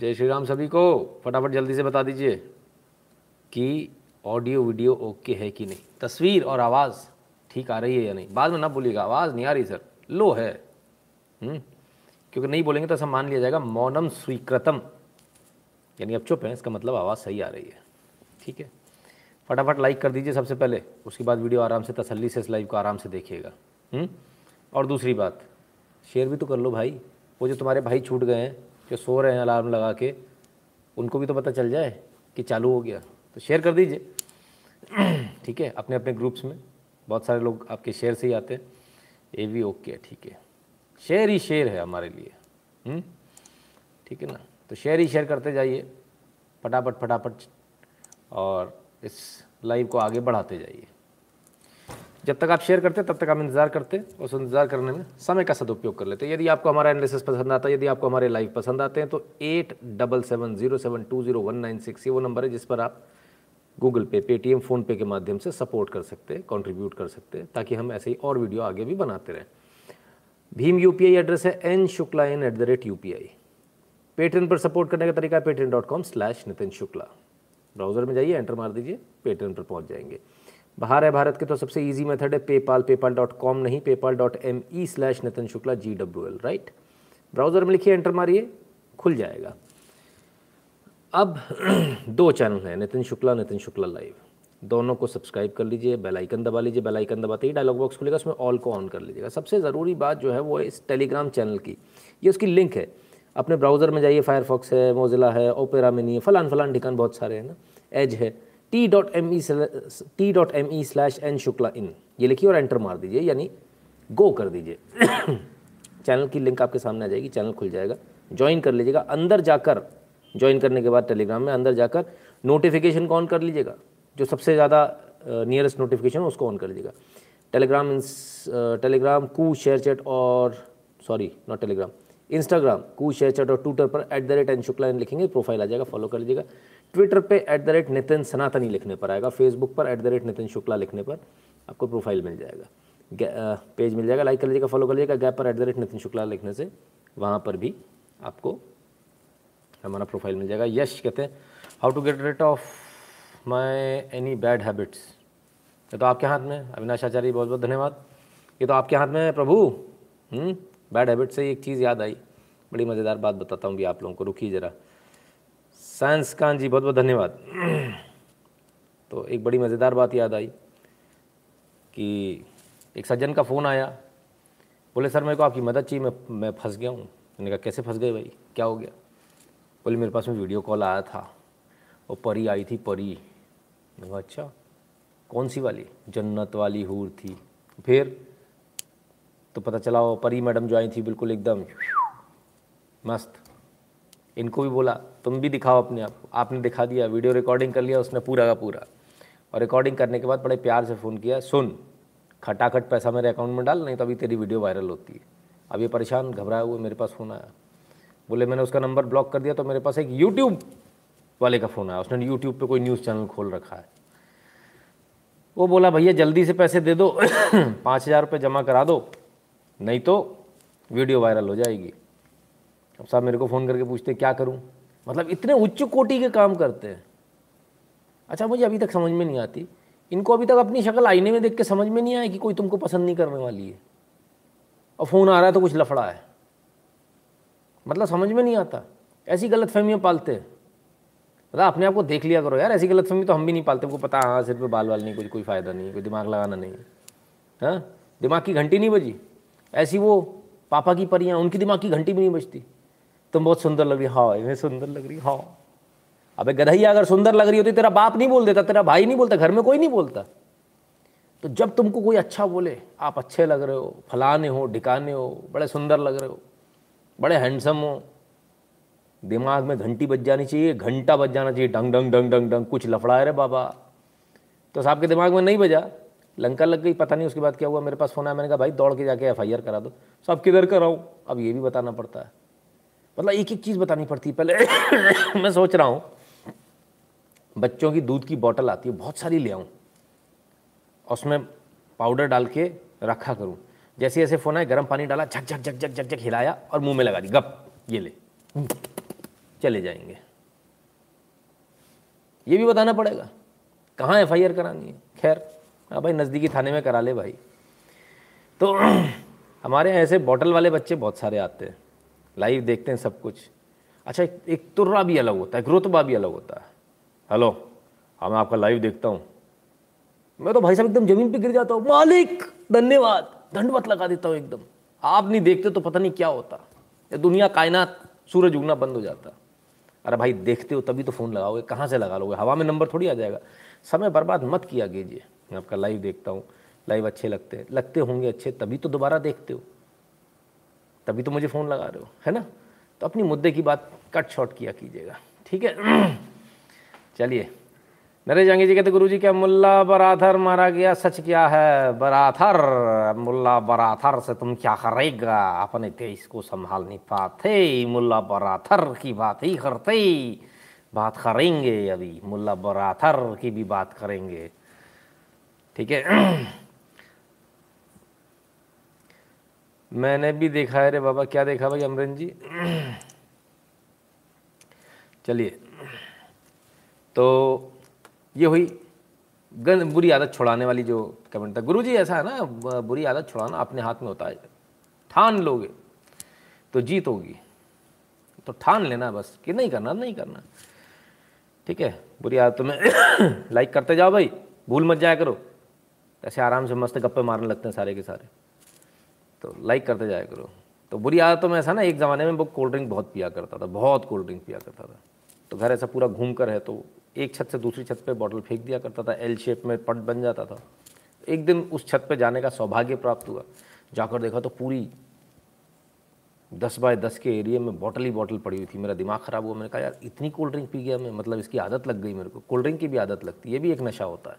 जय श्री राम सभी को। फटाफट जल्दी से बता दीजिए कि ऑडियो वीडियो ओके है कि नहीं? तस्वीर और आवाज़ ठीक आ रही है या नहीं? बाद में ना बोलिएगा आवाज़ नहीं आ रही सर। लो है। हम्म, क्योंकि नहीं बोलेंगे तो ऐसा मान लिया जाएगा मौनम स्वीकृतम। यानी अब चुप है इसका मतलब आवाज़ सही आ रही है। ठीक है? फटाफट लाइक कर दीजिए सबसे पहले उसके बाद वीडियो आराम से तसल्ली से इस लाइव को आराम से देखिएगा। हम्म? और दूसरी बात शेयर भी तो कर लो भाई। वो जो तुम्हारे भाई छूट गए हैं जो सो रहे हैं अलार्म लगा के, उनको भी तो पता चल जाए कि चालू हो गया। तो शेयर कर दीजिए। ठीक है? अपने अपने ग्रुप्स में। बहुत सारे लोग आपके शेयर से ही आते हैं। ये भी ओके है, ठीक है। शेयर ही शेयर है हमारे लिए। हम्म? ठीक है ना? तो शेयर ही शेयर करते जाइए। फटाफट फटाफट। और इस लाइव को आगे बढ़ाते जाइए। जब तक आप शेयर करते तब तक हम इंतज़ार करते उस इंतज़ार करने में समय का सदुपयोग कर लेते यदि आपको हमारा एनालिसिस पसंद आता है, यदि आपको हमारे लाइव पसंद आते हैं तो eight double seven zero seven two zero one nine six ये वो नंबर है जिस पर आप गूगल पे पेटीएम फ़ोनपे के माध्यम से सपोर्ट कर सकते हैं कॉन्ट्रीब्यूट कर सकते हैं, ताकि हम ऐसे ही और वीडियो आगे भी बनाते रहें। भीम यूपीआई एड्रेस है N Shukla N at the rate U Paytm पर सपोर्ट करने का तरीका है Paytm dot com slash Nitin Shukla browser में जाइए एंटर मार दीजिए पेटीएम पर पहुँच जाएँगे। बाहर है भारत के तो सबसे इजी मेथड है पेपाल पेपाल डॉट कॉम नहीं PayPal dot M E slash Nitin Shukla G W L right browser में लिखिए एंटर मारिए, खुल जाएगा। अब दो चैनल हैं नितिन शुक्ला नितिन शुक्ला लाइव दोनों को सब्सक्राइब कर लीजिए बेल आइकन दबा लीजिए बेल आइकन दबाते ही डायलॉग बॉक्स खुलेगा, उसमें ऑल को ऑन कर लीजिएगा। सबसे ज़रूरी बात जो है वो इस टेलीग्राम चैनल की। ये उसकी लिंक है। अपने ब्राउज़र में जाइए फायरफॉक्स है मोजिला है ओपेरा मिनी है फलान फलान ठिकान बहुत सारे हैं ना। एज है। T dot M E T dot M E slash N Shukla इन ये लिखिए और एंटर मार दीजिए, यानी गो कर दीजिए। चैनल की लिंक आपके सामने आ जाएगी चैनल खुल जाएगा। ज्वाइन कर लीजिएगा, अंदर जाकर ज्वाइन करने के बाद टेलीग्राम में अंदर जाकर नोटिफिकेशन को ऑन कर लीजिएगा। जो सबसे ज़्यादा नियरेस्ट नोटिफिकेशन उसको ऑन कर लीजिएगा। टेलीग्राम टेलीग्राम कू शेयर चैट और sorry not Telegram Instagram Koo ShareChat और ट्विटर पर at the rate N Shukla लिखेंगे प्रोफ़ाइल आ जाएगा फॉलो कर लीजिएगा। ट्विटर पे एट द रेट नितिन सनातनी लिखने पर आएगा फेसबुक पर at the rate Nitin Shukla लिखने पर आपको प्रोफ़ाइल मिल जाएगा। पेज मिल जाएगा लाइक कर लीजिएगा फॉलो कर लीजिएगा गैप पर at the rate Nitin Shukla लिखने से वहाँ पर भी आपको हमारा प्रोफ़ाइल मिल जाएगा। यश कहते हैं how to get rid of my any bad habits ये तो आपके हाथ में अविनाश आचार्य बहुत बहुत धन्यवाद। ये तो आपके हाथ में है, प्रभु। बैड हैबिट से एक चीज़ याद आई। बड़ी मज़ेदार बात बताता हूँ भी आप लोगों को। रुकिए ज़रा। साइंस कान जी बहुत बहुत धन्यवाद। तो एक बड़ी मज़ेदार बात याद आई कि एक सज्जन का फ़ोन आया। बोले, सर, मेरे को आपकी मदद चाहिए। मैं मैं फंस गया हूँ। मैंने कहा, कैसे फंस गए भाई? क्या हो गया? बोले, मेरे पास में वीडियो कॉल आया था। और परी आई थी, परी। मैं कहा अच्छा कौन सी वाली? जन्नत वाली हूर थी। फिर तो पता चला वो परी मैडम जो आई थी बिल्कुल एकदम मस्त। इनको भी बोला, तुम भी दिखाओ अपने आप आपने दिखा दिया, वीडियो रिकॉर्डिंग कर लिया, उसने पूरा का पूरा। और रिकॉर्डिंग करने के बाद बड़े प्यार से फ़ोन किया, सुन, खटाखट पैसा मेरे अकाउंट में डाल, नहीं तो अभी तेरी वीडियो वायरल होती है। अब ये परेशान, घबराया हुए मेरे पास फ़ोन आया। बोले, मैंने उसका नंबर ब्लॉक कर दिया तो मेरे पास एक यूट्यूब वाले का फ़ोन आया। उसने यूट्यूब पर कोई न्यूज़ चैनल खोल रखा है। वो बोला, भैया, जल्दी से पैसे दे दो। पाँच हज़ार रुपये जमा करा दो। नहीं तो वीडियो वायरल हो जाएगी। अब साहब मेरे को फ़ोन करके पूछते क्या करूँ? मतलब इतने उच्च कोटि के काम करते हैं। अच्छा मुझे अभी तक समझ में नहीं आती। इनको अभी तक अपनी शक्ल आईने में देख के समझ में नहीं आया कि कोई तुमको पसंद नहीं करने वाली है। और फ़ोन आ रहा है तो कुछ लफड़ा है। मतलब समझ में नहीं आता। ऐसी गलत फहमियाँ पालते हैं। मतलब अपने आप को देख लिया करो यार, ऐसी गलत फहमी तो हम भी नहीं पालते। हमको पता हाँ सिर पे बाल वाल नहीं, कुछ, कोई फ़ायदा नहीं, कोई दिमाग लगाना नहीं। हाँ? दिमाग की घंटी नहीं बजी। ऐसी वो पापा की परियाँ, उनकी दिमाग की घंटी भी नहीं बजती। तुम बहुत सुंदर लग रही हाँ। इन्हें सुंदर लग रही हाँ। अबे गधैया अगर सुंदर लग रही होती, तेरा बाप नहीं बोल देता, तेरा भाई नहीं बोलता, घर में कोई नहीं बोलता। तो जब तुमको कोई अच्छा बोले, आप अच्छे लग रहे हो, फलाने हो, ढिकाने हो, बड़े सुंदर लग रहे हो, बड़े हैंडसम हो, दिमाग में घंटी बज जानी चाहिए, घंटा बज जाना चाहिए, डंग डंग डंग डंग डंग, कुछ लफड़ा है रे बाबा। तो साहब के दिमाग में नहीं बजा। लंका लग गई, पता नहीं उसके बाद क्या हुआ, मेरे पास फ़ोन आया, मैंने कहा, भाई, दौड़ के जाके एफआईआर करा दो। सब किधर कराऊँ अब ये भी बताना पड़ता है। मतलब एक एक चीज़ बतानी पड़ती है। पहले मैं सोच रहा हूँ, बच्चों की दूध की बोतल आती है, बहुत सारी ले आऊँ उसमें पाउडर डाल के रखा करूँ। जैसे जैसे फ़ोन आए गर्म पानी डाला, झक झक झक झक झक झक, हिलाया और मुँह में लगा दी, गप, ये ले। चले जाएँगे। ये भी बताना पड़ेगा, कहाँ एफ़ आई करानी है? खैर हाँ भाई नज़दीकी थाने में करा ले भाई। तो हमारे यहाँ ऐसे बॉटल वाले बच्चे बहुत सारे आते हैं। लाइव देखते हैं सब कुछ। अच्छा एक, एक तुर्रा भी अलग होता है एक रुतबा भी अलग होता है। हेलो हाँ मैं आपका लाइव देखता हूँ। मैं तो भाई साहब एकदम ज़मीन पे गिर जाता हूँ। मालिक धन्यवाद। दंडवत लगा देता हूँ एकदम। आप नहीं देखते तो पता नहीं क्या होता। ये दुनिया कायनात सूरज उगना बंद हो जाता। अरे भाई देखते हो तभी तो फ़ोन लगाओगे। कहाँ से लगा लोगे? हवा में नंबर थोड़ी आ जाएगा। समय बर्बाद मत किया कीजिए। मैं आपका लाइव देखता हूँ। लाइव अच्छे लगते हैं। लगते होंगे अच्छे, तभी तो दोबारा देखते हो। तभी तो मुझे फ़ोन लगा रहे हो, है ना? तो अपनी मुद्दे की बात कट शॉर्ट किया कीजिएगा, ठीक है? चलिए। नरेश जहांगीर जी कहते गुरु जी क्या मुल्ला बराथर मारा गया? सच क्या है बराथर मुल्ला बराथर से तुम क्या करेगा? अपने देश को संभाल नहीं पाते। मुल्ला बराथर की बात ही करते। बात करेंगे अभी। मुल्ला बराथर की भी बात करेंगे। ठीक है? मैंने भी देखा है रे बाबा, क्या देखा भाई अमरन जी? चलिए। तो ये हुई गंद, बुरी आदत छुड़ाने वाली जो कमेंट था। गुरु जी ऐसा है ना बुरी आदत छुड़ाना अपने हाथ में होता है। ठान लोगे तो जीत होगी। तो ठान लेना बस, कि नहीं करना नहीं करना। ठीक है? बुरी आदत में लाइक करते जाओ भाई। भूल मत जाया करो। ऐसे आराम से मस्त गप्पे मारने लगते हैं सारे के सारे। तो लाइक करते जाया करो। तो बुरी आदतों में ऐसा ना, एक ज़माने में वो कोल्ड ड्रिंक बहुत पिया करता था, बहुत कोल्ड ड्रिंक पिया करता था। तो घर ऐसा पूरा घूम कर है तो एक छत से दूसरी छत पे बॉटल फेंक दिया करता था एल शेप में पट बन जाता था। एक दिन उस छत पे जाने का सौभाग्य प्राप्त हुआ। जाकर देखा तो पूरी दस बाय दस के एरिया में बॉटल ही बॉटल पड़ी हुई थी। मेरा दिमाग ख़राब हुआ, मैंने कहा, यार, इतनी कोल्ड ड्रिंक पी गया मैं। मतलब इसकी आदत लग गई मेरे को। कोल्ड ड्रिंक की भी आदत लगती है, ये भी एक नशा होता है।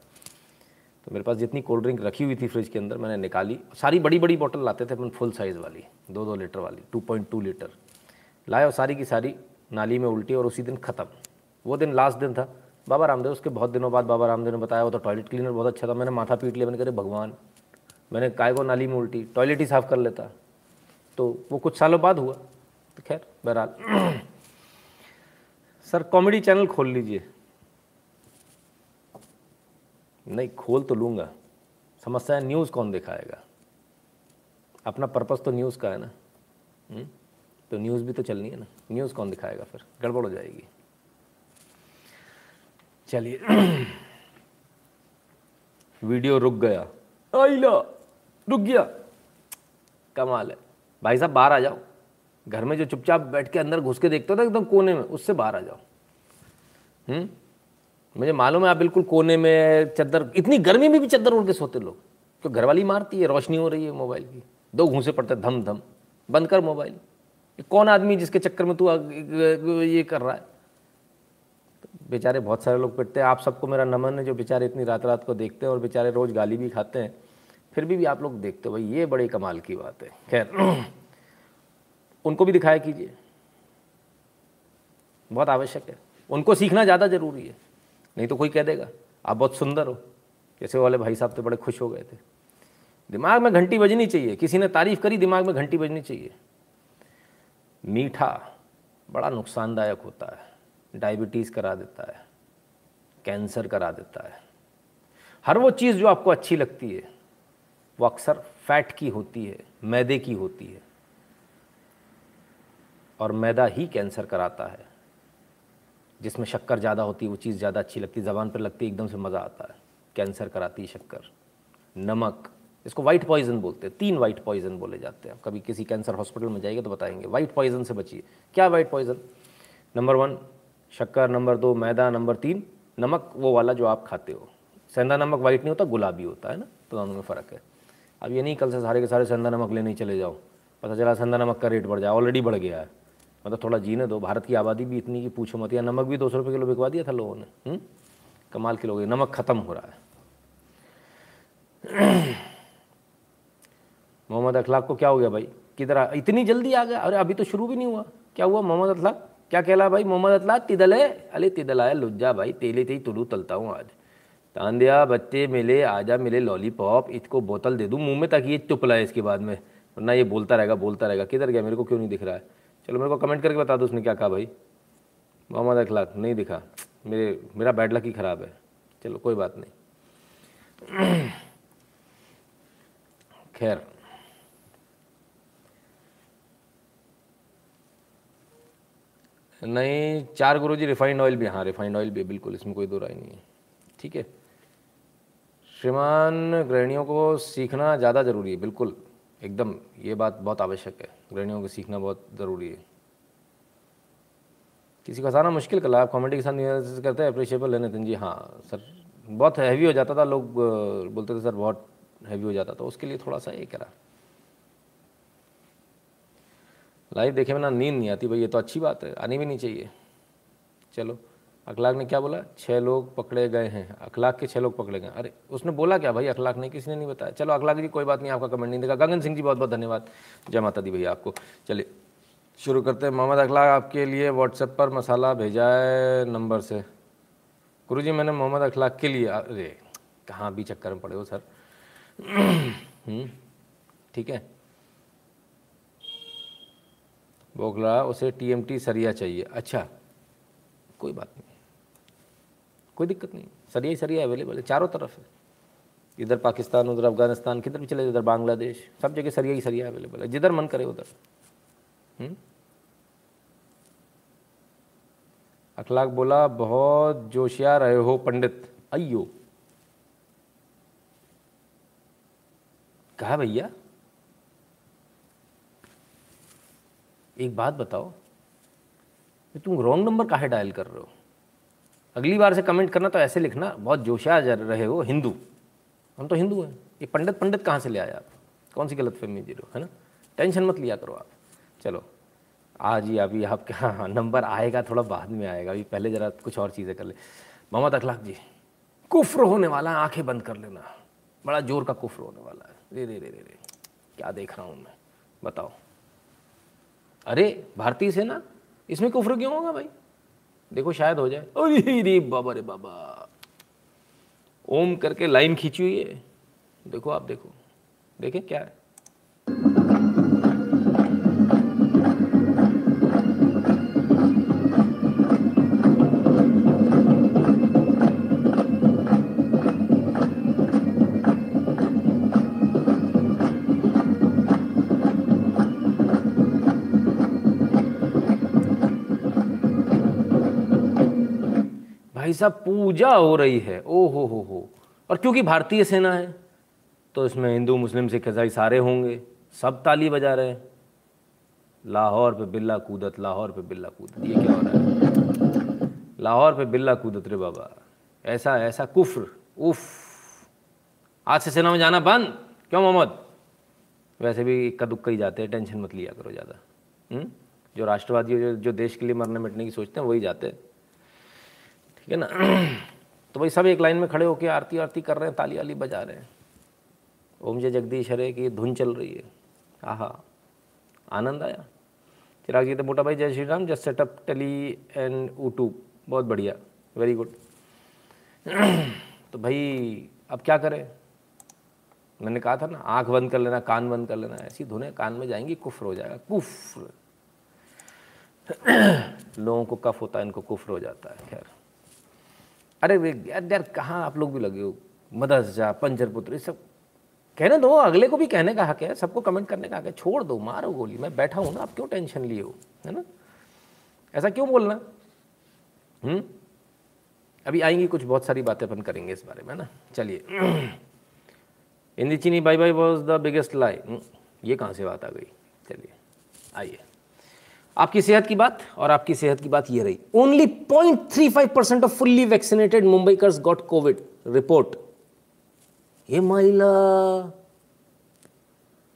तो मेरे पास जितनी कोल्ड ड्रिंक रखी हुई थी फ्रिज के अंदर मैंने निकाली। सारी बड़ी बड़ी बॉटल लाते थे अपन फुल साइज़ वाली दो दो लीटर वाली टू पॉइंट टू लीटर लाए और सारी की सारी नाली में उल्टी और उसी दिन ख़त्म। वो दिन लास्ट दिन था। बाबा रामदेव, उसके बहुत दिनों बाद बाबा रामदेव ने बताया, वो तो टॉयलेट क्लीनर बहुत अच्छा था। मैंने माथा पीट लिया, मैंने कहा भगवान। मैंने काय को नाली में उल्टी टॉयलेट ही साफ़ कर लेता। तो वो कुछ सालों बाद हुआ। तो खैर, बहरहाल। सर कॉमेडी चैनल खोल लीजिए। नहीं, खोल तो लूँगा। समस्या है न्यूज़ कौन दिखाएगा? अपना पर्पज़ तो न्यूज़ का है ना। हुँ? हम्म? तो न्यूज़ भी तो चलनी है ना। न्यूज़ कौन दिखाएगा फिर? गड़बड़ हो जाएगी। चलिए। वीडियो रुक गया। आइला रुक गया। कमाल है। भाई साहब, बाहर आ जाओ। घर में जो चुपचाप बैठ के अंदर घुस के देखते हो ना, एकदम कोने में, उससे बाहर आ जाओ। हम्म? मुझे मालूम है आप बिल्कुल कोने में चद्दर इतनी गर्मी में भी चद्दर उड़ के सोते लोग। तो घरवाली मारती है रोशनी हो रही है मोबाइल की। दो घूसे पड़ते धम धम बंद कर मोबाइल। कौन आदमी जिसके चक्कर में तू ये कर रहा है? बेचारे बहुत सारे लोग पिटते हैं। आप सबको मेरा नमन है जो बेचारे इतनी रात रात को देखते हैं और बेचारे रोज़ गाली भी खाते हैं। फिर भी, भी आप लोग देखते हो भाई ये बड़े कमाल की बात है। खैर उनको भी दिखाया कीजिए। बहुत आवश्यक है। उनको सीखना ज़्यादा ज़रूरी है। नहीं तो कोई कह देगा, आप बहुत सुंदर हो। जैसे वाले भाई साहब तो बड़े खुश हो गए थे। दिमाग में घंटी बजनी चाहिए। किसी ने तारीफ़ करी, दिमाग में घंटी बजनी चाहिए। मीठा बड़ा नुकसानदायक होता है। डायबिटीज़ करा देता है। कैंसर करा देता है। हर वो चीज़ जो आपको अच्छी लगती है, वो अक्सर फैट की होती है, मैदे की होती है। और मैदा ही कैंसर कराता है। जिसमें शक्कर ज़्यादा होती है, वो चीज़ ज़्यादा अच्छी लगती है। ज़बान पर लगती है, एकदम से मज़ा आता है। कैंसर कराती है शक्कर। नमक, इसको वाइट पॉइजन बोलते हैं। तीन वाइट पॉइजन बोले जाते हैं। कभी किसी कैंसर हॉस्पिटल में जाएँगे तो बताएँगे। वाइट पॉइजन से बचिए। क्या वाइट पॉइजन नंबर वन शक्कर। नंबर दो मैदा। नंबर तीन नमक, वो वाला जो आप खाते हो। सेंधा नमक वाइट नहीं होता, गुलाबी होता है ना? तो दोनों में फ़र्क है। अब ये नहीं, कल से सारे के सारे सेंधा नमक लेने चले जाओ। पता चला सेंधा नमक का रेट बढ़ जाए ऑलरेडी बढ़ गया है। मतलब थोड़ा जीने दो। भारत की आबादी भी इतनी की पूछो मत। या नमक भी दो सौ रुपये किलो बिकवा दिया था लोगों ने हम्म? कमाल के लोग नमक ख़त्म हो रहा है। मोहम्मद अखलाक को क्या हो गया भाई? किधर इतनी जल्दी आ गया? अरे अभी तो शुरू भी नहीं हुआ। क्या हुआ मोहम्मद अखलाक? क्या कहला भाई? मोहम्मद अखलाक, तिदल। है अरे तिदल आया लुज्जा भाई, तेले ते तुलू तलता हूँ आज। तान दिया बच्चे मिले, आजा मिले लॉलीपॉप इसको बोतल दे दूँ। मुँह में ताकि ये चुप लाए इसके बाद में। वरना ये बोलता रहेगा बोलता रहेगा। किधर गया? मेरे को क्यों नहीं दिख रहा है? चलो मेरे को कमेंट करके बता दो उसने क्या कहा भाई। मोहम्मद अखलाक नहीं दिखा। मेरे, मेरा बैड लक ही ख़राब है। चलो, कोई बात नहीं। खैर। नहीं, चार गुरु जी रिफाइंड ऑयल भी हाँ रिफाइंड ऑयल भी बिल्कुल, इसमें कोई दो राय नहीं है। ठीक है। श्रीमान गृहणियों को सीखना ज़्यादा ज़रूरी है, बिल्कुल। एकदम, ये बात बहुत आवश्यक है। गृहणियों को सीखना बहुत ज़रूरी है। किसी को हंसाना मुश्किल कला आप कॉमेडी के साथ करते हैं अप्रिशिएबल है, नितिन जी। हाँ सर, बहुत हैवी हो जाता था, लोग बोलते थे, सर, बहुत हैवी हो जाता। था उसके लिए थोड़ा सा ये करा। लाइव देखे में ना नींद नहीं आती, भाई, ये तो अच्छी बात है, आनी भी नहीं चाहिए। चलो। अखलाक ने क्या बोला? छः लोग पकड़े गए हैं। अखलाक के छः लोग पकड़े गए। अरे उसने बोला क्या भाई? अखलाक ने किसी ने नहीं बताया। चलो अखलाक जी कोई बात नहीं आपका कमेंट नहीं देखा गगन सिंह जी बहुत बहुत धन्यवाद। जय माता दी भैया आपको। चलिए शुरू करते हैं। मोहम्मद अखलाक आपके लिए व्हाट्सएप पर मसाला भेजा है नंबर से। गुरु जी मैंने मोहम्मद अखलाक के लिए अरे कहाँ भी चक्कर में पड़े हो सर। हम्म, ठीक है। बोखला उसे टीएमटी सरिया चाहिए। अच्छा कोई बात नहीं। कोई दिक्कत नहीं। सरिया सरिया अवेलेबल है, चारों तरफ़ है। इधर पाकिस्तान, उधर अफ़गानिस्तान, किधर भी चले इधर बांग्लादेश, सब जगह सरिया ही सरिया अवेलेबल है। जिधर मन करे उधर। हम्म? अखलाक बोला, बहुत जोशिया रहे हो पंडित। अयो कहा भैया? एक बात बताओ तुम रॉन्ग नंबर काहे डायल कर रहे हो? अगली बार से कमेंट करना तो ऐसे लिखना, बहुत जोशिया रहे हो, हिंदू। हम तो हिंदू हैं। ये पंडित पंडित कहाँ से ले आया आप? कौन सी गलत फहमी रहे हो है ना? टेंशन मत लिया करो आप। चलो, आज ही अभी आपके हाँ नंबर आएगा, थोड़ा बाद में आएगा। अभी पहले ज़रा कुछ और चीज़ें कर ले। मोहम्मद अखलाक जी, कुफ्र होने वाला है, आँखें बंद कर लेना। बड़ा ज़ोर का कुफ्र होने वाला है। रे रे रे रे रे, क्या देख रहा हूँ मैं? बताओ। अरे, भारतीय सेना? इसमें कुफ्र क्यों होगा भाई? देखो, शायद हो जाए। अरे, रे बाबा रे बाबा। ओम करके लाइन खींची हुई है। देखो, आप देखो। देखें क्या है। भाई साहब, पूजा हो रही है। ओ हो हो। हो और क्योंकि भारतीय सेना है तो इसमें हिंदू, मुस्लिम, सिख, ईसाई सारे होंगे। सब ताली बजा रहे हैं। लाहौर पे बिल्ला कूदत, लाहौर पे बिल्ला कूदत। ये क्या हो रहा है? लाहौर पे बिल्ला कूदत रे बाबा। ऐसा ऐसा कुफ्र। उफ। आज से सेना में जाना बंद। क्यों मोहम्मद? वैसे भी इक्का दुक्का ही जाते हैं। टेंशन मत लिया करो ज़्यादा। हम्म? जो राष्ट्रवादी जो जो देश के लिए मरने मिटने की सोचते हैं, वही जाते हैं। ठीक है ना? तो भाई सब एक लाइन में खड़े होकर आरती आरती कर रहे हैं, ताली वाली बजा रहे हैं। ओम जय जगदीश, हरे की धुन चल रही है। आहा, आनंद आया। चिराग जी तो मोटा भाई, जय Shri Ram just setup tele and YouTube बहुत बढ़िया वेरी गुड तो भाई, अब क्या करें? मैंने कहा था ना, आँख बंद कर लेना, कान बंद कर लेना, ऐसी धुने कान में जाएँगी, कुफ्र हो जाएगा, कुफ्र। लोगों को कफ होता है, इनको कुफ्र हो जाता है, खैर। अरे यार यार, कहाँ आप लोग भी लगे हो? मदरसा पंजर पुत्र सब। कहने दो, अगले को भी कहने का हक है, सबको कमेंट करने का हक है। छोड़ दो, मारो गोली। मैं बैठा हूँ ना, आप क्यों टेंशन लिए हो? है ना? ऐसा क्यों बोलना? हम्म? अभी आएँगी, कुछ बहुत सारी बातें अपन करेंगे इस बारे में ना? चलिए। इंदी चीनी बाई बाई वॉज़ द बिगेस्ट लाई ये कहाँ से बात आ गई? चलिए, आइए। आपकी सेहत की बात और आपकी सेहत की बात ये रही। Only point three five percent of fully vaccinated Mumbaikars got covid report ये महिला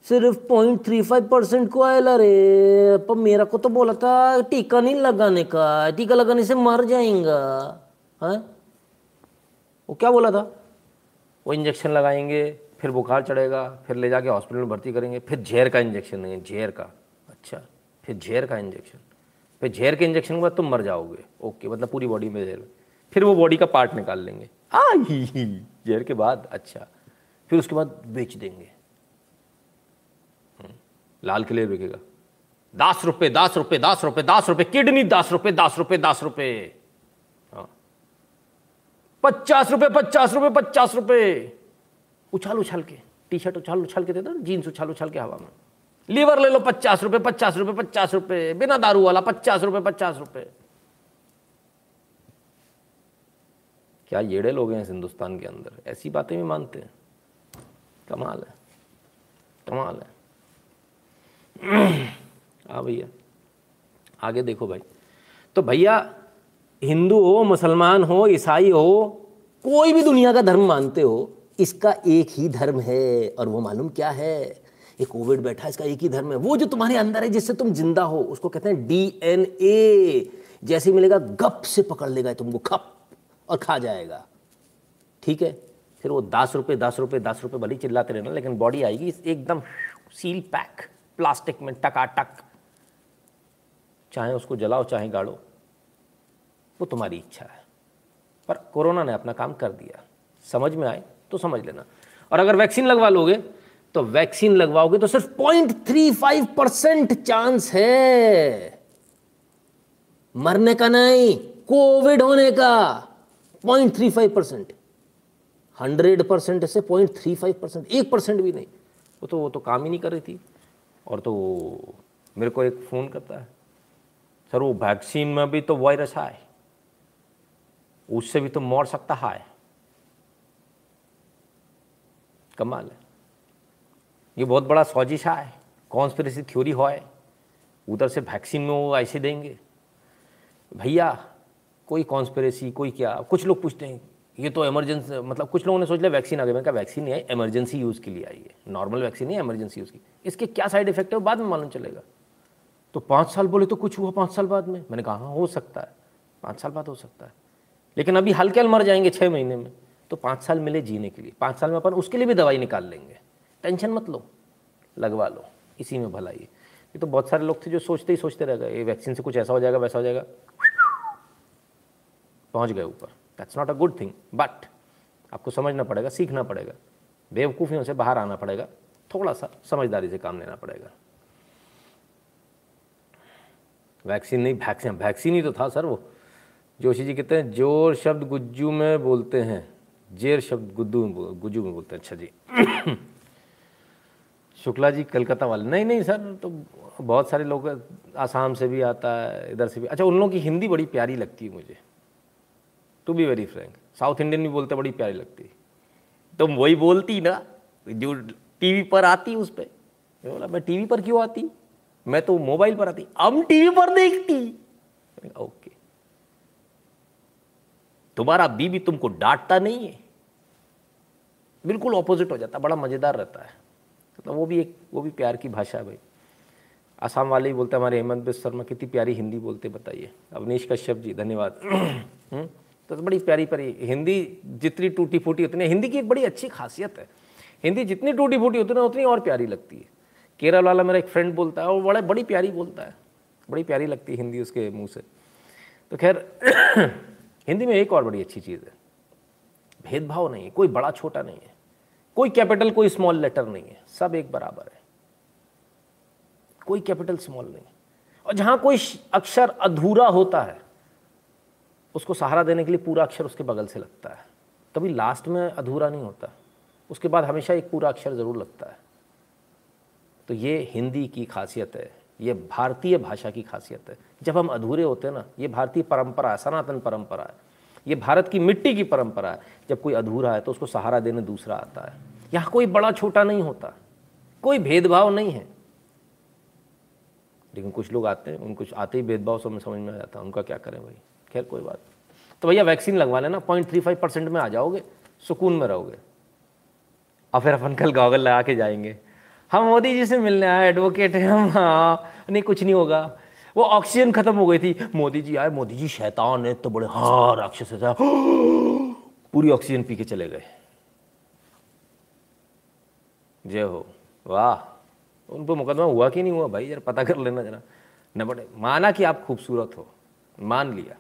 सिर्फ़ पॉइंट थ्री फाइव परसेंट को आया रे। पर मेरा को तो बोला था, टीका नहीं लगाने का, टीका लगाने से मर जाएगा। हाँ? वो क्या बोला था? वो इंजेक्शन लगाएँगे, फिर बुखार चढ़ेगा, फिर ले जाके हॉस्पिटल में भर्ती करेंगे, फिर झेर का इंजेक्शन देंगे झेर का। अच्छा। फिर झेर का इंजेक्शन फिर झेर के इंजेक्शन के बाद तुम मर जाओगे। ओके मतलब पूरी बॉडी में झेर फिर वो बॉडी का पार्ट निकाल लेंगे। आ झेर के बाद अच्छा। फिर उसके बाद बेच देंगे। हम्म, लाल किले बिकेगा। दस रुपये दस रुपये दस रुपये दस रुपये किडनी दस रुपये दस रुपये दस रुपये हाँ। पचास रुपये पचास रुपये पचास रुपये उछाल उछाल के टी शर्ट उछाल उछाल के देता जीन्स उछाल उछाल के हवा में। लीवर ले लो पचास रुपए पचास रुपए पचास रुपए। बिना दारू वाला पचास रुपए पचास रुपए। क्या येड़े लोग हैं हिंदुस्तान के अंदर? ऐसी बातें भी मानते हैं। कमाल है। कमाल है। हाँ भैया। आगे देखो भाई। तो भैया, हिंदू हो, मुसलमान हो, ईसाई हो, कोई भी दुनिया का धर्म मानते हो, इसका एक ही धर्म है और वो मालूम क्या है? ये कोविड बैठा इसका एक ही धर्म है। वो जो तुम्हारे अंदर है, जिससे तुम ज़िंदा हो, उसको कहते हैं डीएनए। जैसे मिलेगा, गप से पकड़ लेगा तुमको, खप, और खा जाएगा। ठीक है? फिर वो दस रुपये दस रुपये दस रुपये भली चिल्लाते रहना, लेकिन बॉडी आएगी, एकदम सील पैक, प्लास्टिक में टकाटक। चाहे उसको जलाओ, चाहे गाड़ो, वो तुम्हारी इच्छा है। पर कोरोना ने अपना काम कर दिया। समझ में आए तो समझ लेना। और अगर वैक्सीन लगवा लोगे तो वैक्सीन लगवाओगे तो सिर्फ़ point three five percent chance है। मरने का नहीं, कोविड होने का। Point three five percent. Hundred percent से पॉइंट थ्री फाइव परसेंट, एक परसेंट भी नहीं। वो तो वो तो काम ही नहीं कर रही थी। और तो मेरे को एक फ़ोन करता है, सर, वो वैक्सीन में भी तो वायरस है उससे भी तो मर सकता है। कमाल है। ये बहुत बड़ा सौजिश है। कॉन्स्पिरसी थ्योरी हो उधर से वैक्सीन में वो ऐसे देंगे। भैया, कोई कॉन्स्पिरसी कोई क्या? कुछ लोग पूछते हैं, ये तो इमरजेंसी मतलब कुछ लोगों ने सोच लिया वैक्सीन आ गई मैंने कहा वैक्सीन नहीं है इमरजेंसी यूज़ के लिए आई है। नॉर्मल वैक्सीन नहीं है इमरजेंसी यूज़ की। इसके क्या साइड इफ़ेक्ट है, वो बाद में मालूम चलेगा। तो पाँच साल बोले तो कुछ हुआ पाँच साल बाद में? मैंने कहा हाँ हो सकता है। पाँच साल बाद हो सकता है। लेकिन अभी हल्के हल मर जाएँगे छः महीने में। तो पाँच साल मिले जीने के लिए। पाँच साल में अपन उसके लिए भी दवाई निकाल लेंगे। टेंशन मत लो, लगवा लो, इसी में भलाई ये। तो बहुत सारे लोग थे जो सोचते ही सोचते रह गए, ये वैक्सीन से कुछ ऐसा हो जाएगा, वैसा हो जाएगा। पहुँच गए ऊपर। That's not a good thing but आपको समझना पड़ेगा, सीखना पड़ेगा। बेवकूफ़ियों से बाहर आना पड़ेगा थोड़ा सा समझदारी से काम लेना पड़ेगा। वैक्सीन नहीं वैक्सीन वैक्सीन ही तो था सर वो। जोशी जी कहते हैं, ज़ोर शब्द गुज्जू में बोलते हैं, जेर शब्द गुद्दू में गुज्जू में बोलते हैं। अच्छा जी। शुक्ला जी कलकत्ता वाले। नहीं नहीं सर तो बहुत सारे लोग आसाम से भी आता है, इधर से भी। अच्छा उन लोगों की हिंदी बड़ी प्यारी लगती है मुझे। To be very frank South Indian भी बोलते बड़ी प्यारी लगती है। तुम वही बोलती ना, जो टीवी पर आती उस पर बोला, मैं टीवी पर क्यों आती? मैं तो मोबाइल पर आती। हम टीवी पर देखती। ओके। तुम्हारा बीबी तुमको डांटता नहीं है। बिल्कुल ऑपोजिट हो जाता, बड़ा मज़ेदार रहता है। तो वो भी एक, वो भी प्यार की भाषा है भाई। आसाम वाले ही बोलते हमारे हेमंत बिस्ट शर्मा कितनी प्यारी हिंदी बोलते बताइए। अवनीश कश्यप जी, धन्यवाद। हम्म? तो बड़ी प्यारी प्यारी, हिंदी जितनी टूटी फूटी उतनी, हिंदी की एक बड़ी अच्छी खासियत है। हिंदी जितनी टूटी फूटी है उतनी और प्यारी लगती है। केरल वाला मेरा एक फ्रेंड बोलता है, और बड़ा, बड़ी प्यारी बोलता है। बड़ी प्यारी लगती है हिंदी उसके मुँह से। तो खैर, हिंदी में एक और बड़ी अच्छी चीज़ है। भेदभाव नहीं है, कोई बड़ा छोटा नहीं है। कोई कैपिटल, कोई स्मॉल लेटर नहीं है, सब एक बराबर है। कोई कैपिटल, स्मॉल नहीं। और जहाँ कोई अक्षर अधूरा होता है, उसको सहारा देने के लिए पूरा अक्षर उसके बगल से लगता है। कभी लास्ट में अधूरा नहीं होता, उसके बाद हमेशा एक पूरा अक्षर ज़रूर लगता है। तो ये हिंदी की खासियत है, ये भारतीय भाषा की खासियत है। जब हम अधूरे होते हैं ना, ये भारतीय परंपरा है, सनातन परंपरा है। ये भारत की मिट्टी की परंपरा है। जब कोई अधूरा है तो उसको सहारा देने दूसरा आता है। यहाँ कोई बड़ा छोटा नहीं होता। कोई भेदभाव नहीं है। लेकिन कुछ लोग आते हैं, उनको आते ही भेदभाव में समझ में आ जाता है। उनका क्या करें भाई? खैर, कोई बात तो भैया, वैक्सीन लगवा लेना। पॉइंट थ्री फाइव परसेंट में आ जाओगे। सुकून में रहोगे। और फिर अपन कल गॉगल लगा के जाएँगे। हम मोदी जी से मिलने आए। एडवोकेट हैं। हम हाँ। नहीं, कुछ नहीं होगा। वो ऑक्सीजन खत्म हो गई थी। मोदी जी आए, मोदी जी, शैतान है तो बड़े हाँ राक्षस था पूरी ऑक्सीजन पी के चले गए। जय हो। वाह उन पर मुकदमा हुआ कि नहीं हुआ? भाई, जरा पता कर लेना जरा। न बड़े माना कि आप खूबसूरत हो, मान लिया।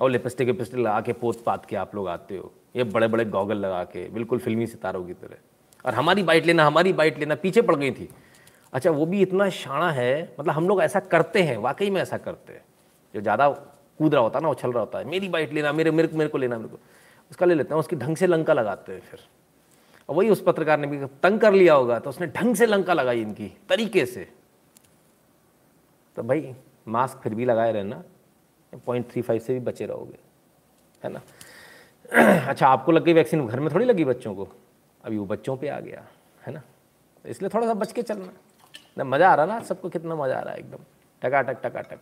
और लिपस्टिक विपस्टिक लगा के पोत पात के आप लोग आते हो। ये बड़े बड़े गॉगल लगा के, बिल्कुल फिल्मी सितारों की तरह। और हमारी बाइट लेना, हमारी बाइट लेना पीछे पड़ गई थी। अच्छा वो भी इतना शाणा है मतलब हम लोग ऐसा करते हैं, वाकई में ऐसा करते हैं। जो ज़्यादा कूद रहा होता है ना उछल रहा होता है। मेरी बाइट लेना, मेरे मेरे मेरे को लेना, मेरे को। उसका ले लेते हैं, उसकी ढंग से लंका लगाते हैं फिर। और वही उस पत्रकार ने भी तंग कर लिया होगा तो उसने ढंग से लंका लगाई इनकी, तरीके से। तो भाई मास्क फिर भी लगाए रहना पॉइंट थ्री फाइव से भी बचे रहोगे, है ना? अच्छा आपको लग गई वैक्सीन घर में थोड़ी लगी बच्चों को? अभी वो बच्चों पे आ गया, है ना? तो इसलिए थोड़ा सा बच के चलना। ना, मज़ा आ रहा ना, सबको कितना मज़ा आ रहा है एकदम। टकाटक टकाटक।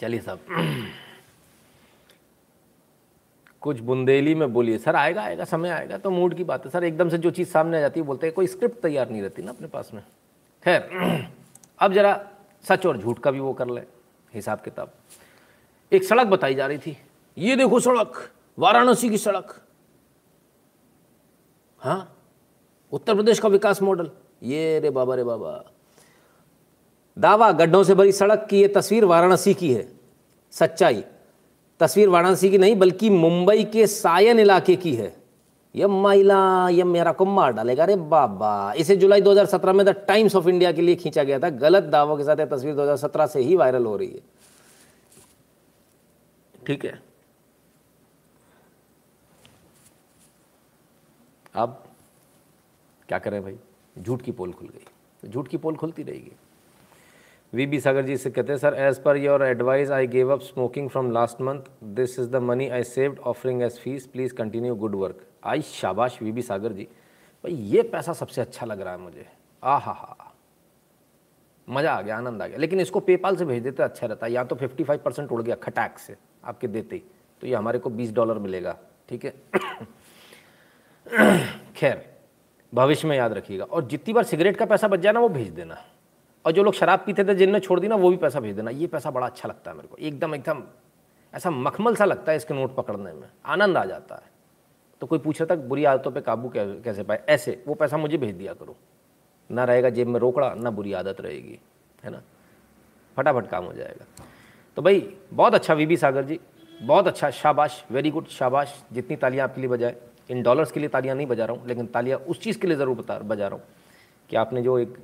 चलिए साहब कुछ बुंदेली में बोलिए। सर, आएगा आएगा, समय आएगा तो मूड की बात है। सर, एकदम से जो चीज़ सामने आ जाती है बोलते हैं, कोई स्क्रिप्ट तैयार नहीं रहती ना अपने पास में। खैर, अब जरा सच और झूठ का भी वो कर ले हिसाब किताब एक सड़क बताई जा रही थी। ये देखो सड़क, वाराणसी की सड़क। हाँ? उत्तर प्रदेश का विकास मॉडल। ये रे बाबा रे बाबा। दावा गड्ढों से भरी सड़क की ये तस्वीर वाराणसी की है। सच्चाई। तस्वीर वाराणसी की नहीं बल्कि मुंबई के सायन इलाके की है। यम महिला यम मेरा को मार डालेगा। अरे बाबा इसे जुलाई 2017 में द टाइम्स ऑफ़ इंडिया के लिए खींचा गया था। गलत दावों के साथ यह तस्वीर 2017 से ही वायरल हो रही है। ठीक है। अब क्या करें भाई? झूठ की पोल खुल गई। झूठ की पोल खुलती रहेगी। वी बी सागर जी से कहते हैं sir as per your advice I gave up smoking from last month this is the money I saved offering as fees please continue good work I शाबाश वी बी सागर जी। भाई, ये पैसा सबसे अच्छा लग रहा है मुझे। आ हा। हा मज़ा आ गया, आनंद आ गया। लेकिन इसको पेपाल से भेज देते अच्छा रहता। है या तो फिफ्टी फाइव परसेंट उड़ गया, खटाक से आपके देते ही। तो ये हमारे को बीस डॉलर मिलेगा। ठीक है? खैर, भविष्य में याद रखिएगा। और जितनी बार सिगरेट का पैसा बच जाए ना वो भेज देना। और जो लोग शराब पीते थे, जिनने छोड़ दी ना, वो भी पैसा भेज देना। ये पैसा बड़ा अच्छा लगता है मेरे को। एकदम एकदम, ऐसा मखमल सा लगता है इसके नोट पकड़ने में। आनंद आ जाता है। तो कोई पूछ रहा था बुरी आदतों पे काबू कैसे पाए? ऐसे, वो पैसा मुझे भेज दिया करो। ना रहेगा जेब में रोकड़ा, ना बुरी आदत रहेगी। है ना? फटाफट काम हो जाएगा। तो भाई, बहुत अच्छा वीबी सागर जी। बहुत अच्छा शाबाश वेरी गुड शाबाश। जितनी तालियाँ आपके लिए बजाए। इन डॉलर्स के लिए तालियाँ नहीं बजा रहा हूँ, लेकिन तालियाँ उस चीज़ के लिए ज़रूर बता, बजा रहा हूँ कि आपने जो एक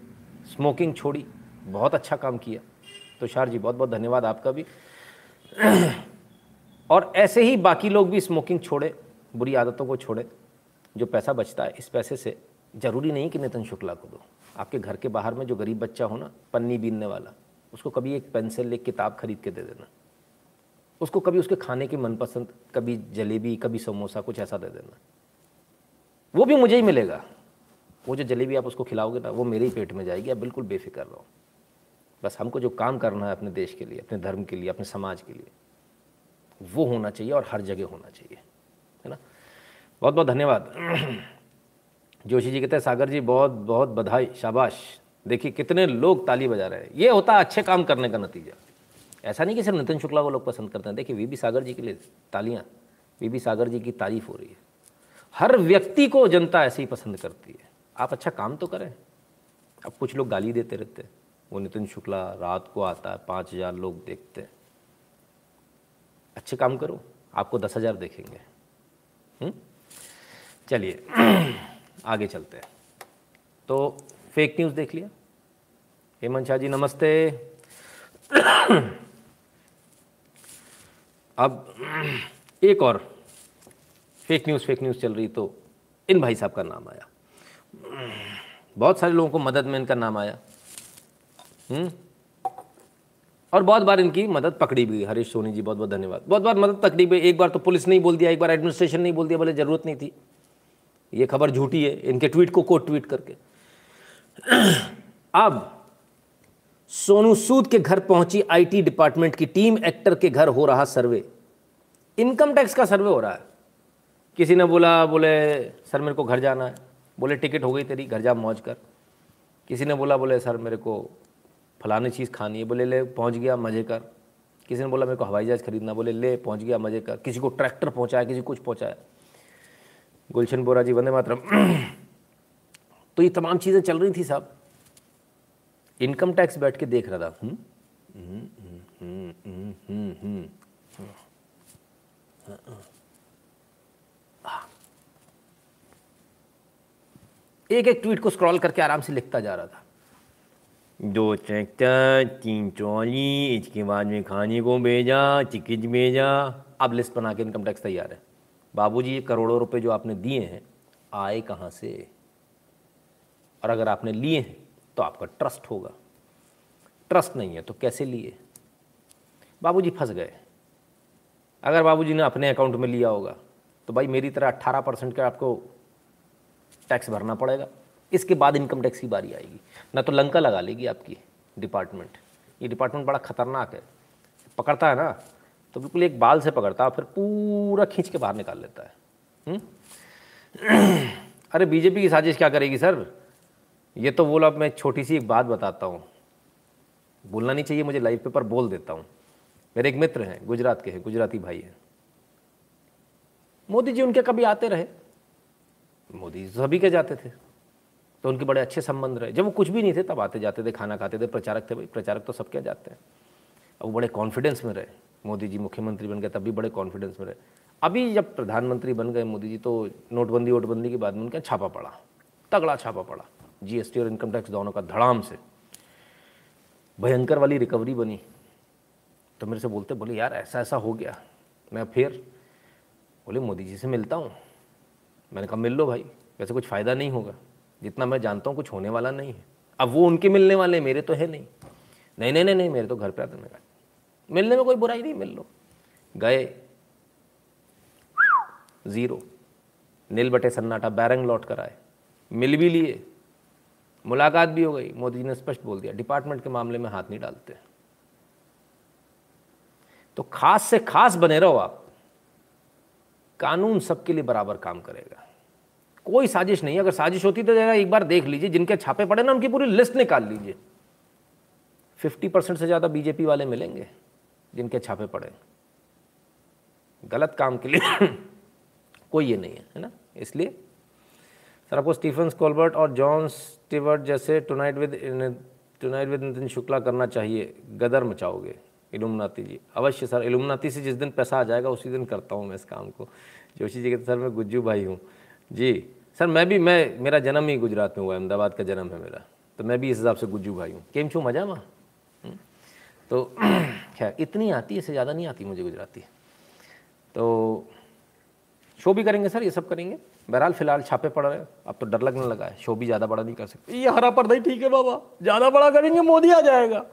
स्मोकिंग छोड़ी, बहुत अच्छा काम किया। तो शार जी बहुत बहुत धन्यवाद आपका भी। और ऐसे ही बाकी लोग भी स्मोकिंग छोड़े, बुरी आदतों को छोड़े, जो पैसा बचता है, इस पैसे से ज़रूरी नहीं कि नितिन शुक्ला को दो। आपके घर के बाहर में जो गरीब बच्चा हो ना, पन्नी बीनने वाला, उसको कभी एक पेंसिल एक किताब खरीद के दे देना। उसको कभी उसके खाने की मनपसंद, कभी जलेबी, कभी समोसा, कुछ ऐसा दे देना। वो भी मुझे ही मिलेगा। वो जो जलेबी आप उसको खिलाओगे ना, वो मेरे ही पेट में जाएगी। आप बिल्कुल बेफिक्र रहो। बस हमको जो काम करना है अपने देश के लिए, अपने धर्म के लिए, अपने समाज के लिए, वो होना चाहिए और हर जगह होना चाहिए। है ना? बहुत बहुत धन्यवाद। जोशी जी कहते हैं, सागर जी, बहुत बहुत बधाई, शाबाश। देखिए कितने लोग ताली बजा रहे हैं। ये होता है अच्छे काम करने का नतीजा। ऐसा नहीं कि सिर्फ़ नितिन शुक्ला को लोग पसंद करते हैं। देखिए, वी बी सागर जी के लिए तालियाँ, वी बी सागर जी की तारीफ़ हो रही है। हर व्यक्ति को जनता ऐसे ही पसंद करती है। आप अच्छा काम तो करें। अब कुछ लोग गाली देते रहते हैं। वो नितिन शुक्ला रात को आता है, पाँच हज़ार लोग देखते हैं। अच्छे काम करो, आपको दस हज़ार देखेंगे। हम्म? चलिए, आगे चलते हैं। तो फेक न्यूज़ देख लिया। हेमंत शाह जी, नमस्ते। अब, एक और फेक न्यूज़ फेक न्यूज़ चल रही तो इन भाई साहब का नाम आया। बहुत सारे लोगों को मदद में इनका नाम आया। हम्म? और बहुत बार इनकी मदद पकड़ी भी हरीश सोनी जी, बहुत बहुत धन्यवाद। बहुत बार मदद पकड़ी भी एक बार तो पुलिस नहीं बोल दिया, एक बार एडमिनिस्ट्रेशन नहीं बोल दिया बोले ज़रूरत नहीं थी। ये खबर झूठी है। इनके ट्वीट को कोट ट्वीट करके। अब सोनू सूद के घर पहुँची आईटी डिपार्टमेंट की टीम एक्टर के घर हो रहा सर्वे इनकम टैक्स का सर्वे हो रहा है। किसी ने बोला, बोले, सर, मेरे को घर जाना है। बोले, टिकट हो गई तेरी, घर जा मौज कर। किसी ने बोला, बोले, सर, मेरे को फलानी चीज़ खानी है। बोले, ले, पहुँच गया, मज़े कर। किसी ने बोला, मेरे को हवाई जहाज़ खरीदना बोले, ले, पहुँच गया, मज़े कर। किसी को ट्रैक्टर पहुँचाया, किसी कुछ पहुँचाया। गुलशन बोरा जी वंदे मातरम। तो ये तमाम चीज़ें चल रही थी साहब इनकम टैक्स बैठ के देख रहा था हुँ? हुँ, हुँ, एक एक ट्वीट को स्क्रॉल करके आराम से लिखता जा रहा था दो ट्रैक्टर तीन ट्रॉली इसके बाद में खाने को भेजा चिकिज भेजा अब लिस्ट बना के इनकम टैक्स तैयार है बाबूजी ये करोड़ों रुपए जो आपने दिए हैं आए कहाँ से और अगर आपने लिए हैं तो आपका ट्रस्ट होगा। ट्रस्ट नहीं है तो कैसे लिए? बाबूजी फंस गए। अगर बाबूजी ने अपने अकाउंट में लिया होगा तो भाई मेरी तरह 18 परसेंट का आपको टैक्स भरना पड़ेगा। इसके बाद इनकम टैक्स की बारी आएगी। ना तो लंका लगा लेगी आपकी डिपार्टमेंट ये डिपार्टमेंट बड़ा खतरनाक है। पकड़ता है ना तो बिल्कुल एक बाल से पकड़ता है फिर पूरा खींच के बाहर निकाल लेता है हुँ? हम्म? अरे बीजेपी की साजिश क्या करेगी, सर? ये तो बोला मैं छोटी सी एक बात बताता हूँ। बोलना नहीं चाहिए, मुझे लाइव पे पर बोल देता हूँ। मेरे एक मित्र हैं, गुजरात के हैं, गुजराती भाई हैं। मोदी जी उनके कभी आते रहे? मोदी सभी के जाते थे। तो उनके बड़े अच्छे संबंध रहे। जब वो कुछ भी नहीं थे, तब आते जाते थे, खाना खाते थे, प्रचारक थे भाई, प्रचारक तो सब क्या जाते हैं। अब वो बड़े कॉन्फिडेंस में रहे। मोदी जी मुख्यमंत्री बन गए, तब भी बड़े कॉन्फिडेंस में रहे। अभी जब प्रधानमंत्री बन गए मोदी जी तो नोटबंदी, वोटबंदी के बाद में उनका छापा पड़ा। तगड़ा छापा पड़ा। जीएसटी और इनकम टैक्स दोनों का धड़ाम से। भयंकर वाली रिकवरी बनी। तो मेरे से बोलते, बोले यार, ऐसा ऐसा हो गया। मैं फिर बोले, मोदी जी से मिलता हूँ। मैंने कहा, मिल लो भाई, वैसे कुछ फ़ायदा नहीं होगा। जितना मैं जानता हूँ, कुछ होने वाला नहीं है। अब वो उनके मिलने वाले, मेरे तो है नहीं। नहीं नहीं नहीं नहीं, मेरे तो घर पे आते मैं मिलने में कोई बुराई नहीं, मिल लो। गए। ज़ीरो नील बटे सन्नाटा बैरंग लौट कर आए। मिल भी लिए। मुलाकात भी हो गई, मोदी जी ने स्पष्ट बोल दिया, डिपार्टमेंट के मामले में हाथ नहीं डालते तो खास से खास बने रहो आप। कानून सबके लिए बराबर काम करेगा। कोई साजिश नहीं, अगर साजिश होती तो जरा एक बार देख लीजिए, जिनके छापे पड़े ना, उनकी पूरी लिस्ट निकाल लीजिए। फिफ्टी परसेंट से ज़्यादा बीजेपी वाले मिलेंगे, जिनके छापे पड़े। गलत काम के लिए कोई ये नहीं है है ना? इसलिए सर, आपको स्टीफन कोलबर्ट और जॉन स्टीवर्ट जैसे tonight with tonight with Nitin Shukla करना चाहिए। गदर मचाओगे इलुमनाती जी। अवश्य सर इलुमनाती से जिस दिन पैसा आ जाएगा, उसी दिन करता हूँ मैं इस काम को। जोशी जी कहते, सर, मैं गुज्जू भाई हूँ। जी। सर, मैं भी, मैं, मेरा जन्म ही गुजरात में हुआ है, अहमदाबाद का जन्म है मेरा। तो मैं भी इस हिसाब से गुज्जू भाई हूँ। केम छू, मज़ा माँ? हम्म? तो खैर, इतनी आती है इससे ज़्यादा नहीं आती मुझे गुजराती। तो शो भी करेंगे सर, ये सब करेंगे। बहरहाल, फ़िलहाल छापे पड़ रहे अब तो डर लगने लगा है। शो भी ज़्यादा बड़ा नहीं कर सकते। ये हरा पर्दा ही ठीक है बाबा। ज़्यादा बड़ा करेंगे, मोदी आ जाएगा।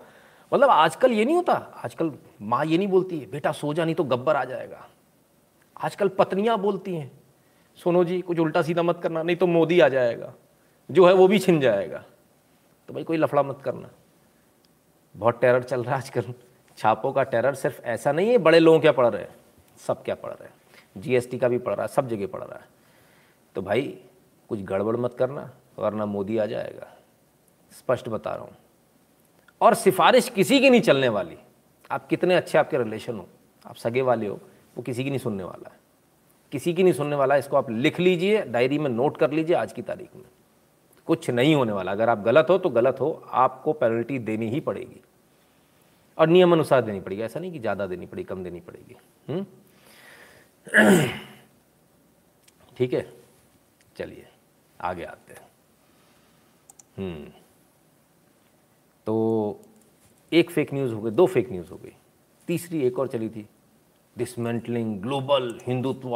मतलब आजकल ये नहीं होता। आजकल माँ ये नहीं बोलती है, बेटा, सो जा, नहीं तो गब्बर आ जाएगा। आजकल पत्नियाँ बोलती हैं, सुनो जी, कुछ उल्टा सीधा मत करना, नहीं तो मोदी आ जाएगा। जो है वो भी छिन जाएगा। तो भाई कोई लफड़ा मत करना। बहुत टेरर चल रहा है आजकल। छापों का टेरर सिर्फ़ ऐसा नहीं है, बड़े लोगों क्या पढ़ रहे हैं। सब क्या पढ़ रहे हैं। जीएसटी का भी पढ़ रहा है, सब जगह पढ़ रहा है। तो भाई, कुछ गड़बड़ मत करना, वरना मोदी आ जाएगा। स्पष्ट बता रहा हूँ। और सिफारिश किसी की नहीं चलने वाली। आप कितने अच्छे आपके रिलेशन हो। आप सगे वाले हो। वो किसी की नहीं सुनने वाला है। किसी की नहीं सुनने वाला है इसको आप लिख लीजिए, डायरी में नोट कर लीजिए आज की तारीख में। कुछ नहीं होने वाला। अगर आप गलत हो तो गलत हो। आपको पेनल्टी देनी ही पड़ेगी। और नियम अनुसार देनी पड़ेगी। ऐसा नहीं कि ज़्यादा देनी पड़ेगी, कम देनी पड़ेगी। हम्म? ठीक है। चलिए, आगे आते हैं। हम्म। तो एक फेक न्यूज़ हो गई, दो फेक न्यूज़ हो गई। तीसरी एक और चली थी डिसमेंटलिंग ग्लोबल हिंदुत्व।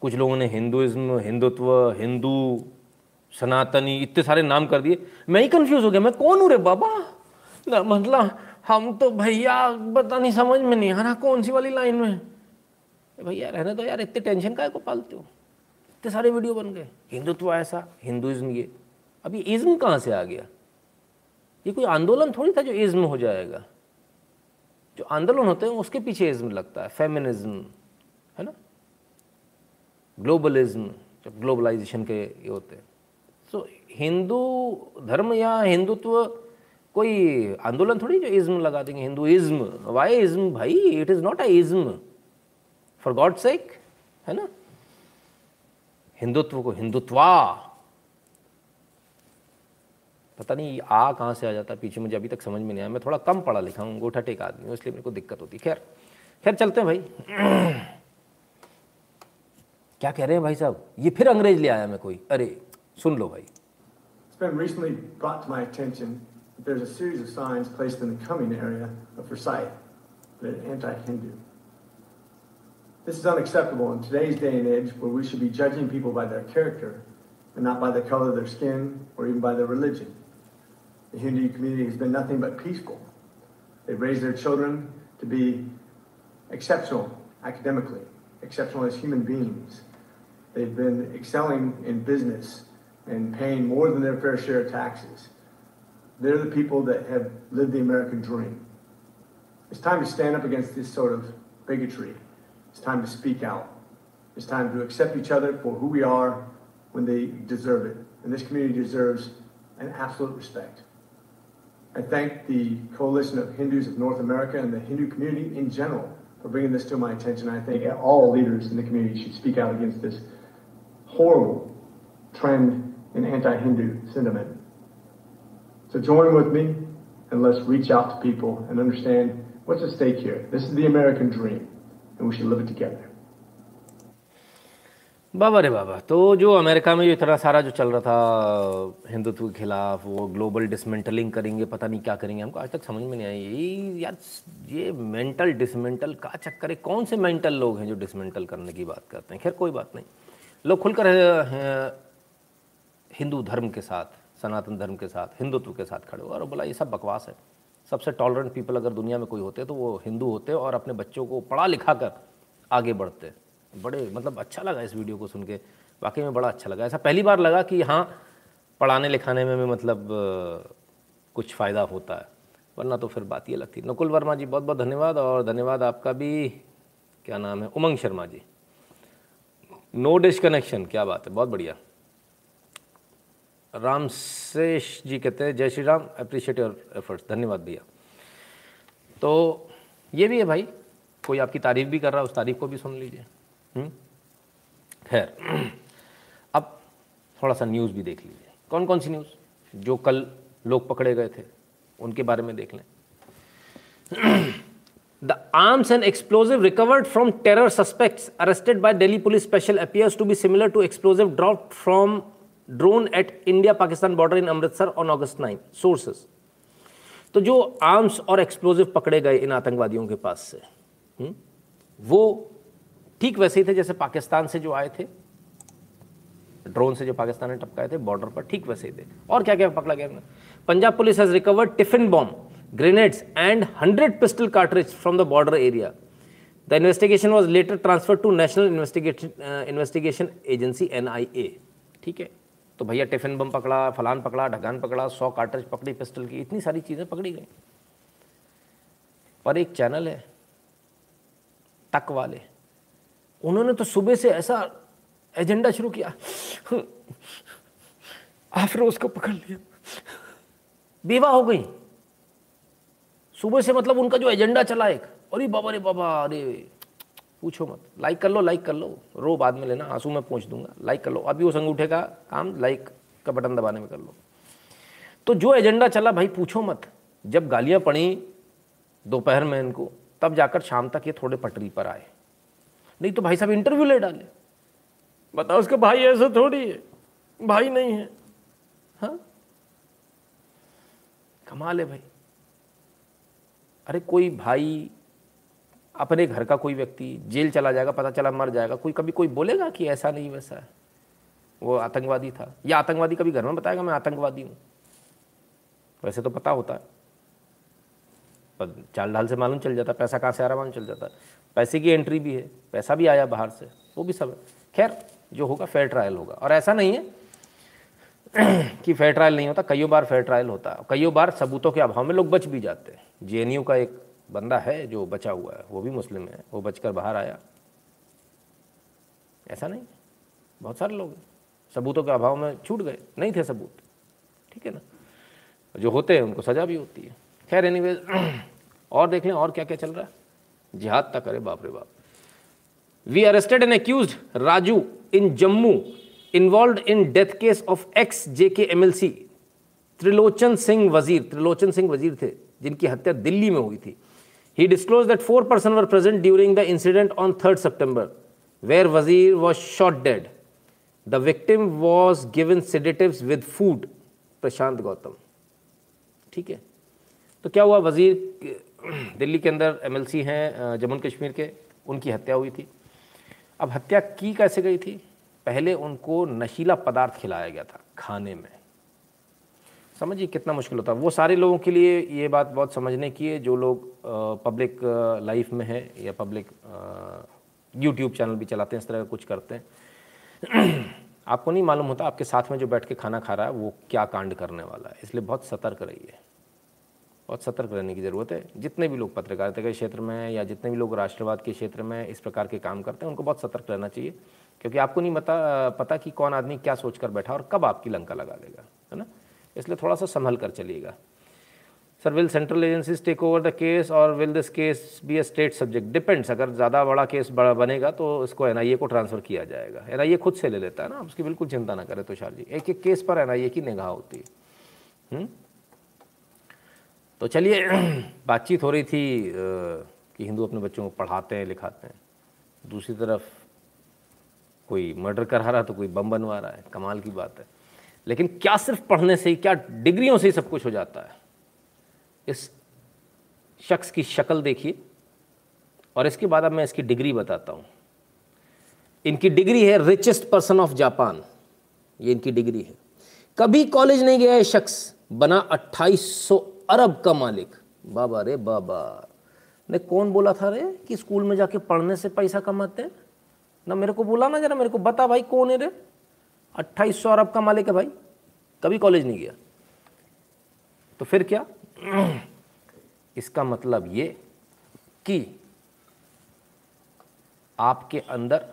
कुछ लोगों ने हिंदुइज्म, हिंदुत्व, हिंदू, सनातनी, इतने सारे नाम कर दिए। मैं ही कंफ्यूज हो गया, मैं कौन हूँ रे बाबा? मतलब हम तो भैया, पता नहीं, समझ में नहीं आ रहा कौन सी वाली लाइन में। भैया, रहने तो यार, इतने टेंशन का है को पालते हो? इतने सारे वीडियो बन गए। हिंदुत्व ऐसा हिंदुइज्म ये। अभी इज्म कहाँ से आ गया? ये कोई आंदोलन थोड़ी था जो इज्म हो जाएगा? जो आंदोलन होते हैं, उसके पीछे इज्म लगता है फेमिनिज्म है ना? ग्लोबलिज्म जब ग्लोबलाइजेशन के ये होते हैं। तो हिंदू धर्म या हिंदुत्व, कोई आंदोलन थोड़ी जो इज्म लगा देंगे। Hinduism why ism? भाई it is not a ism. For God sake है ना? हिंदुत्व को हिंदुत्वा। पता नहीं, आ कहाँ से आ जाता है, पीछे मुझे अभी तक समझ में नहीं आया। मैं थोड़ा कम पढ़ा लिखा हूँ गोठा टेक आदमी हूँ, इसलिए मेरे को दिक्कत होती। खैर खैर चलते हैं भाई। क्या कह रहे हैं भाई साहब? ये फिर अंग्रेज़ ले आया मैं कोई। अरे, सुन लो भाई। There's a series of signs placed in the coming area of Forsyth that are anti-Hindu. This is unacceptable in today's day and age where we should be judging people by their character and not by the color of their skin or even by their religion. The Hindu community has been nothing but peaceful. They've raised their children to be exceptional academically, exceptional as human beings. They've been excelling in business and paying more than their fair share of taxes. They're the people that have lived the American dream. It's time to stand up against this sort of bigotry. It's time to speak out. It's time to accept each other for who we are when they deserve it. And this community deserves an absolute respect. I thank the Coalition of Hindus of North America and the Hindu community in general for bringing this to my attention. I think all leaders in the community should speak out against this horrible trend in anti-Hindu sentiment. So join with me and let's reach out to people and understand what's at stake here. This is the American dream and we should live it together. बाबा रे बाबा तो जो America में जो इतना सारा जो चल रहा था, हिंदुत्व के खिलाफ, वो ग्लोबल डिसमेंटलिंग करेंगे, पता नहीं क्या करेंगे, हमको आज तक समझ में नहीं आई। ये, यार, ये मेंटल डिसमेंटल का चक्कर है? कौन से मेंटल लोग हैं जो डिसमेंटल करने की बात करते हैं? खैर, कोई बात नहीं। लोग खुलकर हिंदू धर्म के साथ, सनातन धर्म के साथ, हिंदुत्व के साथ खड़े हो और बोला, ये सब बकवास है। सबसे टॉलरेंट पीपल अगर दुनिया में कोई होते तो वो हिंदू होते और अपने बच्चों को पढ़ा लिखा कर आगे बढ़ते। बड़े मतलब अच्छा लगा इस वीडियो को सुन के। वाकई में बड़ा अच्छा लगा। ऐसा पहली बार लगा कि हाँ पढ़ाने लिखाने में भी मतलब कुछ फ़ायदा होता है। वरना तो फिर बात ये लगती नकुल वर्मा जी बहुत बहुत धन्यवाद और धन्यवाद आपका भी। क्या नाम है? उमंग शर्मा जी। नो डिस्कनेक्शन क्या बात है? बहुत बढ़िया। रामशेष जी कहते हैं, जय Shri Ram appreciate your efforts धन्यवाद भैया। तो ये भी है भाई, कोई आपकी तारीफ़ भी कर रहा है, उस तारीफ़ को भी सुन लीजिए। हम्म? खैर, अब थोड़ा सा न्यूज़ भी देख लीजिए। कौन कौन सी न्यूज़ जो कल लोग पकड़े गए थे, उनके बारे में देख लें। The arms and explosive recovered from terror suspects arrested by Delhi police special appears to be similar to explosive dropped from drone at India Pakistan border in Amritsar on August nine sources तो जो arms और explosive पकड़े गए इन आतंकवादियों के पास से हुँ? हम्म, वो ठीक वैसे ही थे जैसे पाकिस्तान से जो आए थे। ड्रोन से जो पाकिस्तान ने टपकाए थे बॉर्डर पर ठीक वैसे ही थे। और क्या क्या पकड़ा गया Punjab police has recovered tiffin bomb grenades and hundred pistol cartridge from the border area the investigation was later transfer to national investigation agency NIA ठीक है? तो भैया टिफ़िन बम पकड़ा, फलान पकड़ा, ढगान पकड़ा, सौ कार्टरेज पकड़ी, पिस्टल की, इतनी सारी चीज़ें पकड़ी गई। पर एक चैनल है, तक वाले। उन्होंने तो सुबह से ऐसा एजेंडा शुरू किया। आफरोज को पकड़ लिया। बेवा हो गई। सुबह से मतलब उनका जो एजेंडा चला एक, अरे बाबा रे बाबा, अरे। पूछो मत। लाइक कर लो लाइक कर लो। रो बाद में लेना, आँसू में पहुँच दूँगा। लाइक कर लो। अभी उस अंगूठे का काम लाइक का बटन दबाने में कर लो। तो जो एजेंडा चला, भाई पूछो मत। जब गालियाँ पड़ी दोपहर में इनको, तब जाकर शाम तक ये थोड़े पटरी पर आए। नहीं तो भाई साहब इंटरव्यू ले डाले। बताओ उसका भाई ऐसा थोड़ी है। भाई नहीं है। हाँ? कमाल है भाई। अरे कोई भाई अपने घर का कोई व्यक्ति जेल चला जाएगा, पता चला मर जाएगा, कोई कभी कोई बोलेगा कि ऐसा नहीं, वैसा है? वो आतंकवादी था। या आतंकवादी कभी घर में बताएगा, मैं आतंकवादी हूँ वैसे तो पता होता है। पर चाल ढाल से मालूम चल जाता, पैसा कहाँ से आ रहा मालूम चल जाता। पैसे की एंट्री भी है, पैसा भी आया बाहर से, वो भी सब खैर, जो होगा फेयर ट्रायल होगा। और ऐसा नहीं है कि फेयर ट्रायल नहीं होता कई बार फेयर ट्रायल होता। है कई बार सबूतों के अभाव में लोग बच भी जाते हैं। जे का एक बंदा है जो बचा हुआ है, वो भी मुस्लिम है, वो बचकर बाहर आया। ऐसा नहीं बहुत सारे लोग सबूतों के अभाव में छूट गए। नहीं थे सबूत। ठीक है ना? जो होते हैं, उनको सज़ा भी होती है। खैर एनी और देख लें, और क्या क्या चल रहा है। जिहाद तक करे, बाप रे बाप। We arrested and accuse Raju in Jammu involve in death case of ex J K M L C Trilochan Singh Wazir Trilochan Singh वज़ीर थे, जिनकी हत्या दिल्ली में हुई थी। He disclosed that four persons were present during the incident on 3rd September. Where Wazir was shot dead the victim was given sedatives with food Prashant Gautam ठीक है? तो क्या हुआ? वज़ीर दिल्ली के अंदर एमएलसी हैं जम्मू कश्मीर के। उनकी हत्या हुई थी। अब हत्या की कैसे गई थी? पहले उनको नशीला पदार्थ खिलाया गया था खाने में। समझिए कितना मुश्किल होता है। वो सारे लोगों के लिए ये बात बहुत समझने की है, जो लोग पब्लिक लाइफ में है या पब्लिक यूट्यूब चैनल भी चलाते हैं, इस तरह का कुछ करते हैं। आपको नहीं मालूम होता आपके साथ में जो बैठ के खाना खा रहा है, वो क्या कांड करने वाला है। इसलिए बहुत सतर्क रहिए। बहुत सतर्क रहने की ज़रूरत है। जितने भी लोग पत्रकारिता के क्षेत्र में या जितने भी लोग राष्ट्रवाद के क्षेत्र में इस प्रकार के काम करते हैं, उनको बहुत सतर्क रहना चाहिए। क्योंकि आपको नहीं पता पता कि कौन आदमी क्या सोच कर बैठा और कब आपकी लंका लगा देगा, है ना? इसलिए थोड़ा सा संभल कर चलिएगा। Sir will central agencies take over the case और will this case be a state subject depends अगर ज़्यादा बड़ा केस बड़ा बनेगा तो इसको एन को ट्रांसफ़र किया जाएगा। एनआईए खुद से ले लेता है ना उसकी बिल्कुल चिंता ना करें तुषार जी। एक एक केस पर एनआईए की निगाह होती है? हम्म? तो चलिए, बातचीत हो रही थी कि हिंदू अपने बच्चों को पढ़ाते हैं, लिखाते हैं। दूसरी तरफ़ कोई मर्डर करा रहा तो कोई बम बनवा रहा है। कमाल की बात है। लेकिन क्या सिर्फ़ पढ़ने से ही, क्या डिग्रियों से ही सब कुछ हो जाता है? इस शख्स की शक्ल देखिए, और इसके बाद अब मैं इसकी डिग्री बताता हूँ। इनकी डिग्री है रिचेस्ट पर्सन ऑफ़ जापान ये इनकी डिग्री है। कभी कॉलेज नहीं गया ये शख्स, बना 2800 अरब का मालिक। बाबा रे बाबा। ने कौन बोला था रे कि स्कूल में जाके पढ़ने से पैसा कमाते हैं? ना मेरे को बोला ना जरा, मेरे को बता भाई कौन है रे? अट्ठाईस सौ अरब का मालिक है भाई। कभी कॉलेज नहीं गया। तो फिर क्या? इसका मतलब ये कि आपके अंदर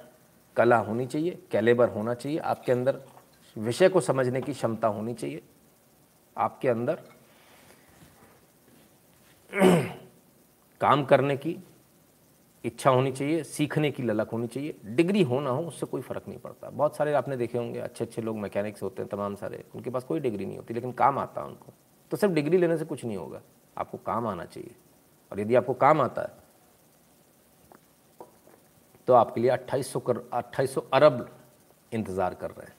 कला होनी चाहिए, कैलेबर होना चाहिए, आपके अंदर विषय को समझने की क्षमता होनी चाहिए, आपके अंदर काम करने की इच्छा होनी चाहिए, सीखने की ललक होनी चाहिए। डिग्री हो ना हो, उससे कोई फ़र्क नहीं पड़ता। बहुत सारे आपने देखे होंगे अच्छे अच्छे लोग मैकेनिक्स होते हैं, तमाम सारे। उनके पास कोई डिग्री नहीं होती, लेकिन काम आता है उनको। तो सिर्फ़ डिग्री लेने से कुछ नहीं होगा। आपको काम आना चाहिए। और यदि आपको काम आता है तो आपके लिए अट्ठाईस सौ कर, अट्ठाईस सौ अरब इंतज़ार कर रहे हैं।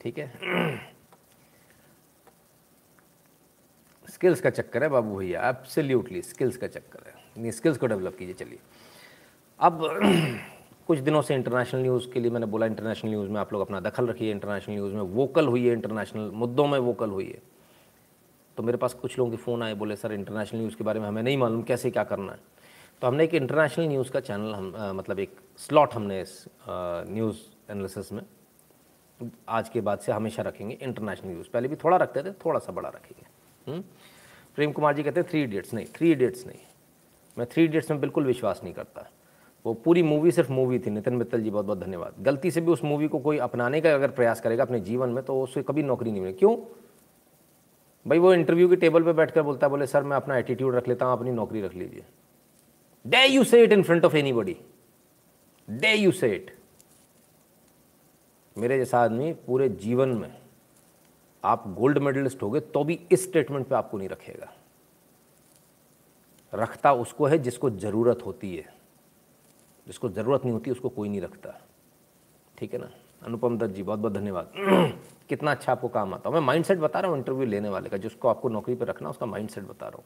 ठीक है? स्किल्स का चक्कर है बाबू भैया। एब्सोल्युटली स्किल्स का चक्कर है। स्किल्स को डेवलप कीजिए, चलिए। अब कुछ दिनों से इंटरनेशनल न्यूज़ के लिए मैंने बोला इंटरनेशनल न्यूज़ में आप लोग अपना दखल रखिए इंटरनेशनल न्यूज़ में वोकल हुई है इंटरनेशनल मुद्दों में वोकल हुई है। तो मेरे पास कुछ लोगों के फ़ोन आए बोले सर इंटरनेशनल न्यूज़ के बारे में हमें नहीं मालूम कैसे क्या करना है? तो हमने एक इंटरनेशनल न्यूज़ का चैनल हम आ, मतलब एक स्लॉट हमने इस न्यूज़ एनालिसिस में आज के बाद से हमेशा रखेंगे इंटरनेशनल न्यूज़ पहले भी थोड़ा रखते थे थोड़ा सा बड़ा रखेंगे। हम्म? प्रेम कुमार जी कहते हैं थ्री इडियट्स नहीं थ्री इडियट्स नहीं। मैं थ्री इडियट्स में बिल्कुल विश्वास नहीं करता। वो पूरी मूवी सिर्फ़ मूवी थी। नितिन मित्तल जी बहुत बहुत धन्यवाद। गलती से भी उस मूवी को कोई अपनाने का अगर प्रयास करेगा अपने जीवन में तो उसे कभी नौकरी नहीं मिलेगी। क्यों? भाई वो इंटरव्यू के टेबल पे बैठकर बोलता है, बोले, सर, मैं अपना एटीट्यूड रख लेता हूँ अपनी नौकरी रख लीजिए। They you say it in front of anybody they you say it मेरे जैसा आदमी पूरे जीवन में आप गोल्ड मेडलिस्ट हो गए तो भी इस स्टेटमेंट पे आपको नहीं रखेगा। रखता उसको है जिसको ज़रूरत होती है। जिसको ज़रूरत नहीं होती, उसको कोई नहीं रखता। ठीक है ना? अनुपम दत्त जी बहुत बहुत धन्यवाद। कितना अच्छा आपको काम आता है। मैं माइंडसेट बता रहा हूँ इंटरव्यू लेने वाले का, जिसको आपको नौकरी पर रखना उसका माइंडसेट बता रहा हूँ।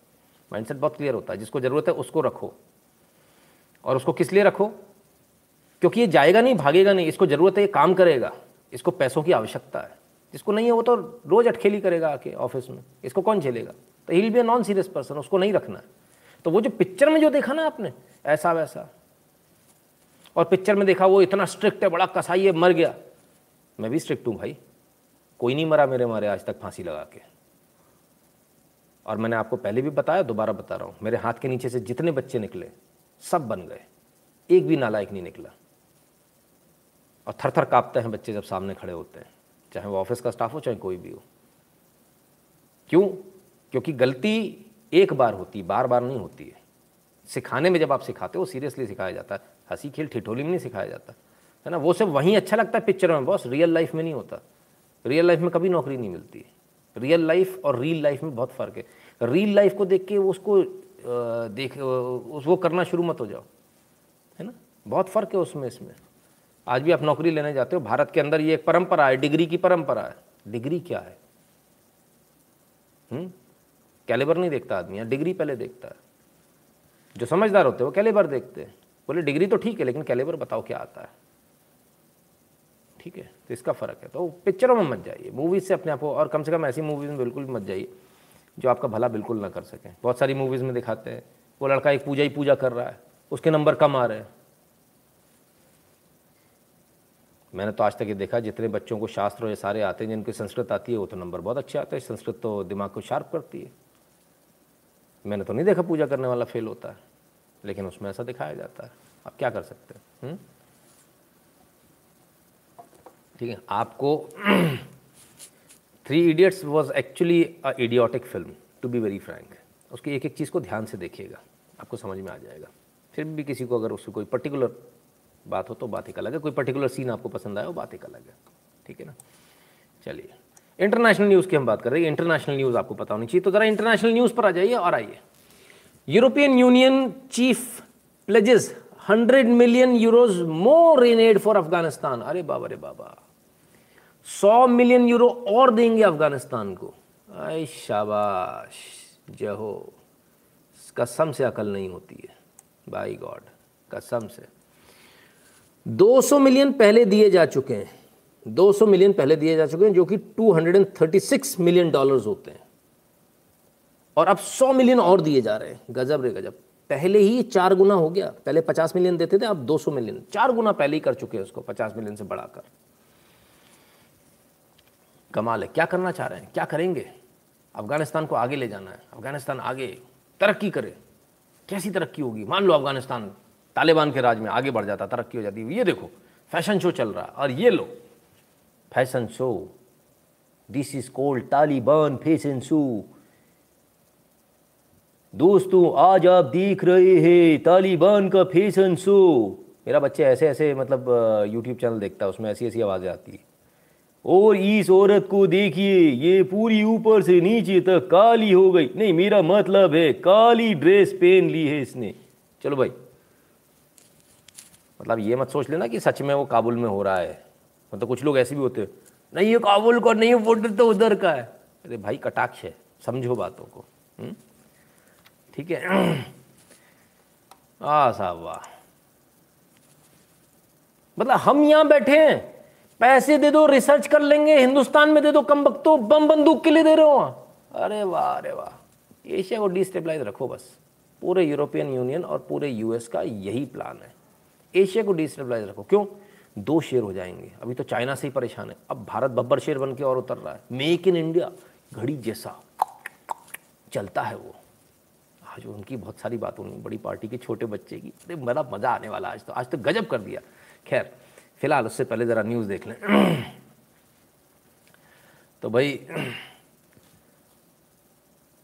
माइंडसेट बहुत क्लियर होता है। जिसको ज़रूरत है, उसको रखो। और उसको किस लिए रखो? क्योंकि ये जाएगा नहीं, भागेगा नहीं। इसको ज़रूरत है, ये काम करेगा। इसको पैसों की आवश्यकता है। जिसको नहीं है, वो तो रोज़ अटखेली करेगा आके ऑफ़िस में। इसको कौन झेलेगा? तो he'll be a non serious person उसको नहीं रखना है। तो वो जो पिक्चर में जो देखा ना आपने ऐसा वैसा और पिक्चर में देखा, वो इतना स्ट्रिक्ट है, बड़ा कसाई है, मर गया। मैं भी स्ट्रिक्ट हूँ भाई। कोई नहीं मरा मेरे मारे आज तक फांसी लगा के। और मैंने आपको पहले भी बताया, दोबारा बता रहा हूँ। मेरे हाथ के नीचे से जितने बच्चे निकले, सब बन गए। एक भी नालायक नहीं निकला। और थर थर काँपते हैं बच्चे जब सामने खड़े होते हैं, चाहे वो ऑफ़िस का स्टाफ हो, चाहे कोई भी हो। क्यों? क्योंकि गलती एक बार होती बार बार नहीं होती है। सिखाने में जब आप सिखाते हो सीरियसली सिखाया जाता है। हँसी खेल, ठिठोली में नहीं सिखाया जाता। है ना? वो सब वहीं अच्छा लगता है पिक्चर में, बॉस। रियल लाइफ में नहीं होता। रियल लाइफ में कभी नौकरी नहीं मिलती। रियल लाइफ और रील लाइफ में बहुत फ़र्क है। रील लाइफ को देख के उसको देख वो करना शुरू मत हो जाओ। है ना? बहुत फ़र्क है उसमें, इसमें। आज भी आप नौकरी लेने जाते हो, भारत के अंदर ये एक परंपरा है, डिग्री की परंपरा है। डिग्री क्या है? हम्म? कैलेबर नहीं देखता आदमी यहाँ डिग्री पहले देखता है। जो समझदार होते हैं, वो कैलेबर देखते हैं। बोले, डिग्री तो ठीक है, लेकिन कैलेबर बताओ क्या आता है? ठीक है तो इसका फ़र्क है। तो पिक्चरों में मत जाइए, मूवीज़ से अपने आप को, और कम से कम ऐसी मूवीज़ में बिल्कुल मत जाइए, जो आपका भला बिल्कुल ना कर सकें। बहुत सारी मूवीज़ में दिखाते हैं, वो लड़का एक पूजा ही पूजा कर रहा है, उसके नंबर कम आ रहे हैं। मैंने तो आज तक ये देखा, जितने बच्चों को शास्त्र ये सारे आते हैं, जिनकी संस्कृत आती है, वो तो नंबर बहुत अच्छे आते हैं। संस्कृत तो दिमाग को शार्प करती है। मैंने तो नहीं देखा पूजा करने वाला फेल होता है। लेकिन उसमें ऐसा दिखाया जाता है। आप क्या कर सकते हैं? हम्म? ठीक है, आपको three idiots was actually a idiotic film to be very frank उसकी एक एक चीज़ को ध्यान से देखिएगा, आपको समझ में आ जाएगा। फिर भी किसी को अगर उसको कोई पर्टिकुलर बात हो तो बात एक अलग है। कोई पर्टिकुलर सीन आपको पसंद आया, वो बात एक अलग है। ठीक है ना? चलिए इंटरनेशनल न्यूज़ की हम बात कर रहे हैं। इंटरनेशनल न्यूज़ आपको पता होनी चाहिए। तो ज़रा इंटरनेशनल न्यूज़ पर आ जाइए और आइए। European Union chief pledges hundred million euros more in aid for Afghanistan अरे बाबा अरे बाबा। सौ मिलियन यूरो और देंगे अफ़गानिस्तान को। आय शाबाश जहो कसम से अकल नहीं होती है। बाई गॉड कसम से। 200 मिलियन पहले दिए जा चुके हैं। 200 मिलियन पहले दिए जा चुके हैं, जो कि 236 मिलियन डॉलर्स होते हैं। और अब सौ मिलियन और दिए जा रहे हैं। गजब रे गजब। पहले ही चार गुना हो गया। पहले 50 मिलियन देते थे, अब 200 मिलियन। चार गुना पहले ही कर चुके हैं उसको 50 मिलियन से बढ़ाकर। कमाल है। क्या करना चाह रहे हैं? क्या करेंगे? अफ़गानिस्तान को आगे ले जाना है। अफ़गानिस्तान आगे तरक्की करे। कैसी तरक्की होगी? मान लो अफ़गानिस्तान तालिबान के राज में आगे बढ़ जाता, तरक्की हो जाती। ये देखो, फ़ैशन शो चल रहा है। और ये लो, fashion show. This is called Taliban fashion show दोस्तों, आज आप देख रहे हैं तालिबान का फ़ैशन शो। मेरा बच्चे ऐसे ऐसे मतलब यूट्यूब चैनल देखता है, उसमें ऐसी ऐसी आवाज़ें आती है। और इस औरत को देखिए, ये पूरी ऊपर से नीचे तक काली हो गई। नहीं, मेरा मतलब है, काली ड्रेस पहन ली है इसने। चलो भाई। मतलब ये मत सोच लेना कि सच में वो काबुल में हो रहा है। मतलब कुछ लोग ऐसे भी होते हैं, नहीं, ये काबुल का नहीं, वो तो उधर का है। अरे भाई, कटाक्ष है, समझो बातों को। हम्म? ठीक है। आ साहब वाह मतलब हम यहाँ बैठे हैं, पैसे दे दो रिसर्च कर लेंगे, हिंदुस्तान में दे दो, कम तो बम बंदूक के लिए दे रहे हो अरे वाह अरे वाह। एशिया को डिस्टेबलाइज रखो बस। पूरे यूरोपियन यूनियन और पूरे यूएस का यही प्लान है। एशिया को डिस्टेबलाइज रखो। क्यों? दो शेर हो जाएँगे। अभी तो चाइना से ही परेशान है। अब भारत बब्बर शेर बन के और उतर रहा है। मेक इन इंडिया घड़ी जैसा। चलता है वो। आज उनकी बहुत सारी बातों नहीं बड़ी पार्टी के छोटे बच्चे की, अरे बड़ा मज़ा आने वाला आज तो आज तो गजब कर दिया। खैर, फ़िलहाल उससे पहले ज़रा न्यूज़ देख लें। तो भाई,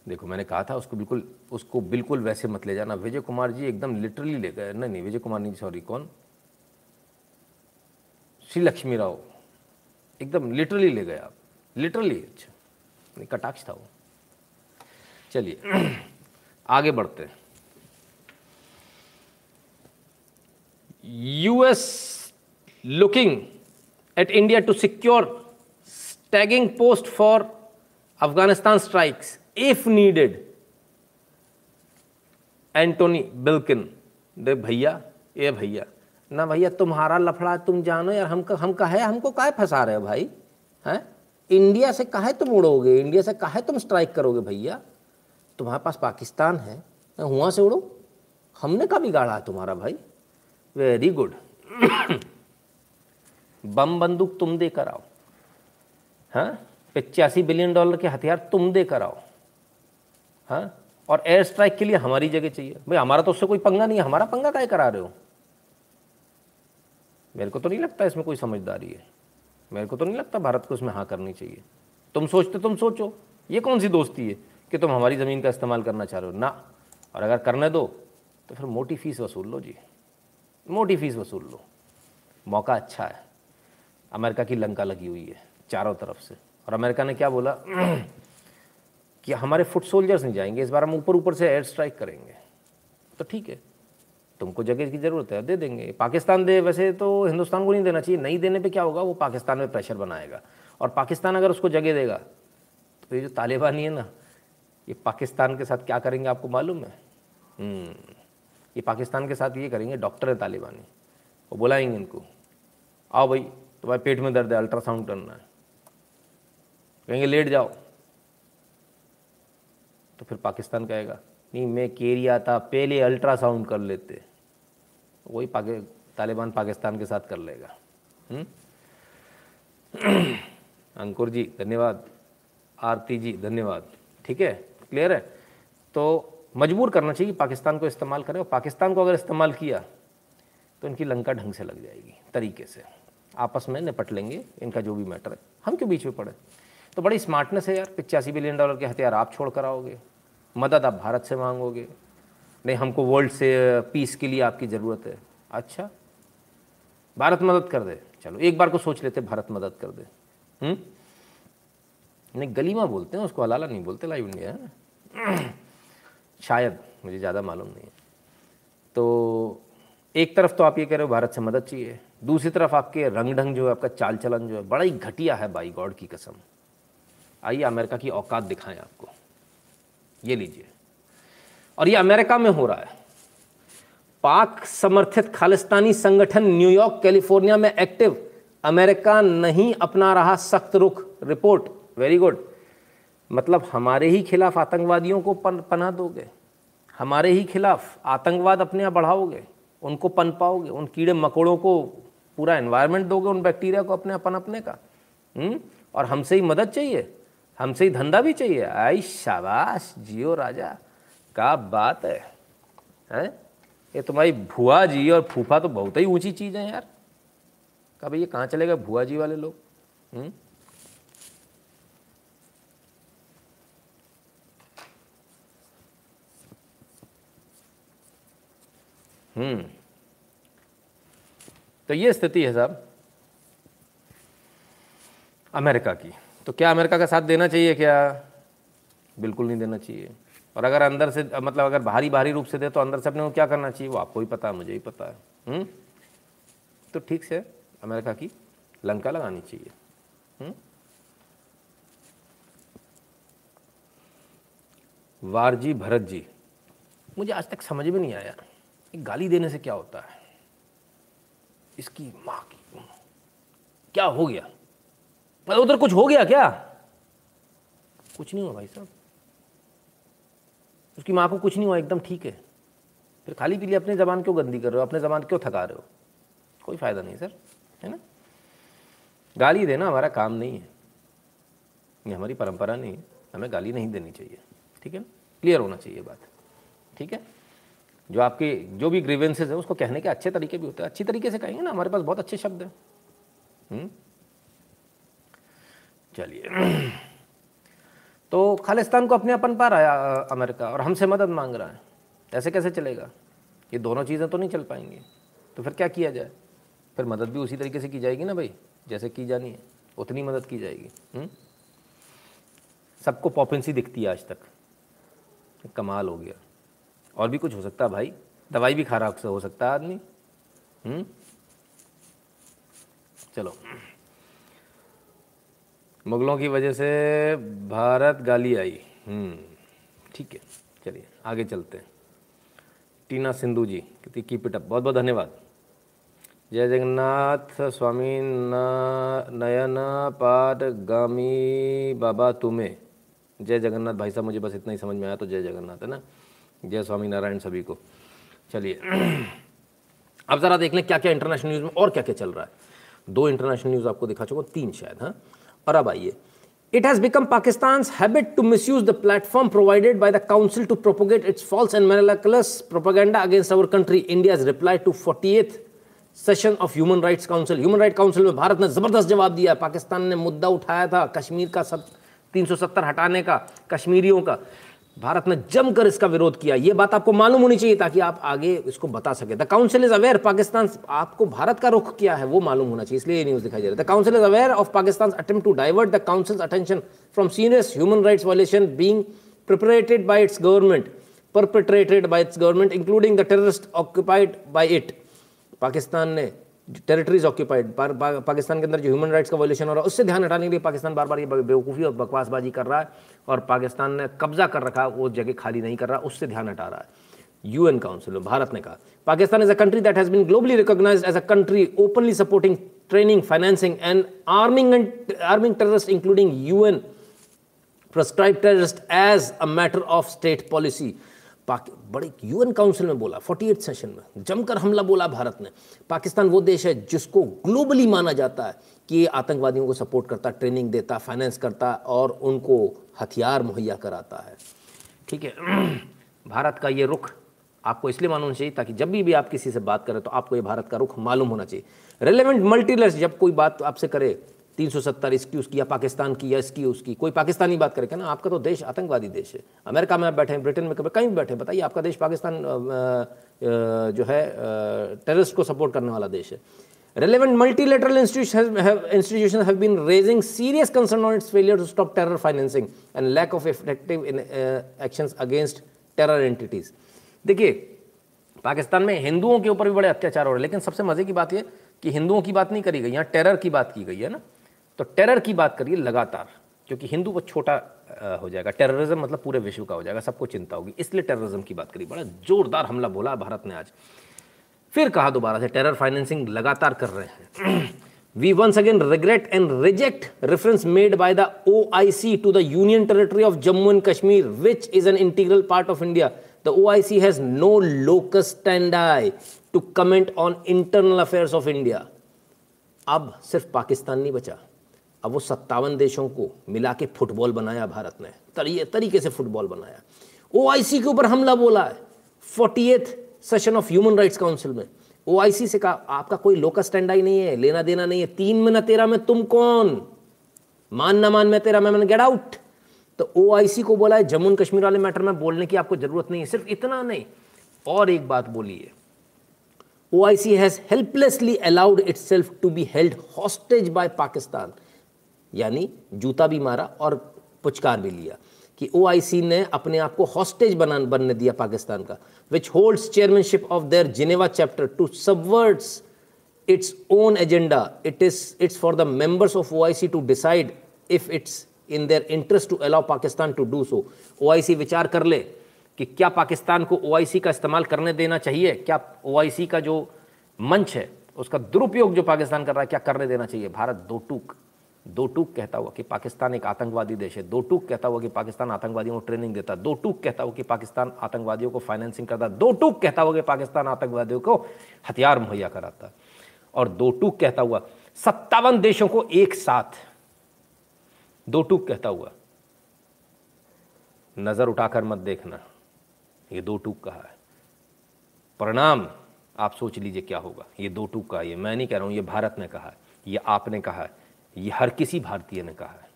देखो मैंने कहा था उसको बिल्कुल उसको बिल्कुल वैसे मत ले जाना। विजय कुमार जी एकदम लिटरली ले गए। नहीं नहीं, विजय कुमार नहीं सॉरी कौन? श्री लक्ष्मी राव। एकदम लिटरली ले गए आप। लिटरली अच्छा। नहीं, कटाक्ष था वो। चलिए। आगे बढ़ते हैं। US looking at India to secure staging post for Afghanistan strikes if needed Antony Blinken दे भैया, ए भैया, ना भैया, तुम्हारा लफड़ा तुम जानो यार, हम हम कहे हमको काहे फंसा रहे हो भाई? हैं? इंडिया से काहे तुम उड़ोगे? इंडिया से काहे तुम स्ट्राइक करोगे भैया? तुम्हारे पास पाकिस्तान है वहाँ से उड़ो? हमने का बिगाड़ा है तुम्हारा भाई? वेरी गुड बम बंदूक तुम दे कर आओ। हाँ? पचासी बिलियन डॉलर के हथियार तुम दे कर आओ। हाँ? और एयर स्ट्राइक के लिए हमारी जगह चाहिए। भाई, हमारा तो उससे कोई पंगा नहीं है। हमारा पंगा काय करा रहे हो? मेरे को तो नहीं लगता इसमें कोई समझदारी है। मेरे को तो नहीं लगता भारत को इसमें हाँ करनी चाहिए। तुम सोचते तुम सोचो। ये कौन सी दोस्ती है? कि तुम हमारी ज़मीन का इस्तेमाल करना चाह रहे हो। ना। और अगर करने दो तो फिर मोटी फ़ीस वसूल लो जी। मोटी फ़ीस वसूल लो। मौका अच्छा है। अमेरिका की लंका लगी हुई है, चारों तरफ़ से। और अमेरिका ने क्या बोला? कि हमारे फुट सोल्जर्स नहीं जाएँगे, इस बार हम ऊपर ऊपर से एयर स्ट्राइक करेंगे। तो ठीक है। तुमको जगह की ज़रूरत है, दे देंगे। पाकिस्तान दे, वैसे तो हिंदुस्तान को नहीं देना चाहिए। नहीं देने पे क्या होगा? वो पाकिस्तान में प्रेशर बनाएगा। और पाकिस्तान अगर उसको जगह देगा तो ये जो तालिबानी है ना ये पाकिस्तान के साथ क्या करेंगे आपको मालूम है? हम्म, ये पाकिस्तान के साथ ये करेंगे डॉक्टर है तालिबानी। वो बुलाएँगे इनको। आओ भाई तुम्हारे पेट में दर्द है अल्ट्रासाउंड करना है। कहेंगे लेट जाओ। तो फिर पाकिस्तान कहेगा नहीं मैं केरिया था पहले अल्ट्रासाउंड कर लेते। वही पाकि तालिबान पाकिस्तान के साथ कर लेगा। हम्म? अंकुर जी धन्यवाद। आरती जी धन्यवाद। ठीक है? क्लियर है? तो मजबूर करना चाहिए पाकिस्तान को इस्तेमाल करें। और पाकिस्तान को अगर इस्तेमाल किया तो इनकी लंका ढंग से लग जाएगी, तरीके से। आपस में निपट लेंगे, इनका जो भी मैटर है। हम क्यों बीच में पड़े? तो बड़ी स्मार्टनेस है यार, पिचासी बिलियन डॉलर के हथियार आप छोड़ कर आओगे। मदद आप भारत से मांगोगे। नहीं, हमको वर्ल्ड से पीस के लिए आपकी ज़रूरत है। अच्छा भारत मदद कर दे। चलो, एक बार को सोच लेते, भारत मदद कर दे। हुँ? नहीं गलीमा बोलते हैं, उसको हलाला नहीं बोलते लाइव इंडिया है। शायद, मुझे ज़्यादा मालूम नहीं है। तो एक तरफ़ तो आप ये कह रहे हो, भारत से मदद चाहिए। दूसरी तरफ़ आपके रंग ढंग जो है, आपका चाल चलन जो है, बड़ा ही घटिया है बाई गॉड की कसम। आइए, अमेरिका की औकात दिखाएँ आपको। ये लीजिए। और ये अमेरिका में हो रहा है। पाक समर्थित खालिस्तानी संगठन न्यूयॉर्क, कैलिफ़ोर्निया में एक्टिव। अमेरिका नहीं अपना रहा सख्त रुख। रिपोर्ट। वेरी गुड मतलब हमारे ही खिलाफ आतंकवादियों को पन, पना दोगे। हमारे ही खिलाफ आतंकवाद अपने आप बढ़ाओगे उनको पन पाओगे उन कीड़े मकोड़ों को पूरा एनवायरनमेंट दोगे उन बैक्टीरिया को अपने अपन अपने का। हुँ? हम्म? और हमसे ही मदद चाहिए हमसे ही धंधा भी चाहिए। आई शाबाश जियो राजा का बात है। हैं? ये तुम्हारी भुआ जी और फूफा तो बहुत ही ऊँची चीज़ है यार। का भाई ये कहाँ चले गए भुआ जी वाले लोग? हम्म? तो ये स्थिति है साहब अमेरिका की तो क्या अमेरिका का साथ देना चाहिए क्या बिल्कुल नहीं देना चाहिए और अगर अंदर से मतलब अगर बाहरी बाहरी रूप से दे तो अंदर से अपने को क्या करना चाहिए वो आपको ही पता है, मुझे ही पता है हुँ? हम्म? तो ठीक से अमेरिका की लंका लगानी चाहिए? हम्म? वारजी भरत जी, मुझे आज तक समझ में नहीं आया गाली देने से क्या होता है? इसकी माँ की क्या हो गया? मतलब उधर कुछ हो गया क्या? कुछ नहीं हुआ भाई साहब। उसकी माँ को कुछ नहीं हुआ, एकदम ठीक है। फिर खाली पीली अपने ज़बान क्यों गंदी कर रहे हो? अपने ज़बान क्यों थका रहे हो? कोई फ़ायदा नहीं सर, है ना? गाली देना हमारा काम नहीं है। ये हमारी परंपरा नहीं है। हमें गाली नहीं देनी चाहिए। ठीक है? क्लियर होना चाहिए बात। ठीक है? जो आपके, जो भी ग्रीवेंसेज है, उसको कहने के अच्छे तरीके भी होते हैं। अच्छी तरीके से कहेंगे ना, हमारे पास बहुत अच्छे शब्द हैं। हम्म? चलिए। तो खालिस्तान को अपने अपन पा रहा है अमेरिका, और हमसे मदद मांग रहा है। ऐसे कैसे चलेगा? ये दोनों चीज़ें तो नहीं चल पाएँगी। तो फिर क्या किया जाए? फिर मदद भी उसी तरीके से की जाएगी ना भाई, जैसे की जानी है। उतनी मदद की जाएगी। हम्म? सबको पॉपेंसी दिखती है आज तक। कमाल हो गया। और भी कुछ हो सकता भाई। दवाई भी खराब से हो सकता है आदमी। हम्म? चलो। मुगलों की वजह से भारत गाली आई। हम्म ठीक है, चलिए, आगे चलते हैं। टीना सिंधु जी, कहती कीप इट अप बहुत बहुत धन्यवाद। जय जगन्नाथ स्वामी नयन पाठ गामी बाबा तुम्हें। जय जगन्नाथ भाई साहब, मुझे बस इतना ही समझ में आया तो जय जगन्नाथ, है ना? जय स्वामी नारायण सभी को। चलिए। अब ज़रा देख लें क्या क्या इंटरनेशनल न्यूज़ में और क्या क्या चल रहा है। दो इंटरनेशनल न्यूज़ आपको दिखा चुका तीन शायद हाँ। और अब आइए। It has become Pakistan's habit to misuse the platform provided by the Council to propagate its false and miraculous propaganda against our country. India's reply to 48th session of human rights council human right council में भारत ने ज़बरदस्त जवाब दिया पाकिस्तान ने मुद्दा उठाया था कश्मीर का सब 370 हटाने का, कश्मीरियों का। भारत ने जमकर इसका विरोध किया। ये बात आपको मालूम होनी चाहिए ताकि आप आगे इसको बता सके। The council is aware Pakistan आपको भारत का रुख किया है वो मालूम होना चाहिए। इसलिए ये न्यूज़ दिखाई दे रहा है। The council is aware of Pakistan attempt to divert the council attention from serious human rights violation being perpetrated by its government perpetrated by its government, including the terrorists occupied by it. Pakistan ने territories occupied Pakistan के अंदर जो human rights का violation हो रहा है, उससे ध्यान हटाने के लिए पाकिस्तान बार बार ये बेवकूफ़ी और बकवासबाजी कर रहा है और पाकिस्तान ने कब्जा कर रखा वो जगह खाली नहीं कर रहा, उससे ध्यान हटा रहा है। यूएन काउंसिल में भारत ने कहा, Pakistan is a country that has been globally recognised as a country openly supporting training financing and arming and arming terrorist including UN prescribe terrorist as a matter of state policy बड़े UN council में बोला 48 session में जमकर हमला बोला भारत ने। पाकिस्तान वो देश है जिसको ग्लोबली माना जाता है कि आतंकवादियों को सपोर्ट करता ट्रेनिंग देता फाइनेंस करता और उनको हथियार मुहैया कराता है। ठीक है भारत का ये रुख आपको इसलिए मालूम चाहिए ताकि जब भी, भी आप किसी से बात करें तो आपको ये भारत का रुख मालूम होना चाहिए। रेलिवेंट मल्टीलर्स जब कोई बात आपसे करे तीन सौ सत्तर इसकी उसकी या पाकिस्तान की या इसकी उसकी। कोई पाकिस्तानी बात करेगा ना आपका तो देश आतंकवादी देश है। अमेरिका में आप बैठे हैं ब्रिटेन में कभी कहीं भी बैठे बताइए आपका देश पाकिस्तान जो है टेररिस्ट को सपोर्ट करने वाला देश है। Institutions have, institutions have been raising serious concern on its failure to stop terror financing and lack of effective in, uh, actions against terror entities. देखिए पाकिस्तान में हिंदुओं के ऊपर भी बड़े अत्याचार हो रहे हैं लेकिन सबसे मज़े की बात यह कि हिंदुओं की बात नहीं करी गई यहाँ टेरर की बात की गई है ना। तो टेरर की बात करिए लगातार, क्योंकि हिंदू को छोटा हो जाएगा। टेररिज्म मतलब पूरे विश्व का हो जाएगा, सबको चिंता होगी। इसलिए टेररिज्म की बात करिए। बड़ा जोरदार हमला बोला भारत ने आज। फिर कहा दोबारा से टेरर फाइनेंसिंग लगातार कर रहे हैं। We once again regret and reject reference made by the O I C to the union territory of Jammu and Kashmir which is an integral part of India the O I C has no locus stand to comment on internal affairs of India अब सिर्फ़ पाकिस्तान नहीं बचा। अब वो सत्तावन देशों को मिला के फुटबॉल बनाया भारत ने। तरी, तरीके से फुटबॉल बनाया। ओआईसी के ऊपर हमला बोला है। Forty session of human rights council में। ओआईसी से कहा आपका कोई लोकस स्टैंड आई नहीं है लेना देना नहीं है। तीन में ना तेरा में तुम कौन? मान ना मान मैं तेरा मैं मैंने गेट आउट तो ओ को बोला है जम्मू कश्मीर वाले मैटर में बोलने की आपको ज़रूरत नहीं है सिर्फ़ इतना नहीं। और एक बात बोली ओ बोलिए OIC has helplessly allowed itself to be held hostage by Pakistan यानी जूता भी मारा और पुचकार भी लिया कि ओआईसी ने अपने आप को हॉस्टेज बना, बनने दिया पाकिस्तान का which holds chairmanship of their Geneva chapter to subverts its own agenda it is it's for the members of OIC to decide if it's in their interest to allow Pakistan to do so OIC विचार कर ले कि क्या पाकिस्तान को OIC का इस्तेमाल करने देना चाहिए? क्या ओआईसी का जो मंच है, उसका दुरुपयोग जो पाकिस्तान कर रहा है, क्या करने देना चाहिए? भारत दो टूक। दो टूक कहता हुआ कि पाकिस्तान एक आतंकवादी देश है। दो टूक कहता हुआ कि पाकिस्तान आतंकवादियों को ट्रेनिंग देता दो टूक कहता हुआ कि पाकिस्तान आतंकवादियों को फाइनेंसिंग करता दो टूक कहता हुआ कि पाकिस्तान आतंकवादियों को हथियार मुहैया कराता और दो टूक कहता हुआ, सत्तावन देशों को एक साथ। दो टूक कहता हुआ, नज़र उठाकर मत देखना। ये दो टूक कहा है। परिणाम, आप सोच लीजिए क्या होगा। ये दो टूक कहा ये मैं नहीं कह रहा हूँ, ये भारत ने कहा है। ये आपने कहा है। ये हर किसी भारतीय ने कहा है।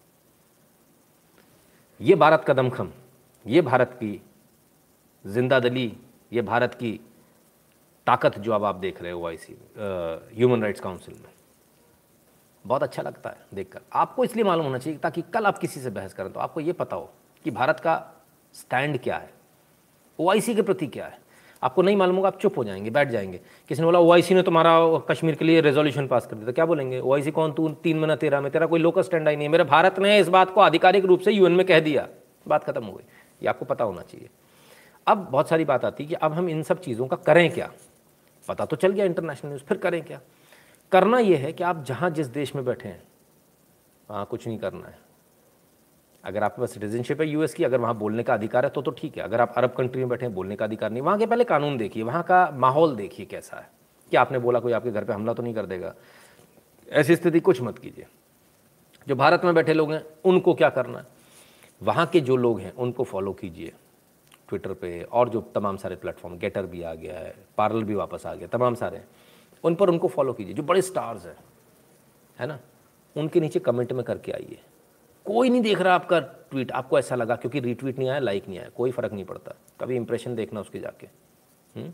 ये भारत का दमखम, ये भारत की ज़िंदा दली, ये भारत की ताकत जो अब आप देख रहे हो I C human rights council में। बहुत अच्छा लगता है देखकर। आपको इसलिए मालूम होना चाहिए ताकि कल आप किसी से बहस करें तो आपको ये पता हो कि भारत का स्टैंड क्या है ओआईसी के प्रति क्या है। आपको नहीं मालूम होगा, आप चुप हो जाएँगे, बैठ जाएँगे। किसी ने बोला ओआईसी ने तुम्हारा कश्मीर के लिए रेजोल्यूशन पास कर दिया तो क्या बोलेंगे? ओआईसी कौन? तू तीन महीना तेरह में, तेरा कोई लोकल स्टैंड आई नहीं है। मेरे भारत ने इस बात को आधिकारिक रूप से यूएन में कह दिया। बात खत्म हो गई। ये आपको पता होना चाहिए। अब बहुत सारी बात आती है कि अब हम इन सब चीज़ों का करें क्या? पता तो चल गया इंटरनेशनल न्यूज़ फिर करें क्या? करना यह है कि आप जहाँ जिस देश में बैठे हैं, वहाँ कुछ नहीं करना है। अगर आपके पास सिटीजनशिप है यूएस की, अगर वहाँ बोलने का अधिकार है तो तो ठीक है। अगर आप अरब कंट्री में बैठे हैं, बोलने का अधिकार नहीं। वहाँ के पहले कानून देखिए, वहाँ का माहौल देखिए कैसा है। कि आपने बोला कोई आपके घर पर हमला तो नहीं कर देगा? ऐसी स्थिति कुछ मत कीजिए। जो भारत में बैठे लोग हैं, उनको क्या करना है? वहाँ के जो लोग हैं, उनको फॉलो कीजिए। ट्विटर पे और जो तमाम सारे प्लेटफॉर्म गेटर भी आ गया है पार्लर भी वापस आ गया, तमाम सारे उन पर उनको फॉलो कीजिए। जो बड़े स्टार्स हैं, है ना? उनके नीचे कमेंट में करके आइए। कोई नहीं देख रहा आपका ट्वीट आपको ऐसा लगा क्योंकि रीट्वीट नहीं आया लाइक नहीं आया, कोई फ़र्क नहीं पड़ता। कभी इंप्रेशन देखना उसके जाके। हुँ? हम्म?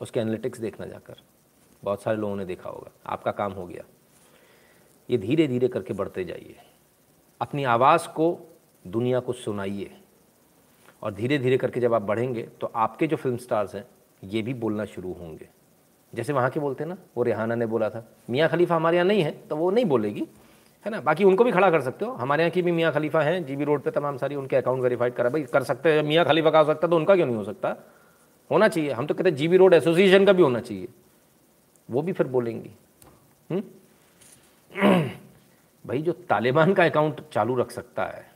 उसके एनालिटिक्स देखना जाकर। बहुत सारे लोगों ने देखा होगा। आपका काम हो गया। ये धीरे धीरे करके बढ़ते जाइए। अपनी आवाज़ को, दुनिया को सुनाइए। और धीरे धीरे करके जब आप बढ़ेंगे तो आपके जो फ़िल्म स्टार्स हैं, ये भी बोलना शुरू होंगे। जैसे वहाँ के बोलते हैं ना, वो रेहाना ने बोला था, मियाँ खलीफा हमारे यहाँ नहीं है तो वो नहीं बोलेगी। है ना? बाकी उनको भी खड़ा कर सकते हो। हमारे यहाँ की भी मियाँ खलीफा हैं, जीबी रोड पर तमाम सारी उनके अकाउंट वेरीफाइड करा। भाई, कर सकते हैं। मियाँ खलीफा का हो सकता तो उनका क्यों नहीं हो सकता? होना चाहिए। हम तो कहते हैं जीबी रोड एसोसिएशन का भी होना चाहिए। वो भी फिर बोलेंगी। हम्म? भाई, जो तालिबान का अकाउंट चालू रख सकता है,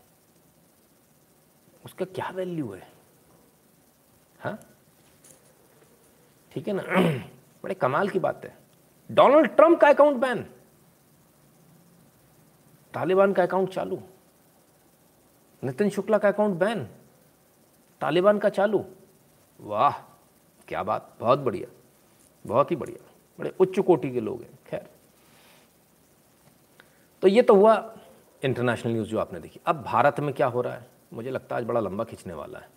उसका क्या वैल्यू है? हाँ? ठीक है ना? बड़े कमाल की बात है। डोनाल्ड ट्रंप का अकाउंट बैन तालिबान का अकाउंट चालू। नितिन शुक्ला का अकाउंट बैन। तालिबान का चालू। वाह, क्या बात, बहुत बढ़िया, बहुत ही बढ़िया, बड़े उच्च कोटि के लोग हैं, खैर। तो ये तो हुआ इंटरनेशनल न्यूज़ जो आपने देखी। अब भारत में क्या हो रहा है? मुझे लगता है आज बड़ा लंबा खींचने वाला है।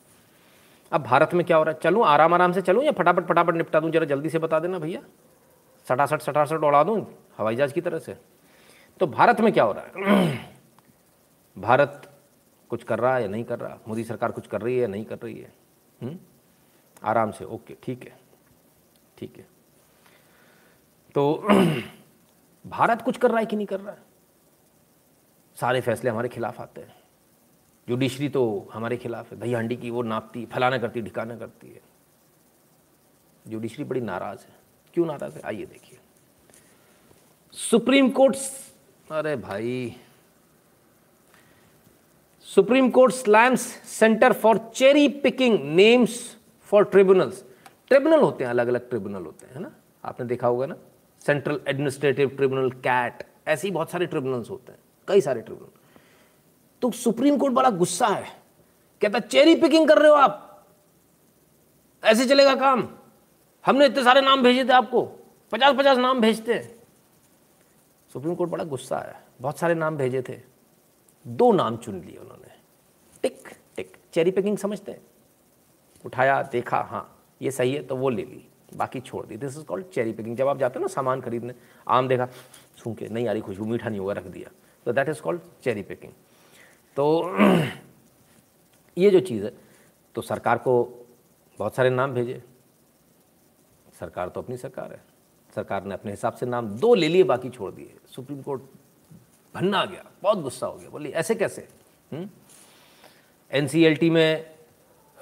अब भारत में क्या हो रहा है? चलूँ, आराम आराम से चलूँ या फटाफट फटाफट निपटा दूँ? जरा जल्दी से बता देना भैया। सटासठ सटासठ उड़ा दूँ, हवाई जहाज़ की तरह से। तो भारत में क्या हो रहा है? भारत कुछ कर रहा है या नहीं कर रहा? मोदी सरकार कुछ कर रही है या नहीं कर रही है? हुँ? हम्म? आराम से, ओके, ठीक है ठीक है। तो भारत कुछ कर रहा है कि नहीं कर रहा है? सारे फैसले हमारे खिलाफ आते हैं। जुडिशरी तो हमारे खिलाफ है। दही हांडी की वो नापती, फलाना करती, ढिकाना करती है। जुडिशरी बड़ी नाराज़ है। क्यों नाराज़ है? आइए देखिए। सुप्रीम कोर्ट अरे भाई। Supreme court slams centre for cherry picking names for tribunals. Tribunal होते हैं अलग अलग ट्रिब्यूनल होते हैं ना? आपने देखा होगा ना? सेंट्रल एडमिनिस्ट्रेटिव ट्रिब्यूनल, कैट, ऐसे ही बहुत सारे ट्रिब्यूनल्स होते हैं, कई सारे ट्रिब्यूनल। तो सुप्रीम कोर्ट बड़ा गुस्सा है। कहता चेरी पिकिंग कर रहे हो आप? ऐसे चलेगा काम? हमने इतने सारे नाम भेजे थे आपको पचास पचास नाम भेजते हैं। सुप्रीम कोर्ट बड़ा गुस्सा आया। बहुत सारे नाम भेजे थे। दो नाम चुन लिए उन्होंने। टिक टिक। चेरी पिकिंग समझते हैं। उठाया, देखा हाँ ये सही है तो वो ले ली। बाकी छोड़ दी। This is called cherry picking जब आप जाते हो ना सामान खरीदने, आम देखा, सूखे, नहीं आ रही खुशबू, मीठा नहीं होगा, रख दिया। तो that is called cherry picking तो ये जो चीज़ है तो सरकार को बहुत सारे नाम भेजे। सरकार तो अपनी सरकार है। सरकार ने अपने हिसाब से नाम दो ले लिए, बाकी छोड़ दिए। सुप्रीम कोर्ट भन्ना गया, बहुत गुस्सा हो गया। बोली ऐसे कैसे? एन हम्म? में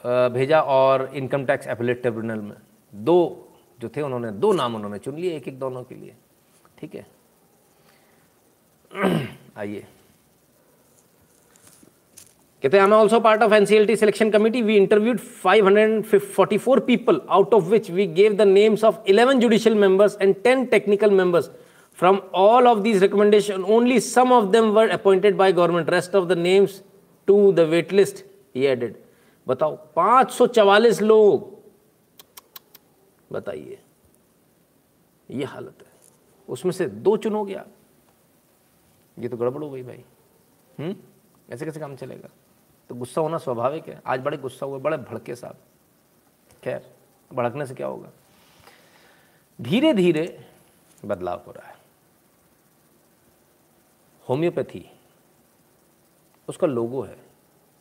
भेजा और इनकम टैक्स एपलेट ट्रिब्यूनल में दो जो थे, उन्होंने दो नाम उन्होंने चुन लिए एक एक दोनों के लिए। ठीक है? आइए। कहते हैं I am also part of NCLT selection committee we interviewed 544 people out of which we gave the names of 11 judicial members and 10 technical members from all of these recommendation only some of them were appointed by government rest of the names to the wait list he added बताओ 544 लोग। बताइए, ये हालत है। उसमें से दो चुनोगे आप ये तो गड़बड़ हो गई भाई। हम्म? ऐसे कैसे काम चलेगा? तो गुस्सा होना स्वाभाविक है। आज बड़े गुस्सा हुए, बड़े भड़के साहब। खैर, भड़कने से क्या होगा? धीरे धीरे बदलाव हो रहा है। होम्योपैथी, उसका लोगो है।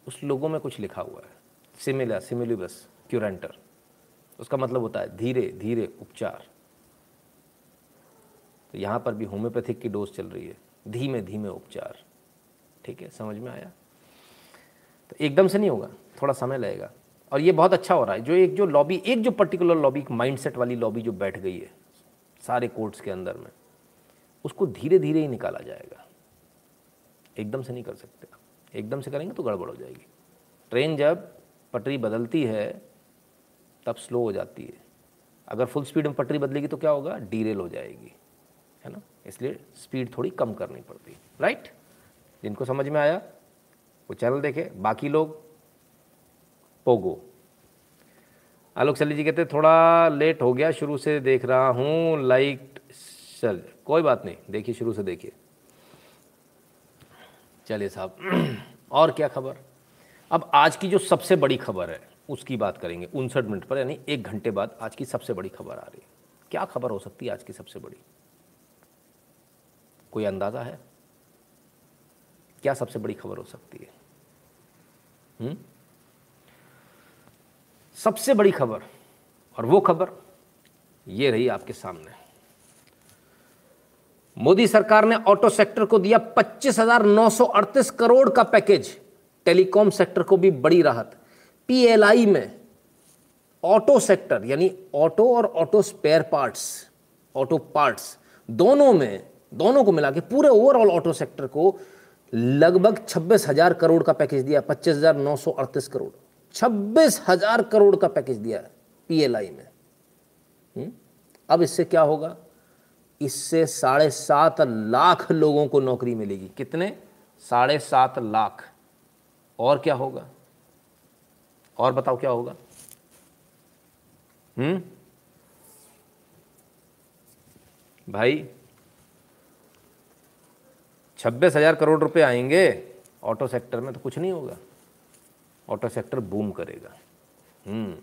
उस लोगो में कुछ लिखा हुआ है। सिमिला, सिमिलिबस, क्यूरेंटर। उसका मतलब होता है धीरे धीरे उपचार। तो यहाँ पर भी होम्योपैथिक की डोज चल रही है। धीमे धीमे उपचार। ठीक है, समझ में आया? तो एकदम से नहीं होगा, थोड़ा समय लगेगा। और ये बहुत अच्छा हो रहा है, जो एक जो लॉबी एक जो पर्टिकुलर लॉबी माइंडसेट वाली लॉबी जो बैठ गई है, सारे कोर्ट्स के अंदर में, उसको धीरे धीरे ही निकाला जाएगा। एकदम से नहीं कर सकते एकदम से करेंगे तो गड़बड़ हो जाएगी। ट्रेन जब पटरी बदलती है, तब स्लो हो जाती है। अगर फुल स्पीड में पटरी बदलेगी तो क्या होगा? डीरेल हो जाएगी, है ना? इसलिए स्पीड थोड़ी कम करनी पड़ती राइट जिनको समझ में आया? वो चैनल देखे, बाकी लोग, पोगो। आलोक सली जी कहते, थोड़ा लेट हो गया, शुरू से देख रहा हूँ लाइक चल। कोई बात नहीं, देखिए, शुरू से देखिए। चलिए साहब, और क्या खबर? अब आज की जो सबसे बड़ी खबर है, उसकी बात करेंगे, उनसठ मिनट पर, यानी एक घंटे बाद आज की सबसे बड़ी खबर आ रही है। क्या खबर हो सकती है आज की सबसे बड़ी? कोई अंदाज़ा है? क्या सबसे बड़ी खबर हो सकती है? हम्म? सबसे बड़ी खबर, और वो खबर ये रही आपके सामने। मोदी सरकार ने ऑटो सेक्टर को दिया पच्चीस करोड़ का पैकेज। टेलीकॉम सेक्टर को भी बड़ी राहत। पीएलआई में ऑटो सेक्टर, यानी ऑटो और auto spare parts, auto parts, दोनों में, दोनों को मिला के पूरे ओवरऑल ऑटो सेक्टर को लगभग छब्बीस हज़ार करोड़ का पैकेज दिया, पच्चीस हज़ार नौ सौ अड़तीस करोड़। छब्बीस हज़ार करोड़ का पैकेज दिया पीएलआई में हुँ? अब इससे क्या होगा? इससे साढ़े सात लाख लोगों को नौकरी मिलेगी। कितने? साढ़े सात लाख। और क्या होगा? और बताओ क्या होगा? हम्म? भाई छब्बीस हज़ार करोड़ रुपए आएँगे ऑटो सेक्टर में तो कुछ नहीं होगा। ऑटो सेक्टर बूम करेगा। हम्म।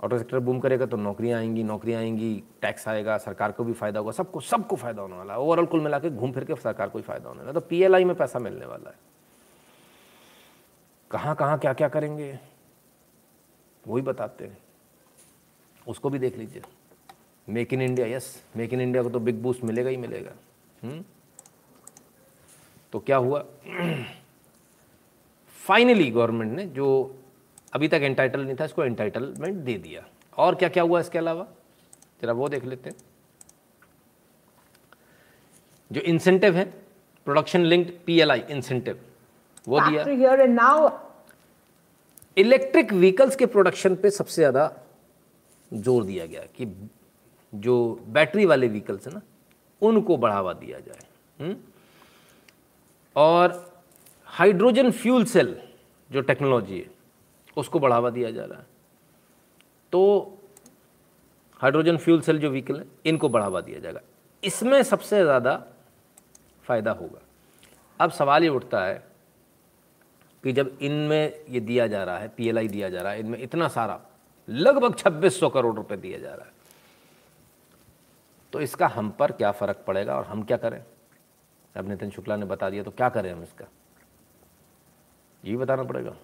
ऑटो सेक्टर बूम करेगा तो नौकरियाँ आएँगी नौकरियाँ आएँगी टैक्स आएगा, सरकार को भी फ़ायदा होगा, सबको सबको फ़ायदा होने वाला है। ओवरऑल कुल मिला के घूम फिर के सरकार को भी फ़ायदा होने वाला तो पीएलआई में पैसा मिलने वाला है। कहाँ कहाँ, क्या क्या करेंगे? वही बताते हैं। उसको भी देख लीजिए। Make in India yes make in India को तो बिग बूस्ट मिलेगा ही मिलेगा। हुँ? हम्म? तो क्या हुआ? फाइनली गवर्नमेंट ने जो अभी तक एंटाइटल नहीं था इसको एंटाइटलमेंट दे दिया। और क्या क्या हुआ इसके अलावा? जरा वो देख लेते हैं। जो इंसेंटिव है प्रोडक्शन लिंक्ड पीएलआई इंसेंटिव वो दिया। इलेक्ट्रिक व्हीकल्स के प्रोडक्शन पे सबसे ज़्यादा ज़ोर दिया गया कि जो बैटरी वाले व्हीकल्स है ना उनको बढ़ावा दिया जाए। हुँ? और हाइड्रोजन फ्यूल सेल जो टेक्नोलॉजी है, उसको बढ़ावा दिया जा रहा है। तो हाइड्रोजन फ्यूल सेल जो व्हीकल है, इनको बढ़ावा दिया जाएगा। इसमें सबसे ज़्यादा फ़ायदा होगा। अब सवाल ये उठता है कि जब इनमें ये दिया जा रहा है, पीएलआई दिया जा रहा है, इनमें इतना सारा, लगभग 2600 करोड़ रुपए दिया जा रहा है तो इसका हम पर क्या फ़र्क पड़ेगा और हम क्या करें? अब नितिन शुक्ला ने बता दिया तो क्या करें हम इसका ये बताना पड़ेगा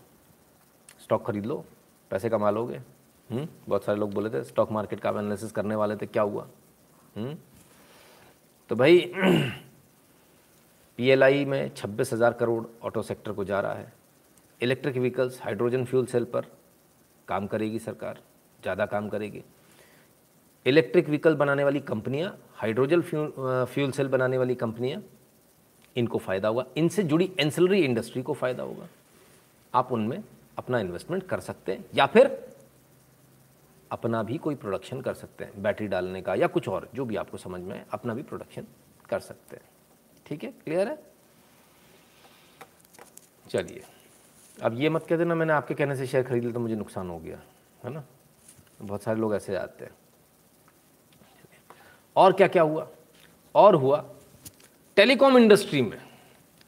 स्टॉक खरीद लो, पैसे कमा लोगे हम्म? बहुत सारे लोग बोले थे, स्टॉक मार्केट का एनालिसिस करने वाले थे, क्या हुआ हुँ? हम्म? तो भाई पीएलआई में छब्बीस हज़ार करोड़ ऑटो सेक्टर को जा रहा है electric vehicles hydrogen fuel cell पर काम करेगी सरकार, ज़्यादा काम करेगी इलेक्ट्रिक व्हीकल बनाने वाली कंपनियाँ हाइड्रोजन फ्यूल फ्यूल सेल बनाने वाली कंपनियाँ इनको फ़ायदा होगा। इनसे जुड़ी एंसिलरी इंडस्ट्री को फ़ायदा होगा। आप उनमें अपना इन्वेस्टमेंट कर सकते हैं, या फिर अपना भी कोई प्रोडक्शन कर सकते हैं बैटरी डालने का, या कुछ और, जो भी आपको समझ में अपना भी प्रोडक्शन कर सकते हैं। ठीक है? क्लियर है? चलिए। अब ये मत कह देना मैंने आपके कहने से शेयर खरीद लिया तो मुझे नुकसान हो गया, है ना? बहुत सारे लोग ऐसे आते हैं। और क्या क्या हुआ? और हुआ टेलीकॉम इंडस्ट्री में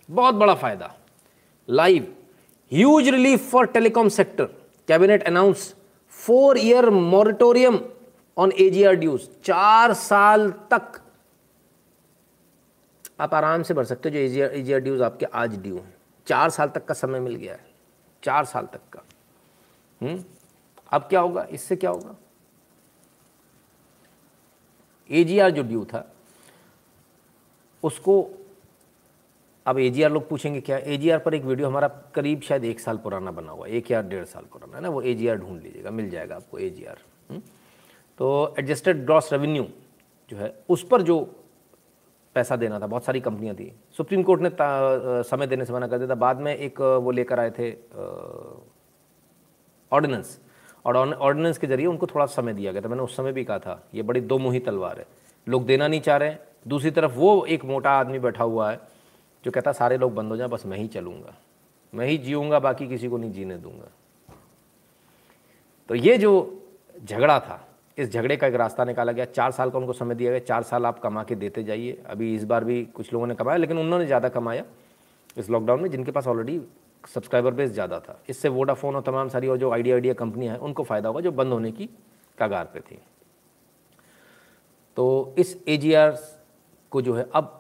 बहुत बड़ा फ़ायदा। Live huge relief for telecom sector cabinet announce four year moratorium on AGR dues चार साल तक। आप आराम से भर सकते हो जो एजीआर एजीआर ड्यूज आपके आज ड्यू हैं। चार साल तक का समय मिल गया है। चार साल तक का। हम्म? अब क्या होगा? इससे क्या होगा? एजीआर जो ड्यू था उसको अब एजीआर लोग पूछेंगे क्या? एजीआर पर एक वीडियो हमारा करीब शायद एक साल पुराना बना हुआ एक या डेढ़ साल पुराना, है ना? वो एजीआर ढूंढ लीजिएगा, मिल जाएगा आपको एजीआर हम्म? तो एडजस्टेड ग्रॉस रेवेन्यू जो है, उस पर जो पैसा देना था, बहुत सारी कंपनियाँ थी। सुप्रीम कोर्ट ने समय देने से मना कर दिया था। बाद में एक वो लेकर आए थे ऑर्डिनेंस और ऑर्डिनेंस के ज़रिए उनको थोड़ा समय दिया गया था। मैंने उस समय भी कहा था, ये बड़ी दो मुही तलवार है। लोग देना नहीं चाह रहे हैं दूसरी तरफ़ वो एक मोटा आदमी बैठा हुआ है जो कहता सारे लोग बंद हो जाए, बस मैं ही चलूँगा। मैं ही जीऊँगा, बाकी किसी को नहीं जीने दूँगा। तो ये जो झगड़ा था, इस झगड़े का एक रास्ता निकाला गया। चार साल का उनको समय दिया गया। चार साल आप कमा के देते जाइए। अभी इस बार भी कुछ लोगों ने कमाया, लेकिन उन्होंने ज़्यादा कमाया इस लॉकडाउन में, जिनके पास ऑलरेडी सब्सक्राइबर बेस ज़्यादा था। इससे वोडाफोन और तमाम सारी और जो आइडिया आइडिया कंपनियाँ हैं, उनको फ़ायदा होगा जो बंद होने की कगार पे थी। तो इस ए को जो है अब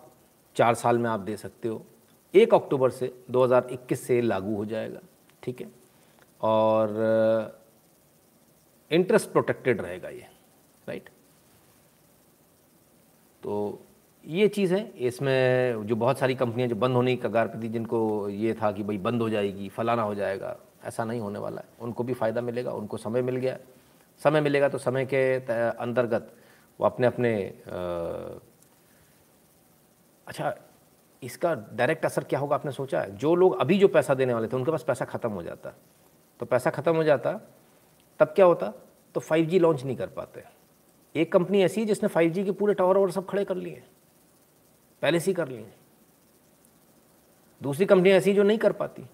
चार साल में आप दे सकते हो। एक अक्टूबर से 2021 से लागू हो जाएगा, ठीक है? और इंटरेस्ट प्रोटेक्टेड रहेगा ये राइट तो ये चीज़ है, इसमें जो बहुत सारी कंपनियाँ जो बंद होने की कगार पर थी, जिनको ये था कि भाई बंद हो जाएगी, फलाना हो जाएगा, ऐसा नहीं होने वाला है। उनको भी फ़ायदा मिलेगा, उनको समय मिल गया। समय मिलेगा तो समय के अंतर्गत वो अपने अपने अच्छा इसका डायरेक्ट असर क्या होगा आपने सोचा है? जो लोग अभी जो पैसा देने वाले थे, उनके पास पैसा ख़त्म हो जाता। तो पैसा ख़त्म हो जाता, तब क्या होता? तो 5G लॉन्च नहीं कर पाते। एक कंपनी ऐसी है जिसने 5G के पूरे टावर और सब खड़े कर लिए पहले से ही कर लिए दूसरी कंपनी ऐसी जो नहीं कर पाती।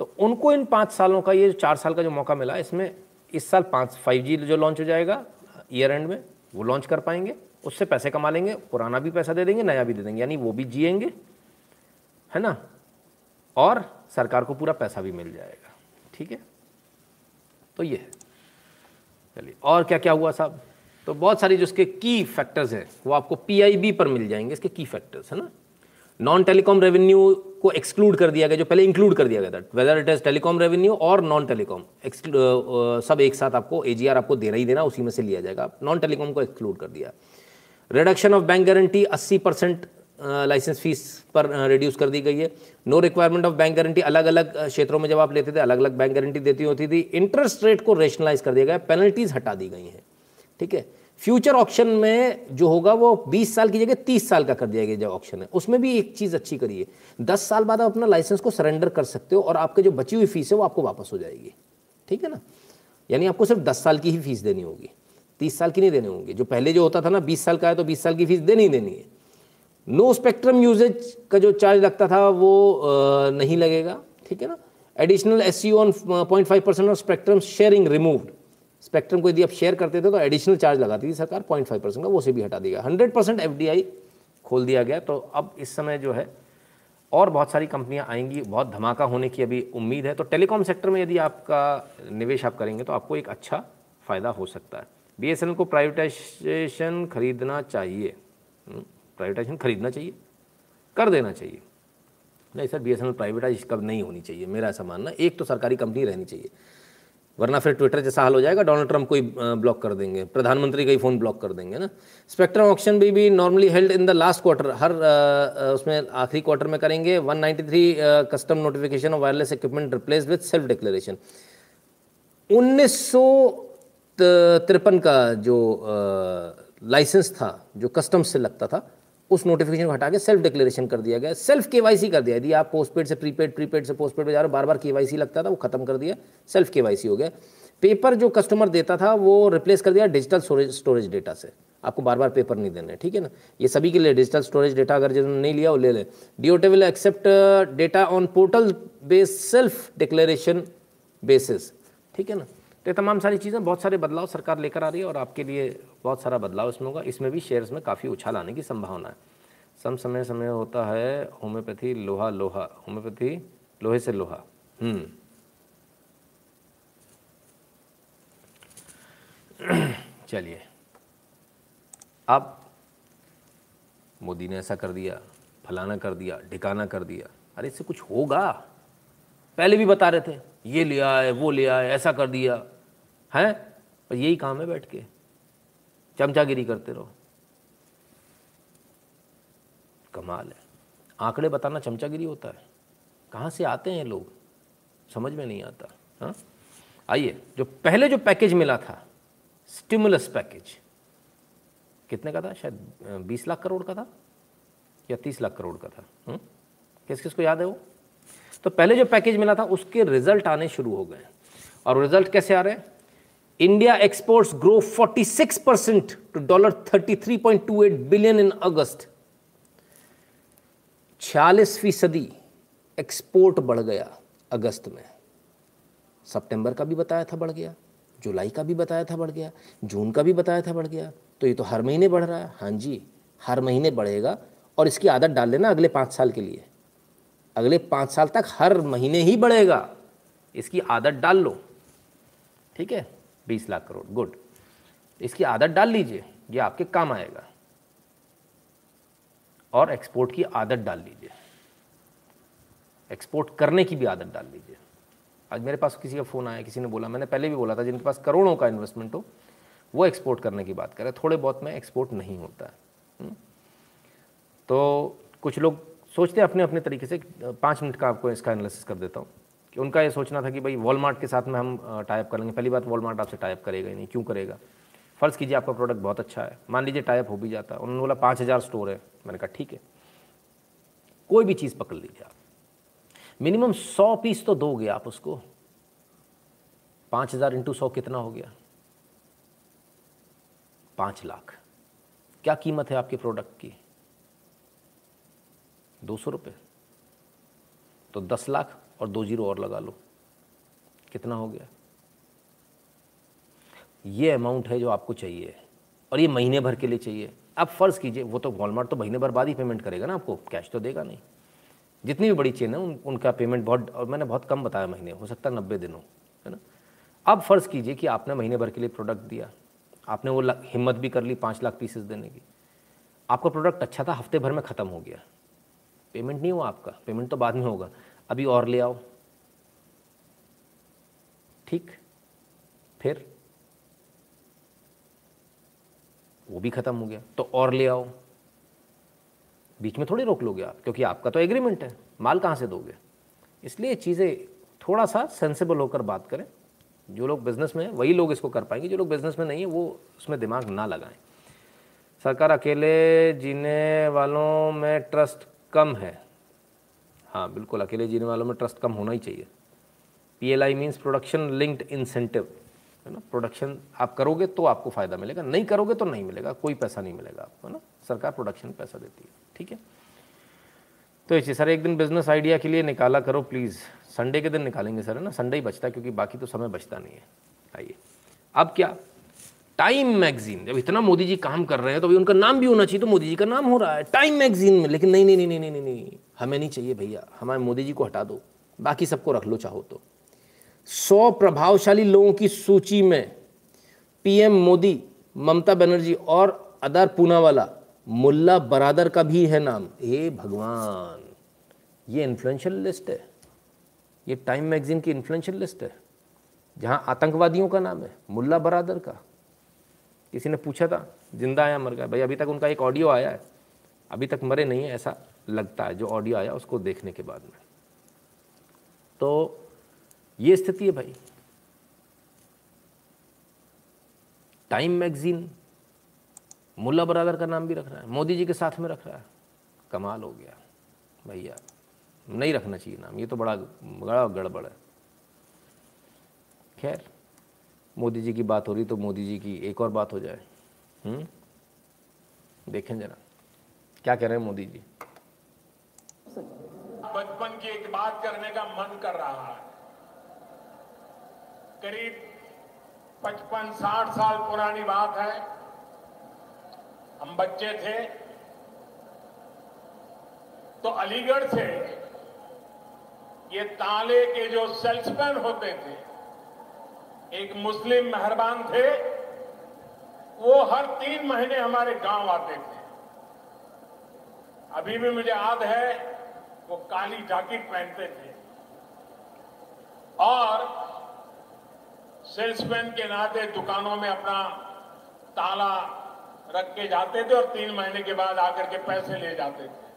तो उनको इन पाँच सालों का, ये चार साल का जो मौका मिला, इसमें इस साल पाँच फाइव जी जो लॉन्च हो जाएगा ईयर एंड में, वो लॉन्च कर पाएँगे। उससे पैसे कमा लेंगे, पुराना भी पैसा दे देंगे, नया भी दे देंगे, यानी वो भी जिएँगे, है ना? और सरकार को पूरा पैसा भी मिल जाएगा, ठीक है? तो ये चलिए, और क्या क्या हुआ साहब? तो बहुत सारी जो इसके की फैक्टर्स हैं, वो आपको पीआईबी पर मिल जाएँगे, इसके की फैक्टर्स है ना? नॉन टेलीकॉम रेवेन्यू को एक्सक्लूड कर दिया गया, जो पहले इंक्लूड कर दिया गया था whether it is telecom revenue और नॉन टेलीकॉम सब एक साथ आपको एजीआर आपको देना ही देना, उसी में से लिया जाएगा। नॉन टेलीकॉम को एक्सक्लूड कर दिया। Reduction of bank guarantee 80 percent licence fees पर रिड्यूस कर दी गई है। No requirement of bank guarantee अलग अलग क्षेत्रों में जब आप लेते थे अलग अलग बैंक गारंटी देती होती थी। इंटरेस्ट रेट को रेशनलाइज कर दिया गया पेनल्टीज हटा दी गई हैं। ठीक है? फ्यूचर ऑप्शन में जो होगा, वो 20 साल की जगह 30 साल का कर दिया गया जो ऑप्शन है। उसमें भी एक चीज़ अच्छी करिए। 10 साल बाद आप अपना लाइसेंस को सरेंडर कर सकते हो और आपके जो बची हुई फ़ीस है, वो आपको वापस हो जाएगी। ठीक है ना? यानी आपको सिर्फ़ 10 साल की ही फ़ीस देनी होगी। 30 साल की नहीं देनी होगी। जो पहले जो होता था ना 20 साल का है तो 20 साल की फ़ीस देनी ही देनी है। नो स्पेक्ट्रम यूजेज का जो चार्ज लगता था वो नहीं लगेगा, ठीक है ना? Additional S C on point five percent of spectrum sharing removed spectrum को यदि आप शेयर करते थे तो एडिशनल चार्ज लगाती थी सरकार पॉइंट फाइव परसेंट का, वो से भी हटा दिया hundred percent F D I खोल दिया गया। तो अब इस समय जो है, और बहुत सारी कंपनियाँ आएँगी, बहुत धमाका होने की अभी उम्मीद है। तो टेलीकॉम सेक्टर में यदि आपका निवेश आप करेंगे तो आपको एक अच्छा फ़ायदा हो सकता है। बी को प्राइवेटाइजेशन खरीदना चाहिए। प्राइवेटाइजेशन हम्म, खरीदना चाहिए कर देना चाहिए। नहीं सर बी एस प्राइवेटाइज कब नहीं होनी चाहिए? मेरा ऐसा मानना एक तो सरकारी कंपनी रहनी चाहिए। वरना फिर ट्विटर जैसा हाल हो जाएगा डोनाल्ड ट्रंप को ही ब्लॉक कर देंगे। प्रधानमंत्री का ही फ़ोन ब्लॉक कर देंगे ना। स्पेक्ट्रम ऑप्शन भी भी normally held in the last quarter हर उसमें आखिरी क्वार्टर में करेंगे। 193 custom notification of wireless equipment replace with self declaration उन्नीस तिरपन का जो लाइसेंस था, जो कस्टम से लगता था, उस नोटिफिकेशन को हटा के सेल्फ डिक्लेरेशन कर दिया गया। सेल्फ केवाईसी कर दिया। यदि आप पोस्टपेड से प्रीपेड प्रीपेड से पोस्टपेड पे जा रहे हो बार बार केवाईसी लगता था, वो खत्म कर दिया। सेल्फ केवाईसी हो गया। पेपर जो कस्टमर देता था, वो रिप्लेस कर दिया डिजिटल स्टोरेज डेटा से। आपको बार बार पेपर नहीं देने ठीक है ना? ये सभी के लिए डिजिटल स्टोरेज डेटा अगर जिन्होंने नहीं लिया, वो ले ले। DOT will accept data on portal base self declaration basis ठीक है ना? तो ये तमाम सारी चीज़ें, बहुत सारे बदलाव सरकार लेकर आ रही है और आपके लिए बहुत सारा बदलाव इसमें होगा। इसमें भी शेयर्स में काफ़ी उछाल आने की संभावना है। सम समय समय होता है होम्योपैथी लोहा लोहा होम्योपैथी लोहे से लोहा। हम्म। चलिए। अब मोदी ने ऐसा कर दिया, फलाना कर दिया ढिकाना कर दिया। अरे इससे कुछ होगा। पहले भी बता रहे थे, ये लिया है वो लिया है ऐसा कर दिया। है? पर यही काम है बैठ के। चमचागिरी करते रहो। कमाल है। आंकड़े बताना चमचागिरी होता है। कहाँ से आते हैं लोग? समझ में नहीं आता हाँ? आइए, जो पहले जो पैकेज मिला था, स्टिमुलस पैकेज, कितने का था? शायद बीस लाख करोड़ का था? या तीस लाख करोड़ का था? हुँ? किस किस को याद है वो? तो पहले जो पैकेज मिला था, उसके रिज़ल्ट आने शुरू हो गए। और रिज़ल्ट कैसे आ रहे हैं? India exports grow 46 percent to dollar 33.28 billion in August छियालीस फ़ीसदी एक्सपोर्ट बढ़ गया अगस्त में। सितंबर का भी बताया था बढ़ गया, जुलाई का भी बताया था बढ़ गया, जून का भी बताया था बढ़ गया। तो ये तो हर महीने बढ़ रहा है। हाँ जी, हर महीने बढ़ेगा और इसकी आदत डाल लेना अगले पाँच साल के लिए। अगले पाँच साल तक हर महीने ही बढ़ेगा। इसकी आदत डाल लो। ठीक है? बीस लाख करोड़। गुड इसकी आदत डाल लीजिए, ये आपके काम आएगा। और एक्सपोर्ट की आदत डाल लीजिए। एक्सपोर्ट करने की भी आदत डाल लीजिए। आज मेरे पास किसी का फ़ोन आया, किसी ने बोला, मैंने पहले भी बोला था, जिनके पास करोड़ों का इन्वेस्टमेंट हो, वो एक्सपोर्ट करने की बात करें। थोड़े बहुत में एक्सपोर्ट नहीं होता है। हम्म? तो कुछ लोग सोचते हैं अपने अपने तरीके से, पाँच मिनट का आपको इसका एनालिसिस कर देता हूँ। कि उनका ये सोचना था कि भाई वॉलमार्ट के साथ में हम टाइप कर लेंगे। पहली बात वॉलमार्ट आपसे टाइप करेगा ही नहीं। क्यों करेगा? फ़र्ज़ कीजिए आपका प्रोडक्ट बहुत अच्छा है। मान लीजिए टाइप हो भी जाता। है उन्होंने बोला पाँच हज़ार स्टोर है। मैंने कहा, ठीक है। कोई भी चीज़ पकड़ लीजिए आप। मिनिमम सौ पीस तो दोगे आप उसको। पाँच हज़ार इंटू सौ कितना हो गया? पाँच लाख। क्या कीमत है आपके प्रोडक्ट की? दो सौ रुपये तो दस लाख और दो ज़ीरो और लगा लो। कितना हो गया? ये अमाउंट है जो आपको चाहिए और ये महीने भर के लिए चाहिए। अब फ़र्ज़ कीजिए वो तो वॉलमार्ट तो महीने भर बाद ही पेमेंट करेगा ना आपको कैश तो देगा नहीं। जितनी भी बड़ी चेन है उन, उनका पेमेंट बहुत और मैंने बहुत कम बताया महीने हो सकता है नब्बे दिनों है ना? अब फ़र्ज़ कीजिए कि आपने महीने भर के लिए प्रोडक्ट दिया। आपने वो हिम्मत भी कर ली पाँच लाख पीसेस देने की। आपका प्रोडक्ट अच्छा था हफ़्ते भर में ख़त्म हो गया। पेमेंट नहीं हुआ आपका पेमेंट तो बाद में होगा। अभी और ले आओ। ठीक? फिर? वो भी ख़त्म हो गया। तो और ले आओ। बीच में थोड़ी रोक लोगे आप, क्योंकि आपका तो एग्रीमेंट है। माल कहाँ से दोगे? इसलिए चीज़ें थोड़ा सा सेंसिबल होकर बात करें। जो लोग बिज़नेस में वही लोग इसको कर पाएँगे। जो लोग बिज़नेस में नहीं है, वो उसमें दिमाग ना लगाएँ। सरकार अकेले जीने वालों में ट्रस्ट कम है। हाँ बिल्कुल, अकेले जीने वालों में ट्रस्ट कम होना ही चाहिए। P L I means production linked incentive है ना? प्रोडक्शन आप करोगे तो आपको फ़ायदा मिलेगा, नहीं करोगे तो नहीं मिलेगा, कोई पैसा नहीं मिलेगा आपको है ना? सरकार प्रोडक्शन पैसा देती है, ठीक है? तो ये सर, एक दिन बिज़नेस आइडिया के लिए निकाला करो प्लीज़ संडे के दिन निकालेंगे, सर, है ना? संडे ही बचता है, क्योंकि बाकी तो समय बचता नहीं है। आइए। अब क्या? टाइम मैगजीन जब इतना मोदी जी काम कर रहे हैं तो अभी उनका नाम भी होना चाहिए तो मोदी जी का नाम हो रहा है। टाइम मैगजीन में, लेकिन नहीं नहीं नहीं नहीं नहीं नहीं। हमें नहीं चाहिए भैया, हमारे मोदी जी को हटा दो, बाकी सबको रख लो चाहो तो। सौ प्रभावशाली लोगों की सूची में पीएम मोदी, ममता बनर्जी और अदर पूनावाला, मुल्ला बरादर का भी है नाम। हे भगवान, ये इन्फ्लुएंशियल लिस्ट है। ये टाइम मैगजीन की इन्फ्लुएंशियल लिस्ट है, जहाँ आतंकवादियों का नाम है, मुल्ला बरादर का। किसी ने पूछा था, ज़िंदा आया मर गया? भाई अभी तक उनका एक ऑडियो आया है, अभी तक मरे नहीं है ऐसा। लगता है, जो ऑडियो आया उसको देखने के बाद में। तो ये स्थिति है भाई। टाइम मैगजीन मुल्ला बरादर का नाम भी रख रहा है, मोदी जी के साथ में रख रहा है। कमाल हो गया भैया, नहीं रखना चाहिए नाम, ये तो बड़ा बड़ा गड़बड़ है। खैर, मोदी जी की बात हो रही तो मोदी जी की एक और बात हो जाए। हम्म देखें जरा, क्या कह रहे हैं मोदी जी? बचपन की एक बात करने का मन कर रहा है। करीब पचपन, साठ साल पुरानी बात है। हम बच्चे थे तो अलीगढ़ से ये ताले के जो सेल्समैन होते थे, एक मुस्लिम मेहरबान थे, वो हर तीन महीने हमारे गाँव आते थे। अभी भी मुझे याद है वो काली जैकेट पहनते थे। और सेल्समैन के नाते दुकानों में अपना ताला रख के जाते थे और तीन महीने के बाद आकर के पैसे ले जाते थे।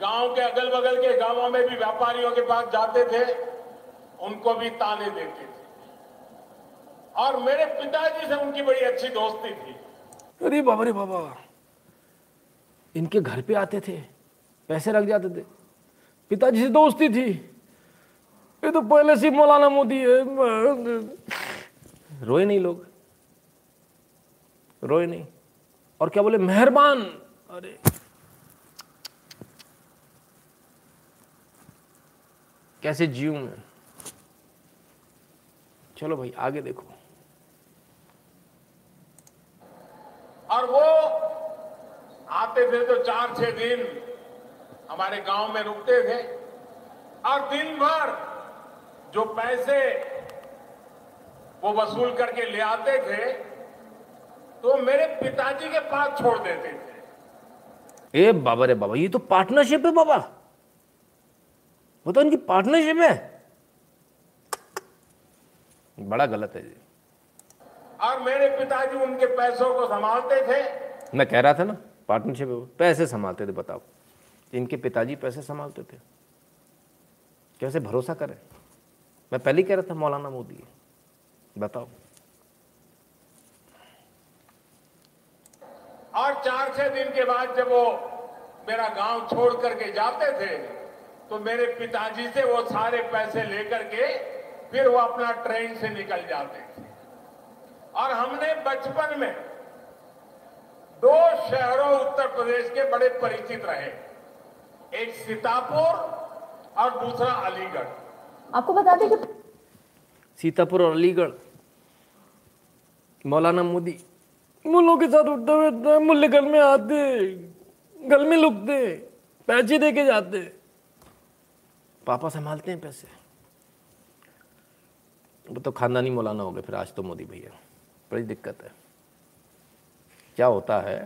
गाँव के अगल बगल के गाँवों में भी व्यापारियों के पास जाते थे, उनको भी ताले देते थे। और मेरे पिताजी से उनकी बड़ी अच्छी दोस्ती थी। अरे बाबा रे बाबा। इनके घर पे आते थे। पैसे रख जाते थे। पिताजी से दोस्ती थी। ये तो पहले से मौलाना मोदी है। रोए नहीं लोग। रोए नहीं। और क्या बोले? मेहरबान। अरे। कैसे जीव मैं? चलो भाई, आगे देखो। और वो आते थे तो चार छह दिन हमारे गाँव में रुकते थे। और दिन भर जो पैसे वो वसूल करके ले आते थे तो मेरे पिताजी के पास छोड़ देते थे। ए बाबा रे बाबा ये तो पार्टनरशिप है बाबा। वो तो इनकी पार्टनरशिप है। बड़ा गलत है जी। और मेरे पिताजी उनके पैसों को संभालते थे। मैं कह रहा था ना पार्टनरशिप पैसे संभालते थे बताओ। इनके पिताजी पैसे संभालते थे। कैसे भरोसा करें। मैं पहले कह रहा था, मौलाना मोदी बताओ। और चार छह दिन के बाद जब वो मेरा गाँव छोड़ करके जाते थे तो मेरे पिताजी से वो सारे पैसे लेकर के फिर वो अपना ट्रेन से निकल जाते थे। और हमने बचपन में दो शहरों उत्तर प्रदेश के बड़े परिचित रहे। एक सीतापुर और दूसरा अलीगढ़। आपको बता दें कि सीतापुर और अलीगढ़। मौलाना मोदी मुल्लों के साथ उठता बैठता है मुल्ले घर में आते गल में लुकते पैसे दे के जाते पापा संभालते हैं पैसे। वो तो खानदानी मौलाना हो गए फिर आज तो मोदी भैया। बड़ी दिक्कत है। क्या होता है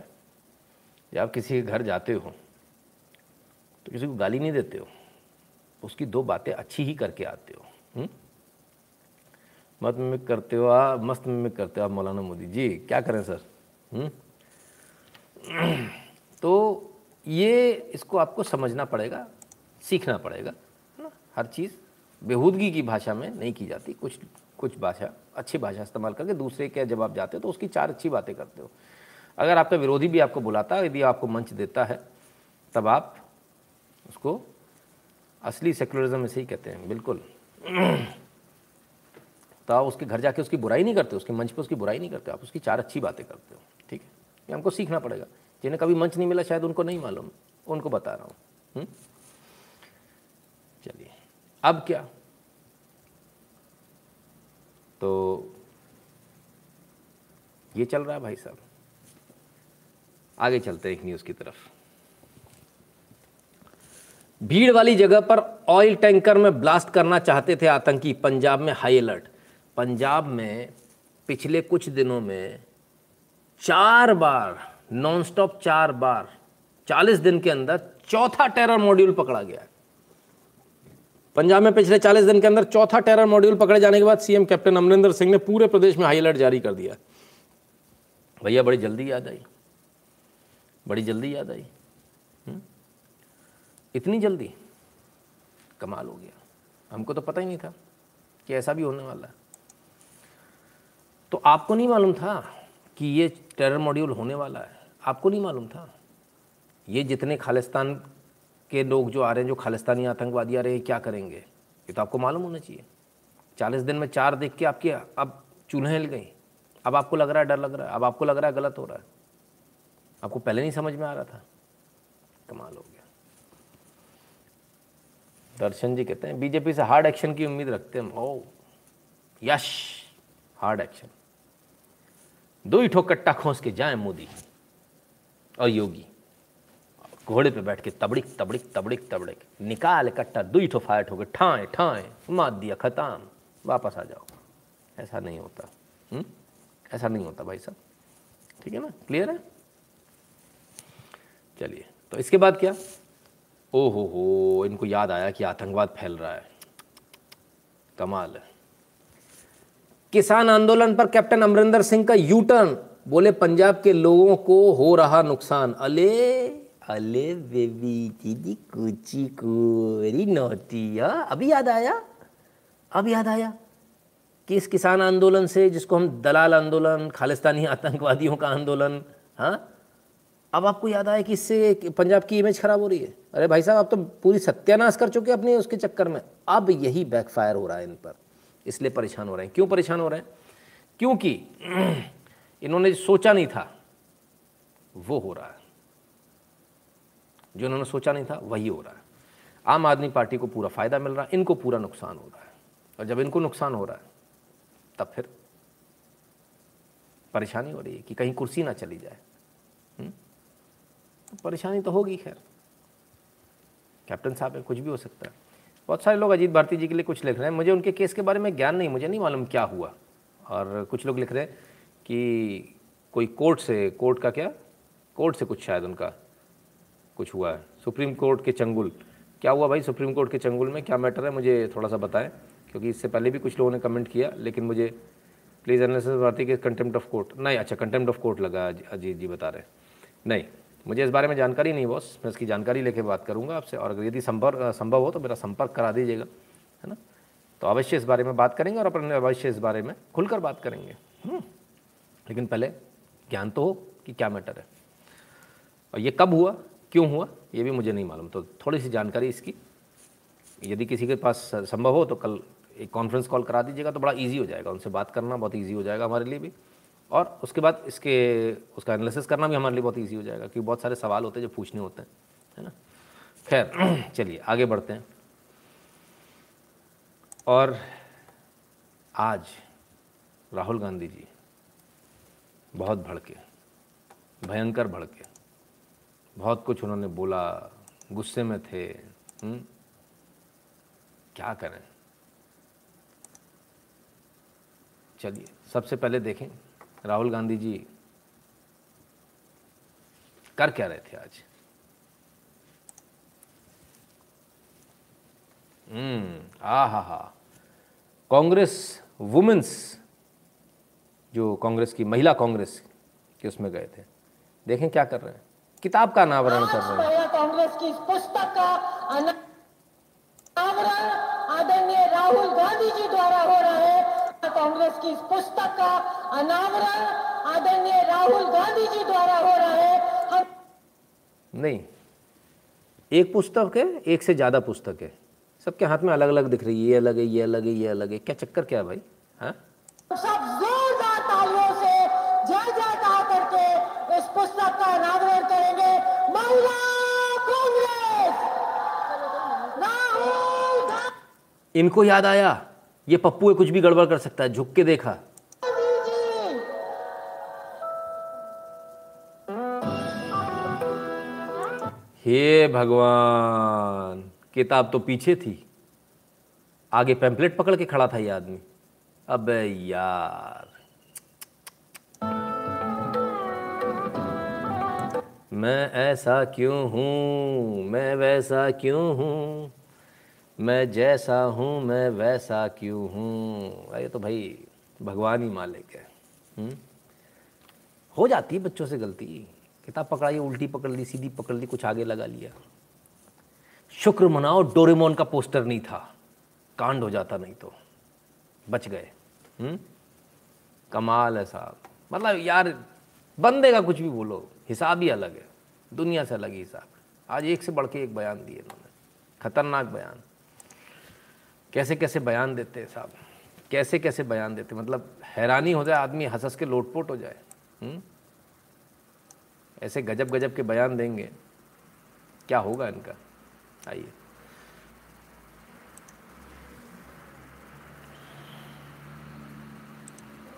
जब आप किसी के घर जाते हो तो किसी को गाली नहीं देते हो। उसकी दो बातें अच्छी ही करके आते हो हुँ? मत में करते हो आप, मस्त में करते हो आप, मौलाना मोदी जी। क्या करें सर हुँ? तो ये इसको आपको समझना पड़ेगा, सीखना पड़ेगा ना? हर चीज़ बेहूदगी की भाषा में नहीं की जाती। कुछ कुछ भाषा, अच्छी भाषा इस्तेमाल करके दूसरे के जब आप जाते हो तो उसकी चार अच्छी बातें करते हो। अगर आपका विरोधी भी आपको बुलाता है, यदि आपको मंच देता है, तब आप उसको असली सेकुलरिज्म इसे ही कहते हैं, बिल्कुल। तो आप उसके घर जाके उसकी बुराई नहीं करते उसके मंच पे उसकी बुराई नहीं करते आप उसकी चार अच्छी बातें करते हो, ठीक है? ये हमको सीखना पड़ेगा। जिन्हें कभी मंच नहीं मिला, शायद उनको नहीं मालूम, उनको बता रहा हूँ। हम्म? चलिए, अब क्या? तो ये चल रहा है भाई साहब। आगे चलते हैं एक न्यूज़ की तरफ़। भीड़ वाली जगह पर ऑयल टैंकर में ब्लास्ट करना चाहते थे आतंकी। पंजाब में हाई अलर्ट पंजाब में पिछले कुछ दिनों में चार बार नॉनस्टॉप चार बार 40 दिन के अंदर चौथा टेरर मॉड्यूल पकड़ा गया पंजाब में पिछले 40 दिन के अंदर चौथा टेरर मॉड्यूल पकड़े जाने के बाद सीएम कैप्टन अमरिंदर सिंह ने पूरे प्रदेश में हाई अलर्ट जारी कर दिया। भैया, बड़ी जल्दी याद आई। बड़ी जल्दी याद आई? इतनी जल्दी? कमाल हो गया। हमको तो पता ही नहीं था कि ऐसा भी होने वाला है। तो आपको नहीं मालूम था कि ये टेरर मॉड्यूल होने वाला है? आपको नहीं मालूम था? ये जितने खालिस्तान के लोग जो आ रहे हैं, जो खालिस्तानी आतंकवादी आ रहे हैं क्या करेंगे? ये तो आपको मालूम होना चाहिए। चालीस दिन में चार देख के आपकी अब चूल्हे हिल गई। अब आपको लग रहा है, डर लग रहा है। अब आपको लग रहा है, गलत हो रहा है। आपको पहले नहीं समझ में आ रहा था। कमाल हो दर्शन जी कहते हैं, बीजेपी से हार्ड एक्शन की उम्मीद रखते हैं। ओ यश हार्ड एक्शन दो ही ठोक कट्टा खोस के जाए मोदी और योगी। घोड़े पे बैठ के तबड़िक तबड़िक तबड़िक तबड़िक। निकाल कट्टा दुई ठो फायर ठोके, ठाए ठाए मार दिया, खत्म। वापस आ जाओ। ऐसा नहीं होता। हुँ? ऐसा नहीं होता भाई साहब। ठीक है ना? क्लियर है? चलिए तो इसके बाद क्या? ओ हो हो इनको याद आया कि आतंकवाद फैल रहा है। कमाल। है किसान आंदोलन पर कैप्टन अमरिंदर सिंह का यू टर्न बोले, पंजाब के लोगों को हो रहा नुकसान। अले अले बेबी दीदी, कुची को वेरी नोटी अभी याद आया? अब याद आया कि इस किसान आंदोलन से जिसको हम दलाल आंदोलन, खालिस्तानी आतंकवादियों का आंदोलन हाँ अब आपको याद आया कि इससे पंजाब की इमेज खराब हो रही है? अरे भाई साहब, आप तो पूरी सत्यानाश कर चुके अपने उसके चक्कर में। अब यही बैकफायर हो रहा है इन पर। इसलिए परेशान हो रहे हैं। क्यों परेशान हो रहे हैं? क्योंकि इन्होंने सोचा नहीं था, वो हो रहा है। जो इन्होंने सोचा नहीं था, वही हो रहा है। आम आदमी पार्टी को पूरा फ़ायदा मिल रहा है, इनको पूरा नुकसान हो रहा है। और जब इनको नुकसान हो रहा है, तब फिर परेशानी हो रही है कि कहीं कुर्सी ना चली जाए। हुँ? तो परेशानी तो होगी, खैर। कैप्टन साहब है कुछ भी हो सकता है। बहुत सारे लोग अजीत भारती जी के लिए कुछ लिख रहे हैं। मुझे उनके केस के बारे में ज्ञान नहीं, मुझे नहीं मालूम क्या हुआ। और कुछ लोग लिख रहे हैं कि कोई कोर्ट से, कोर्ट का क्या? कोर्ट से कुछ शायद उनका कुछ हुआ है। सुप्रीम कोर्ट के चंगुल। क्या हुआ भाई सुप्रीम कोर्ट के चंगुल में? क्या मैटर है? मुझे थोड़ा सा बताएँ, क्योंकि इससे पहले भी कुछ लोगों ने कमेंट किया, लेकिन मुझे प्लीज़ एनालिसिस भारती के कंटेम्प्ट ऑफ़ कोर्ट नहीं अच्छा कंटेम्प्ट ऑफ़ कोर्ट लगा अजीत जी बता रहे नहीं। मुझे इस बारे में जानकारी नहीं बॉस, मैं इसकी जानकारी लेके बात करूँगा आपसे। और अगर यदि संपर्क संभव हो तो मेरा संपर्क करा दीजिएगा, है ना? तो अवश्य इस बारे में बात करेंगे और अपन अवश्य इस बारे में खुलकर बात करेंगे। हम्म। लेकिन पहले ज्ञान तो हो कि क्या मैटर है। और ये कब हुआ, क्यों हुआ, ये भी मुझे नहीं मालूम। तो थोड़ी सी जानकारी इसकी। यदि किसी के पास संभव हो तो कल एक कॉन्फ्रेंस कॉल करा दीजिएगा तो बड़ा इजी हो जाएगा। उनसे बात करना बहुत इजी हो जाएगा हमारे लिए भी। और उसके बाद इसके, उसका एनालिसिस करना भी हमारे लिए बहुत ईजी हो जाएगा, क्योंकि बहुत सारे सवाल होते हैं जो पूछने होते हैं, है ना खैर, चलिए, आगे बढ़ते हैं और आज राहुल गांधी जी बहुत भड़के, भयंकर भड़के बहुत कुछ उन्होंने बोला, गुस्से में थे हुँ? हम्म? क्या करें चलिए, सबसे पहले देखें राहुल गांधी जी कर क्या रहे थे आज? हम्म आ हा। हा कांग्रेस वुमेन्स, जो कांग्रेस की, महिला कांग्रेस के उसमें गए थे। देखें क्या कर रहे हैं। किताब का अनावरण कर रहे हैं। कांग्रेस की पुस्तक का अनावरण आदरणीय राहुल गांधी जी द्वारा हो रहा कांग्रेस की इस पुस्तक का अनावरण आदरणीय राहुल गांधी जी द्वारा हो रहा है। हम नहीं एक पुस्तक है एक से ज़्यादा पुस्तक है। सबके हाथ में अलग अलग दिख रही है ये अलग है ये अलग है ये अलग है। क्या चक्कर क्या भाई? हाँ? सब जोरदार तालियों से जय जयकार करके इस पुस्तक का अनावरण करेंगे। महिला कांग्रेस! राहुल इनको याद आया? ये पप्पू है, कुछ भी गड़बड़ कर सकता है, झुक के देखा। हे भगवान, किताब तो पीछे थी। आगे पैम्पलेट पकड़ के खड़ा था ये आदमी। अबे यार। मैं ऐसा क्यों हूँ? मैं वैसा क्यों हूँ? मैं जैसा हूँ, मैं वैसा क्यों हूँ? अरे तो भाई भगवान ही मालिक है। हुँ? हम्म? हो जाती है बच्चों से गलती। किताब पकड़ाई, उल्टी पकड़ ली, सीधी पकड़ ली, कुछ आगे लगा लिया। शुक्र मनाओ, डोरेमोन का पोस्टर नहीं था। कांड हो जाता नहीं तो। बच गए। हुँ? हम्म? कमाल है साहब। मतलब यार, बंदे का कुछ भी बोलो, हिसाब ही अलग है। दुनिया से अलग ही हिसाब। आज एक से बढ़ के एक बयान दिए इन्होंने। खतरनाक बयान। कैसे कैसे बयान देते हैं साहब? कैसे कैसे बयान देते मतलब हैरानी हो जाए आदमी हंस हंस के लोटपोट हो जाए। हुँ? हम्म? ऐसे गजब गजब के बयान देंगे। क्या होगा इनका? आइए।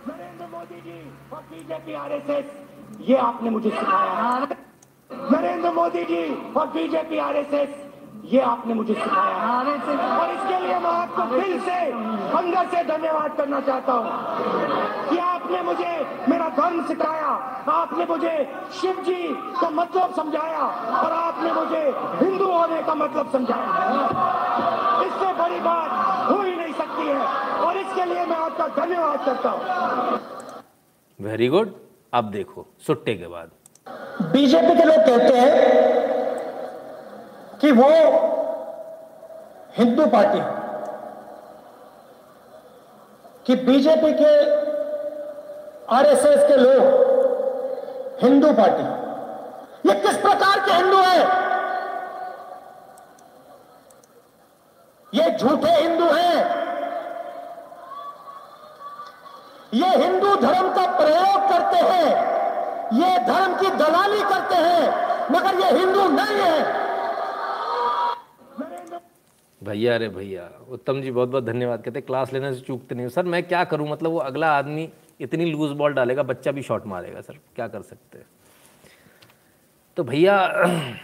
नरेंद्र मोदी जी और बीजेपी आरएसएस ये आपने मुझे सिखाया। नरेंद्र मोदी जी और बीजेपी आरएसएस ये आपने मुझे सिखाया। और इसके लिए मैं आपको दिल से अंदर से धन्यवाद करना चाहता हूँ कि आपने मुझे मेरा धर्म सिखाया। आपने मुझे शिव जी का मतलब समझाया और आपने मुझे हिंदू होने का मतलब समझाया। इससे बड़ी बात हो ही नहीं सकती है। और इसके लिए मैं आपका धन्यवाद करता हूँ। वेरी गुड अब देखो सुट्टे के बाद। बीजेपी के लोग कहते हैं कि वो हिंदू पार्टी है, कि बीजेपी के आरएसएस के लोग हिंदू पार्टी ये किस प्रकार के हिंदू हैं? ये झूठे हिंदू हैं। ये हिंदू धर्म का प्रयोग करते हैं। ये धर्म की दलाली करते हैं, मगर ये हिंदू नहीं है। भैया, अरे भैया, उत्तम जी बहुत बहुत धन्यवाद कहते क्लास लेने से चूकते नहीं सर, मैं क्या करूँ? मतलब वो अगला आदमी इतनी लूज बॉल डालेगा, बच्चा भी शॉट मारेगा, सर, क्या कर सकते हैं? तो भैया,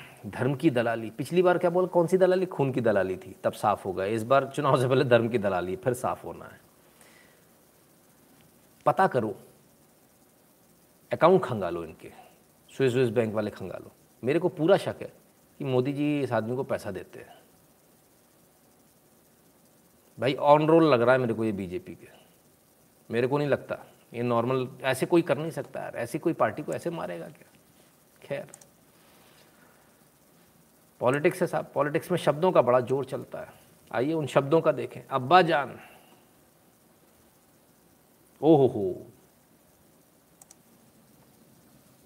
धर्म की दलाली, पिछली बार क्या बोल, कौन सी दलाली? खून की दलाली थी, तब साफ़ हो इस बार चुनाव से पहले धर्म की दलाली, फिर साफ़ होना है। पता करो अकाउंट खंगालो इनके स्विस स्विस बैंक वाले खंगालो। मेरे को पूरा शक है कि मोदी जी इस आदमी को पैसा देते हैं। भाई ऑन रोल लग रहा है मेरे को ये बीजेपी के। मेरे को नहीं लगता। ये नॉर्मल ऐसे कोई कर नहीं सकता यार। ऐसी कोई पार्टी को ऐसे मारेगा क्या? खैर। पॉलिटिक्स है साहब पॉलिटिक्स में शब्दों का बड़ा ज़ोर चलता है। आइए उन शब्दों का देखें। अब्बा जान। ओहो हो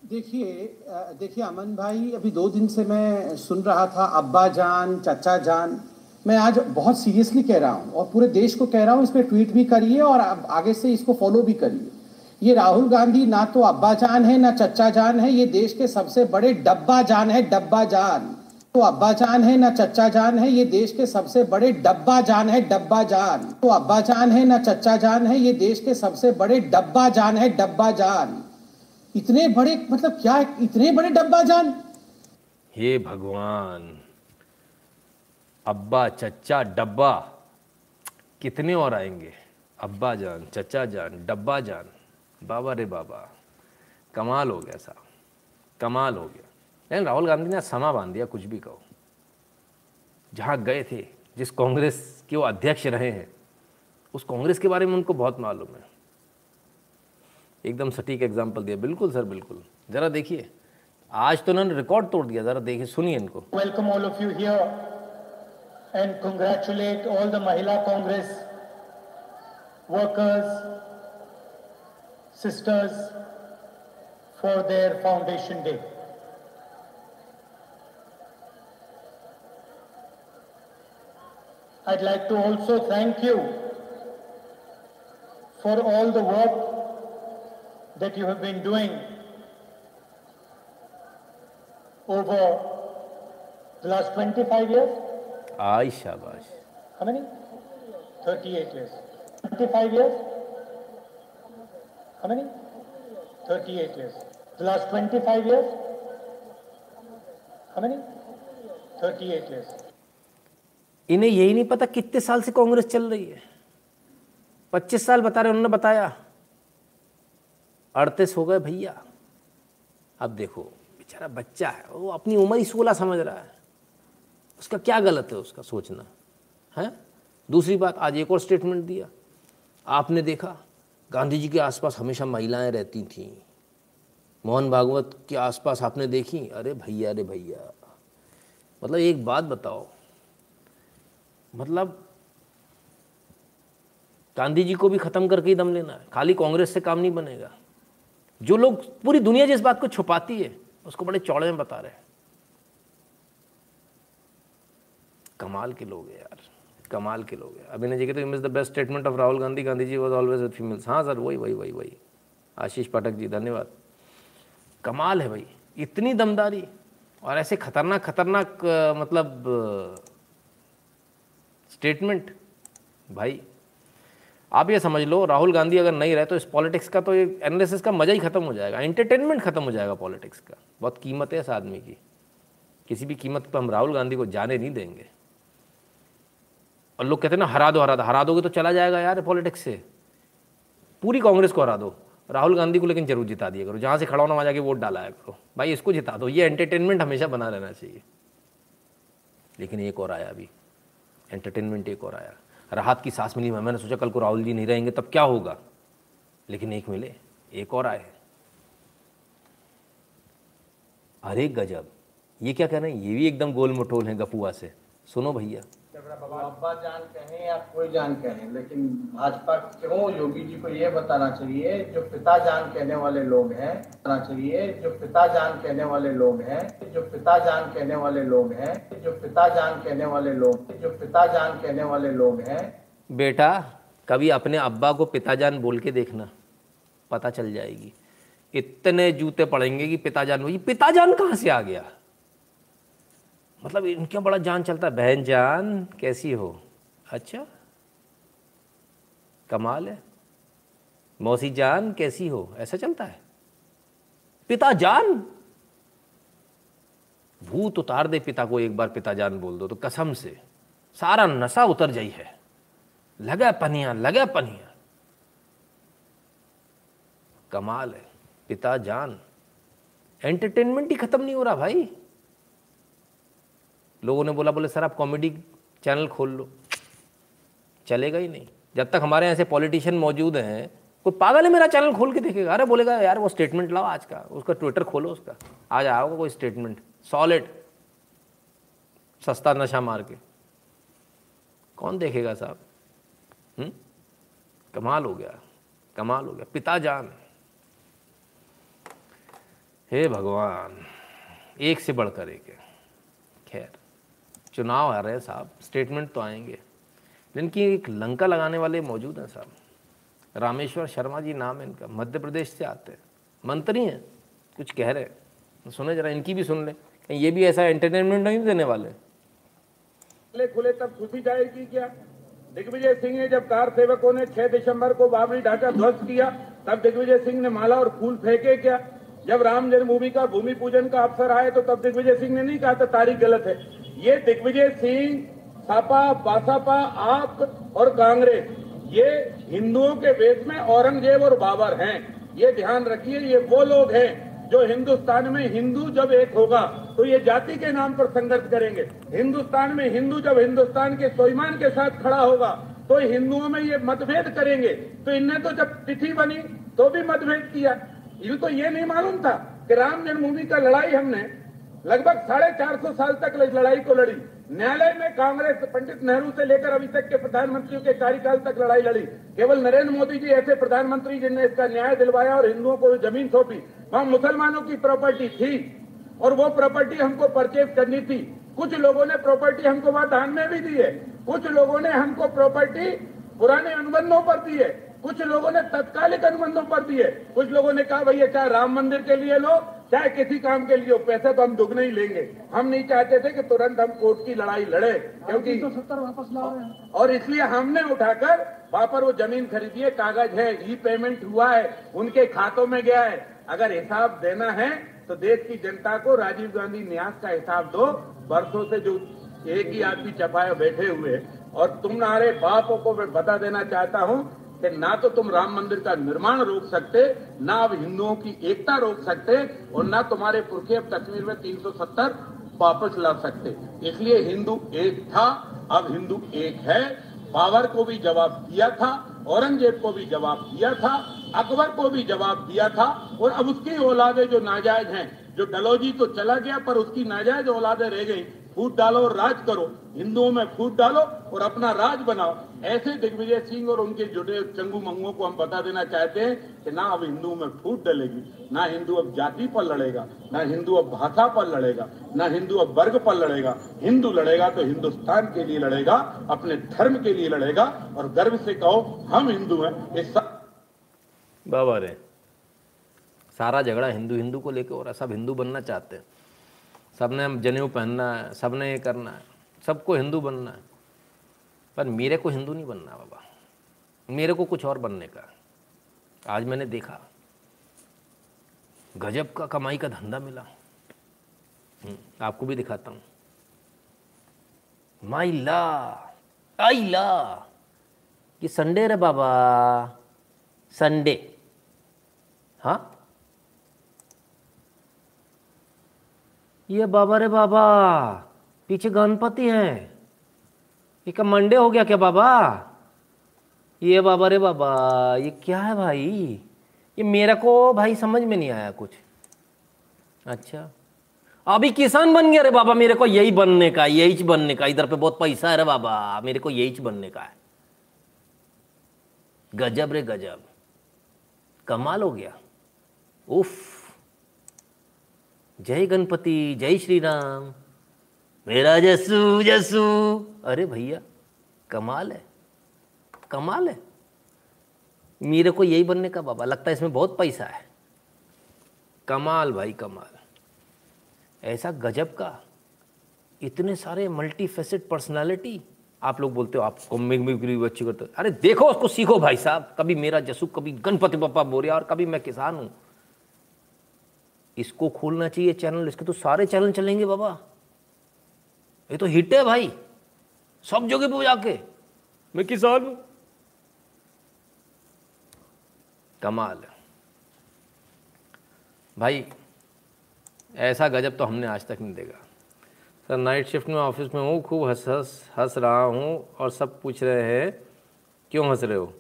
देखिए देखिए अमन भाई, अभी दो दिन से मैं सुन रहा था, अब्बा जान, चचा जान। मैं आज बहुत सीरियसली कह रहा हूँ और पूरे देश को कह रहा हूँ, इस पर ट्वीट भी करिए और आगे से इसको फॉलो भी करिए। ये राहुल गांधी ना तो अब्बा जान है, ना चचा जान है, ये देश के सबसे बड़े डब्बा जान है, डब्बा जान। तो अब्बा जान है, ना चच्चा जान है, ये देश के सबसे बड़े डब्बा जान है, डब्बा जान। तो अब्बा जान है, ना चच्चा जान है, ये देश के सबसे बड़े डब्बा जान है, डब्बा जान। इतने बड़े मतलब क्या, इतने बड़े डब्बा जान? हे भगवान। अब्बा चचा डब्बा। कितने और आएँगे? अब्बा जान चचा जान, डब्बा जान। बाबा रे बाबा, कमाल हो गया साहब, कमाल हो गया। लेकिन राहुल गांधी ने समा बाँध दिया, कुछ भी कहो। जहाँ गए थे, जिस कांग्रेस के वो अध्यक्ष रहे हैं, उस कांग्रेस के बारे में उनको बहुत मालूम है। एकदम सटीक एग्ज़ाम्पल दिया। बिल्कुल सर, बिल्कुल। ज़रा देखिए, आज तो उन्होंने रिकॉर्ड तोड़ दिया, ज़रा देखिए, सुनिए इनको। Welcome all of you here. And congratulate all the Mahila Congress workers, sisters for their foundation day. I'd like to also thank you for all the work that you have been doing over the last 25 years. आई शाबाश How many? 38 years. 25 years? How many? 38 years. The last 25 years? How many? 38 years. इन्हें यही नहीं पता कितने साल से कांग्रेस चल रही है पच्चीस साल बता रहे उन्होंने बताया अड़तीस हो गए भैया अब देखो बेचारा बच्चा है वो अपनी उम्र ही सोलह समझ रहा है उसका क्या गलत है उसका सोचना? है? दूसरी बात, आज एक और स्टेटमेंट दिया। आपने देखा, गांधी जी के आसपास हमेशा महिलाएँ रहती थीं। मोहन भागवत के आसपास आपने देखी? अरे भैया अरे भैया। मतलब एक बात बताओ। मतलब गांधी जी को भी ख़त्म करके ही दम लेना है। खाली कांग्रेस से काम नहीं बनेगा। जो लोग पूरी दुनिया जिस बात को छुपाती है, उसको बड़े चौड़े में बता रहे हैं। कमाल के लोग हैं यार, कमाल के लोग हैं। अभिनय जी कहते हैं the best statement of Rahul Gandhi Gandhi ji was always with females हाँ सर वही वही वही वही। आशीष पाठक जी, धन्यवाद। कमाल है भाई, इतनी दमदारी और ऐसे खतरनाक खतरनाक मतलब स्टेटमेंट भाई, आप ये समझ लो, राहुल गांधी अगर नहीं रहे तो इस पॉलिटिक्स का तो ये एनालिसिस का मज़ा ही ख़त्म हो जाएगा। एंटरटेनमेंट ख़त्म हो जाएगा पॉलिटिक्स का। बहुत कीमत है इस आदमी की। किसी भी कीमत पर हम राहुल गांधी को जाने नहीं देंगे। और लोग कहते हैं ना, हरा दो हरा दो। हरा दोगे तो चला जाएगा यार पॉलिटिक्स से। पूरी कांग्रेस को हरा दो। राहुल गांधी को लेकिन ज़रूर जिता दिया करो। जहाँ से खड़ा होना वहाँ जाके वोट डालाया करो। भाई, इसको जिता दो। ये एंटरटेनमेंट हमेशा बना रहना चाहिए। लेकिन एक और आया अभी। एंटरटेनमेंट एक और आया। राहत की सांस मिली। मैंने सोचा कल को राहुल जी नहीं रहेंगे, तब क्या होगा? लेकिन एक मिले। एक और आए। अरे गजब। ये क्या कह रहे हैं? ये भी एकदम गोल मटोल है गफुआ से। सुनो भैया। अब्बा जान कहें या कोई जान कहें, लेकिन भाजपा क्यों? योगी जी को ये बताना चाहिए, जो पिता जान कहने वाले लोग हैं, बताना चाहिए, जो पिता जान कहने वाले लोग हैं, जो पिता जान कहने वाले लोग हैं, जो पिता जान कहने वाले लोग, जो पिता जान कहने वाले लोग हैं। बेटा, कभी अपने अब्बा को पिताजान बोल के देखना, पता चल जाएगी। इतने जूते पड़ेंगे कि पिताजान वो ये पिताजान कहाँ से आ गया? मतलब इनके बड़ा जान चलता है, बहन जान कैसी हो? अच्छा कमाल है। मौसी जान कैसी हो? ऐसा चलता है। पिता जान। भूत उतार दे पिता को, एक बार पिता जान बोल दो तो कसम से। सारा नशा उतर जाई है। लगा पनिया लगा पनिया। कमाल है। पिता जान। एंटरटेनमेंट ही खत्म नहीं हो रहा भाई। लोगों ने बोला, बोले, सर, आप कॉमेडी चैनल खोल लो। चलेगा ही नहीं। जब तक हमारे ऐसे पॉलिटिशियन मौजूद हैं, कोई पागल है मेरा चैनल खोल के देखेगा? अरे, बोलेगा, यार, वो स्टेटमेंट लाओ आज का, उसका ट्विटर खोलो उसका। आज आओगे कोई स्टेटमेंट सॉलिड सस्ता नशा मार के। कौन देखेगा साहब? हम्म? कमाल हो गया, कमाल हो गया। पिता जान। हे भगवान, एक से बढ़कर एक है। खैर। चुनाव आ रहे हैं साहब स्टेटमेंट तो आएँगे। जिनकी एक लंका लगाने वाले मौजूद हैं साहब, रामेश्वर शर्मा जी नाम है इनका, मध्य प्रदेश से आते हैं। मंत्री हैं, कुछ कह रहे हैं। सुने जरा, इनकी भी सुन ले। कहीं ये भी ऐसा एंटरटेनमेंट नहीं देने वाले? खुले खुले तब खुशी जाएगी क्या? दिग्विजय सिंह ने जब कार सेवकों ने 6 दिसंबर को बाबरी ढांचा ध्वस्त किया, तब दिग्विजय सिंह ने माला और फूल फेंके क्या? जब राम जन्मभूमि का भूमि पूजन का अवसर आए तो तब दिग्विजय सिंह ने नहीं कहा था तारीख गलत है। ये दिग्विजय सिंह सपा बासपा, आप और कांग्रेस, ये हिंदुओं के वेश में औरंगज़ेब और बाबर हैं। ये ध्यान रखिए, ये वो लोग हैं जो हिंदुस्तान में हिंदू जब एक होगा तो ये जाति के नाम पर संघर्ष करेंगे। हिंदुस्तान में हिंदू जब हिंदुस्तान के स्वाभिमान के साथ खड़ा होगा तो हिंदुओं में ये मतभेद करेंगे। तो इनने तो जब तिथि बनी तो भी मतभेद किया। इनको ये नहीं मालूम था कि राम जन्मभूमि का लड़ाई हमने लगभग साढ़े चार सौ साल तक लड़ाई को लड़ी। न्यायालय में कांग्रेस पंडित नेहरू से लेकर अभी तक के प्रधानमंत्रियों के कार्यकाल तक लड़ाई लड़ी। केवल नरेंद्र मोदी जी ऐसे प्रधानमंत्री जिनने इसका न्याय दिलवाया और हिंदुओं को ज़मीन सौंपी, वहाँ मुसलमानों की प्रॉपर्टी थी और वो प्रॉपर्टी हमको परचेज करनी थी। कुछ लोगों ने प्रॉपर्टी हमको वहाँ दान में भी दी है। कुछ लोगों ने हमको प्रॉपर्टी पुराने अनुबंधों पर दी है। कुछ लोगों ने तत्कालिक अनुबंधों पर दिए कुछ लोगों ने कहा, भैया, चाहे राम मंदिर के लिए लो चाहे किसी काम के लिए हो पैसे तो हम दुगने ही लेंगे। हम नहीं चाहते थे कि तुरंत हम कोर्ट की लड़ाई लड़े क्योंकि तो सत्तर वापस ला रहे हैं। और इसलिए हमने उठाकर वहाँ पर वो ज़मीन खरीदी है कागज़ है ई पेमेंट हुआ है उनके खातों में गया है। अगर हिसाब देना है तो देश की जनता को राजीव गांधी न्यास का हिसाब दो बरसों से जो एक ही आदमी चपाए बैठे हुए और तुम्हारे बापों को मैं बता देना चाहता हूँ कि ना तो तुम राम मंदिर का निर्माण रोक सकते, ना अब हिंदुओं की एकता रोक सकते और ना तुम्हारे पुरखे अब कश्मीर में 370 वापस ला सकते। इसलिए हिंदू एक था, अब हिंदू एक है। बाबर को भी जवाब दिया था, औरंगज़ेब को भी जवाब दिया था, अकबर को भी जवाब दिया था और अब उसकी औलादे जो नाजायज हैं, जो डलोजी तो चला गया पर उसकी नाजायज औलादे रह गई। फूट डालो और राज करो। हिंदुओं में फूट डालो और अपना राज बनाओ। ऐसे दिग्विजय सिंह और उनके जुड़े चंगू मंगुओं को हम बता देना चाहते हैं कि ना अब हिंदुओं में फूट डलेगी, ना हिंदू अब जाति पर लड़ेगा, ना हिंदू अब भाषा पर लड़ेगा, ना हिंदू अब वर्ग पर लड़ेगा। हिंदू लड़ेगा तो हिंदुस्तान के लिए लड़ेगा, अपने धर्म के लिए लड़ेगा और गर्व से कहो, हम हिंदू हैं। इस बाबा रे, सारा झगड़ा हिंदू हिंदू को लेकर और सब हिंदू बनना चाहते हैं। सबने जनेऊ पहनना है सबने ये करना है सबको हिंदू बनना है। पर मेरे को हिंदू नहीं बनना बाबा। मेरे को कुछ और बनने का। आज मैंने देखा गजब का कमाई का धंधा मिला। हम्म, आपको भी दिखाता हूँ। माई ला आई ला। ये संडे रे बाबा संडे। हाँ? ये बाबा रे बाबा, पीछे गणपति हैं। ये क्या मंडे हो गया क्या बाबा? ये बाबा रे बाबा, ये क्या है भाई? ये मेरा को भाई समझ में नहीं आया कुछ। अच्छा। अभी किसान बन गया रे बाबा, मेरे को यही बनने का यही बनने का इधर पे बहुत पैसा है रे बाबा, मेरे को यही बनने का है। गजब रे गजब। कमाल हो गया। उफ। जय गणपति, जय श्री राम मेरा जसू जसू अरे भैया, कमाल है कमाल है। मेरे को यही बनने का बाबा, लगता है इसमें बहुत पैसा है। कमाल भाई, कमाल। ऐसा गजब का, इतने सारे मल्टी फेसेट पर्सनालिटी आप लोग बोलते हो आपको मिमिक्री अच्छी करते हो। अरे देखो, उसको सीखो भाई साहब। कभी मेरा जसू कभी गणपति पप्पा बोरिया और कभी मैं किसान हूँ। इसको खोलना चाहिए चैनल इसके तो सारे चैनल चलेंगे बाबा। ये तो हिट है भाई। सब जगह पे जाके। मैं किसान हूँ। कमाल। भाई ऐसा गजब तो हमने आज तक नहीं देखा। सर नाइट शिफ्ट में ऑफ़िस में हूँ खूब हंस हंस हंस रहा हूँ और सब पूछ रहे हैं क्यों हंस रहे हो?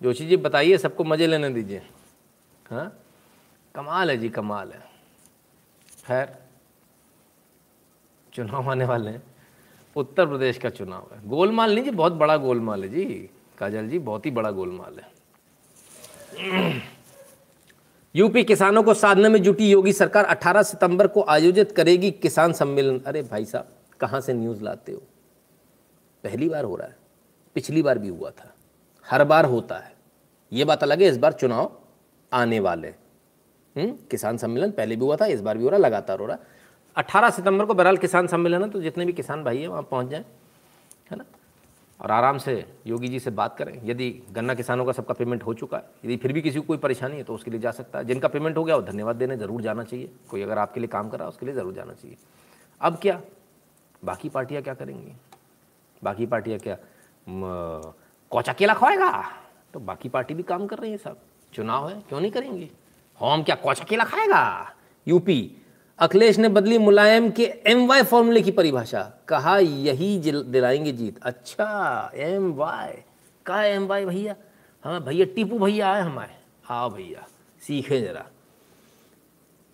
जोशी जी बताइए सबको मज़े लेने दीजिए। हाँ? कमाल है जी, कमाल है। खैर, चुनाव आने वाले हैं। उत्तर प्रदेश का चुनाव है। गोलमाल नहीं जी, बहुत बड़ा गोलमाल है जी। काजल जी, बहुत ही बड़ा गोलमाल है। यूपी किसानों को साधने में जुटी योगी सरकार 18 सितंबर को आयोजित करेगी किसान सम्मेलन। अरे भाई साहब, कहाँ से न्यूज़ लाते हो? पहली बार हो रहा है। पिछली बार भी हुआ था। हर बार होता है। ये बात अलग है, इस बार चुनाव आने वाले हुँ? किसान सम्मेलन पहले भी हुआ था, इस बार भी हो रहा, लगातार हो रहा। है अट्ठारह सितंबर को बहरहाल किसान सम्मेलन है तो जितने भी किसान भाई हैं, वहाँ पहुँच जाएँ, है ना? और आराम से योगी जी से बात करें। यदि गन्ना किसानों का सबका पेमेंट हो चुका है, यदि फिर भी किसी को कोई परेशानी है तो उसके लिए जा सकता है। जिनका पेमेंट हो गया, वो धन्यवाद देने ज़रूर जाना चाहिए। कोई अगर आपके लिए काम कर रहा है, उसके लिए ज़रूर जाना चाहिए। अब क्या? बाकी पार्टियाँ क्या करेंगी? बाकी पार्टियाँ क्या? कौचा केला खोएगा? तो बाकी पार्टी भी काम कर रही है साहब। चुनाव है, क्यों नहीं करेंगी? हम क्या कौचा केला खाएगा? यूपी, अखिलेश ने बदली मुलायम के एम वाई फॉर्मूले की परिभाषा। कहा, यही दिलाएँगे जीत। अच्छा एम वाई कहा एम वाई भैया? हाँ भैया, टीपू भैया आए हमारे। आओ भैया, सीखे जरा।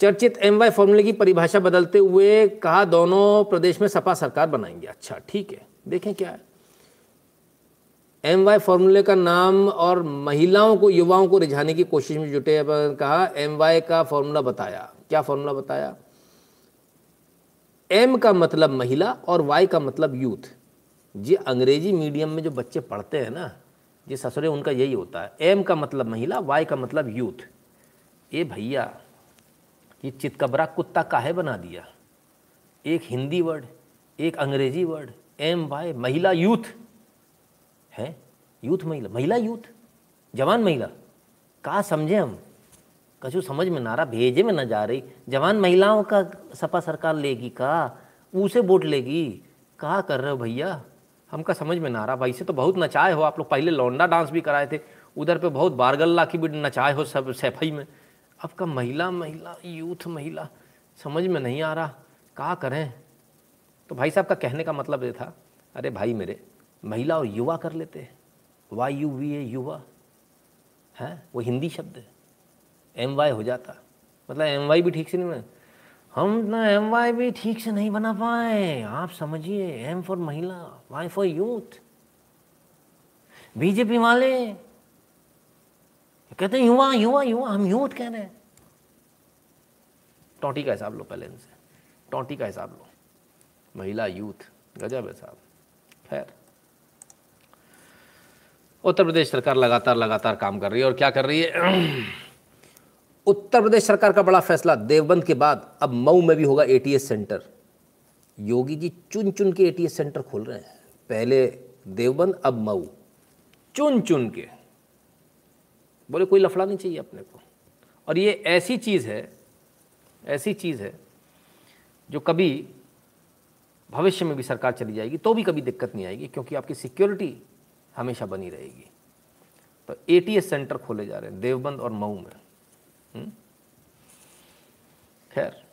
चर्चित एम वाई फॉर्मूले की परिभाषा बदलते हुए कहा, दोनों प्रदेश में सपा सरकार बनाएँगे। अच्छा ठीक है, देखें क्या है। एम वाई फॉर्मूले का नाम और महिलाओं को, युवाओं को रिझाने की कोशिश में जुटे कहा एम वाई का फॉर्मूला बताया। क्या फॉर्मूला बताया? एम का मतलब महिला और वाई का मतलब यूथ जी अंग्रेज़ी मीडियम में जो बच्चे पढ़ते हैं ना, ये ससुरे, उनका यही होता है। एम का मतलब महिला वाई का मतलब यूथ ए भैया, ये चितकबरा कुत्ता काहे बना दिया? एक हिंदी वर्ड एक अंग्रेज़ी वर्ड एम वाई महिला यूथ है? यूथ महिला महिला यूथ? जवान महिला? कहा समझे हम? कछु समझ में ना रहा भेजे में न जा रही। जवान महिलाओं का सपा सरकार लेगी का? उसे वोट लेगी? कहा कर रहे हो भैया? हमका समझ में ना रहा भाई से तो बहुत नचाए हो आप लोग। पहले लौंडा डांस भी कराए थे। उधर पे बहुत बारगल्ला की भी नचाए हो सब सैफई में। अब का महिला महिला, यूथ महिला, समझ में नहीं आ रहा। कहा करें? तो भाई साहब का कहने का मतलब ये था। अरे भाई मेरे महिला और युवा कर लेते हैं। वाई यू वी ए युवा। है? वो हिंदी शब्द है। एम वाई हो जाता। मतलब एम वाई भी ठीक से नहीं बना। हम ना एम वाई भी ठीक से नहीं बना पाए। आप समझिए एम फॉर महिला वाई फॉर यूथ बीजेपी वाले, कहते हैं, युवा युवा युवा, हम यूथ कह रहे हैं। टोटी का हिसाब लो पहले इनसे। टोटी का हिसाब लो। महिला यूथ गजब है साहब। खैर। उत्तर प्रदेश सरकार लगातार लगातार काम कर रही है और क्या कर रही है? उत्तर प्रदेश सरकार का बड़ा फैसला, देवबंद के बाद अब मऊ में भी होगा एटीएस सेंटर। योगी जी चुन चुन के एटीएस सेंटर खोल रहे हैं। पहले देवबंद, अब मऊ। चुन चुन के। बोले, कोई लफड़ा नहीं चाहिए अपने को। और ये ऐसी चीज़ है, ऐसी चीज़ है, जो कभी भविष्य में भी सरकार चली जाएगी तो भी कभी दिक्कत नहीं आएगी, क्योंकि आपकी सिक्योरिटी हमेशा बनी रहेगी। तो एटीएस सेंटर खोले जा रहे हैं, देवबंद और मऊ में। हम्म? खैर,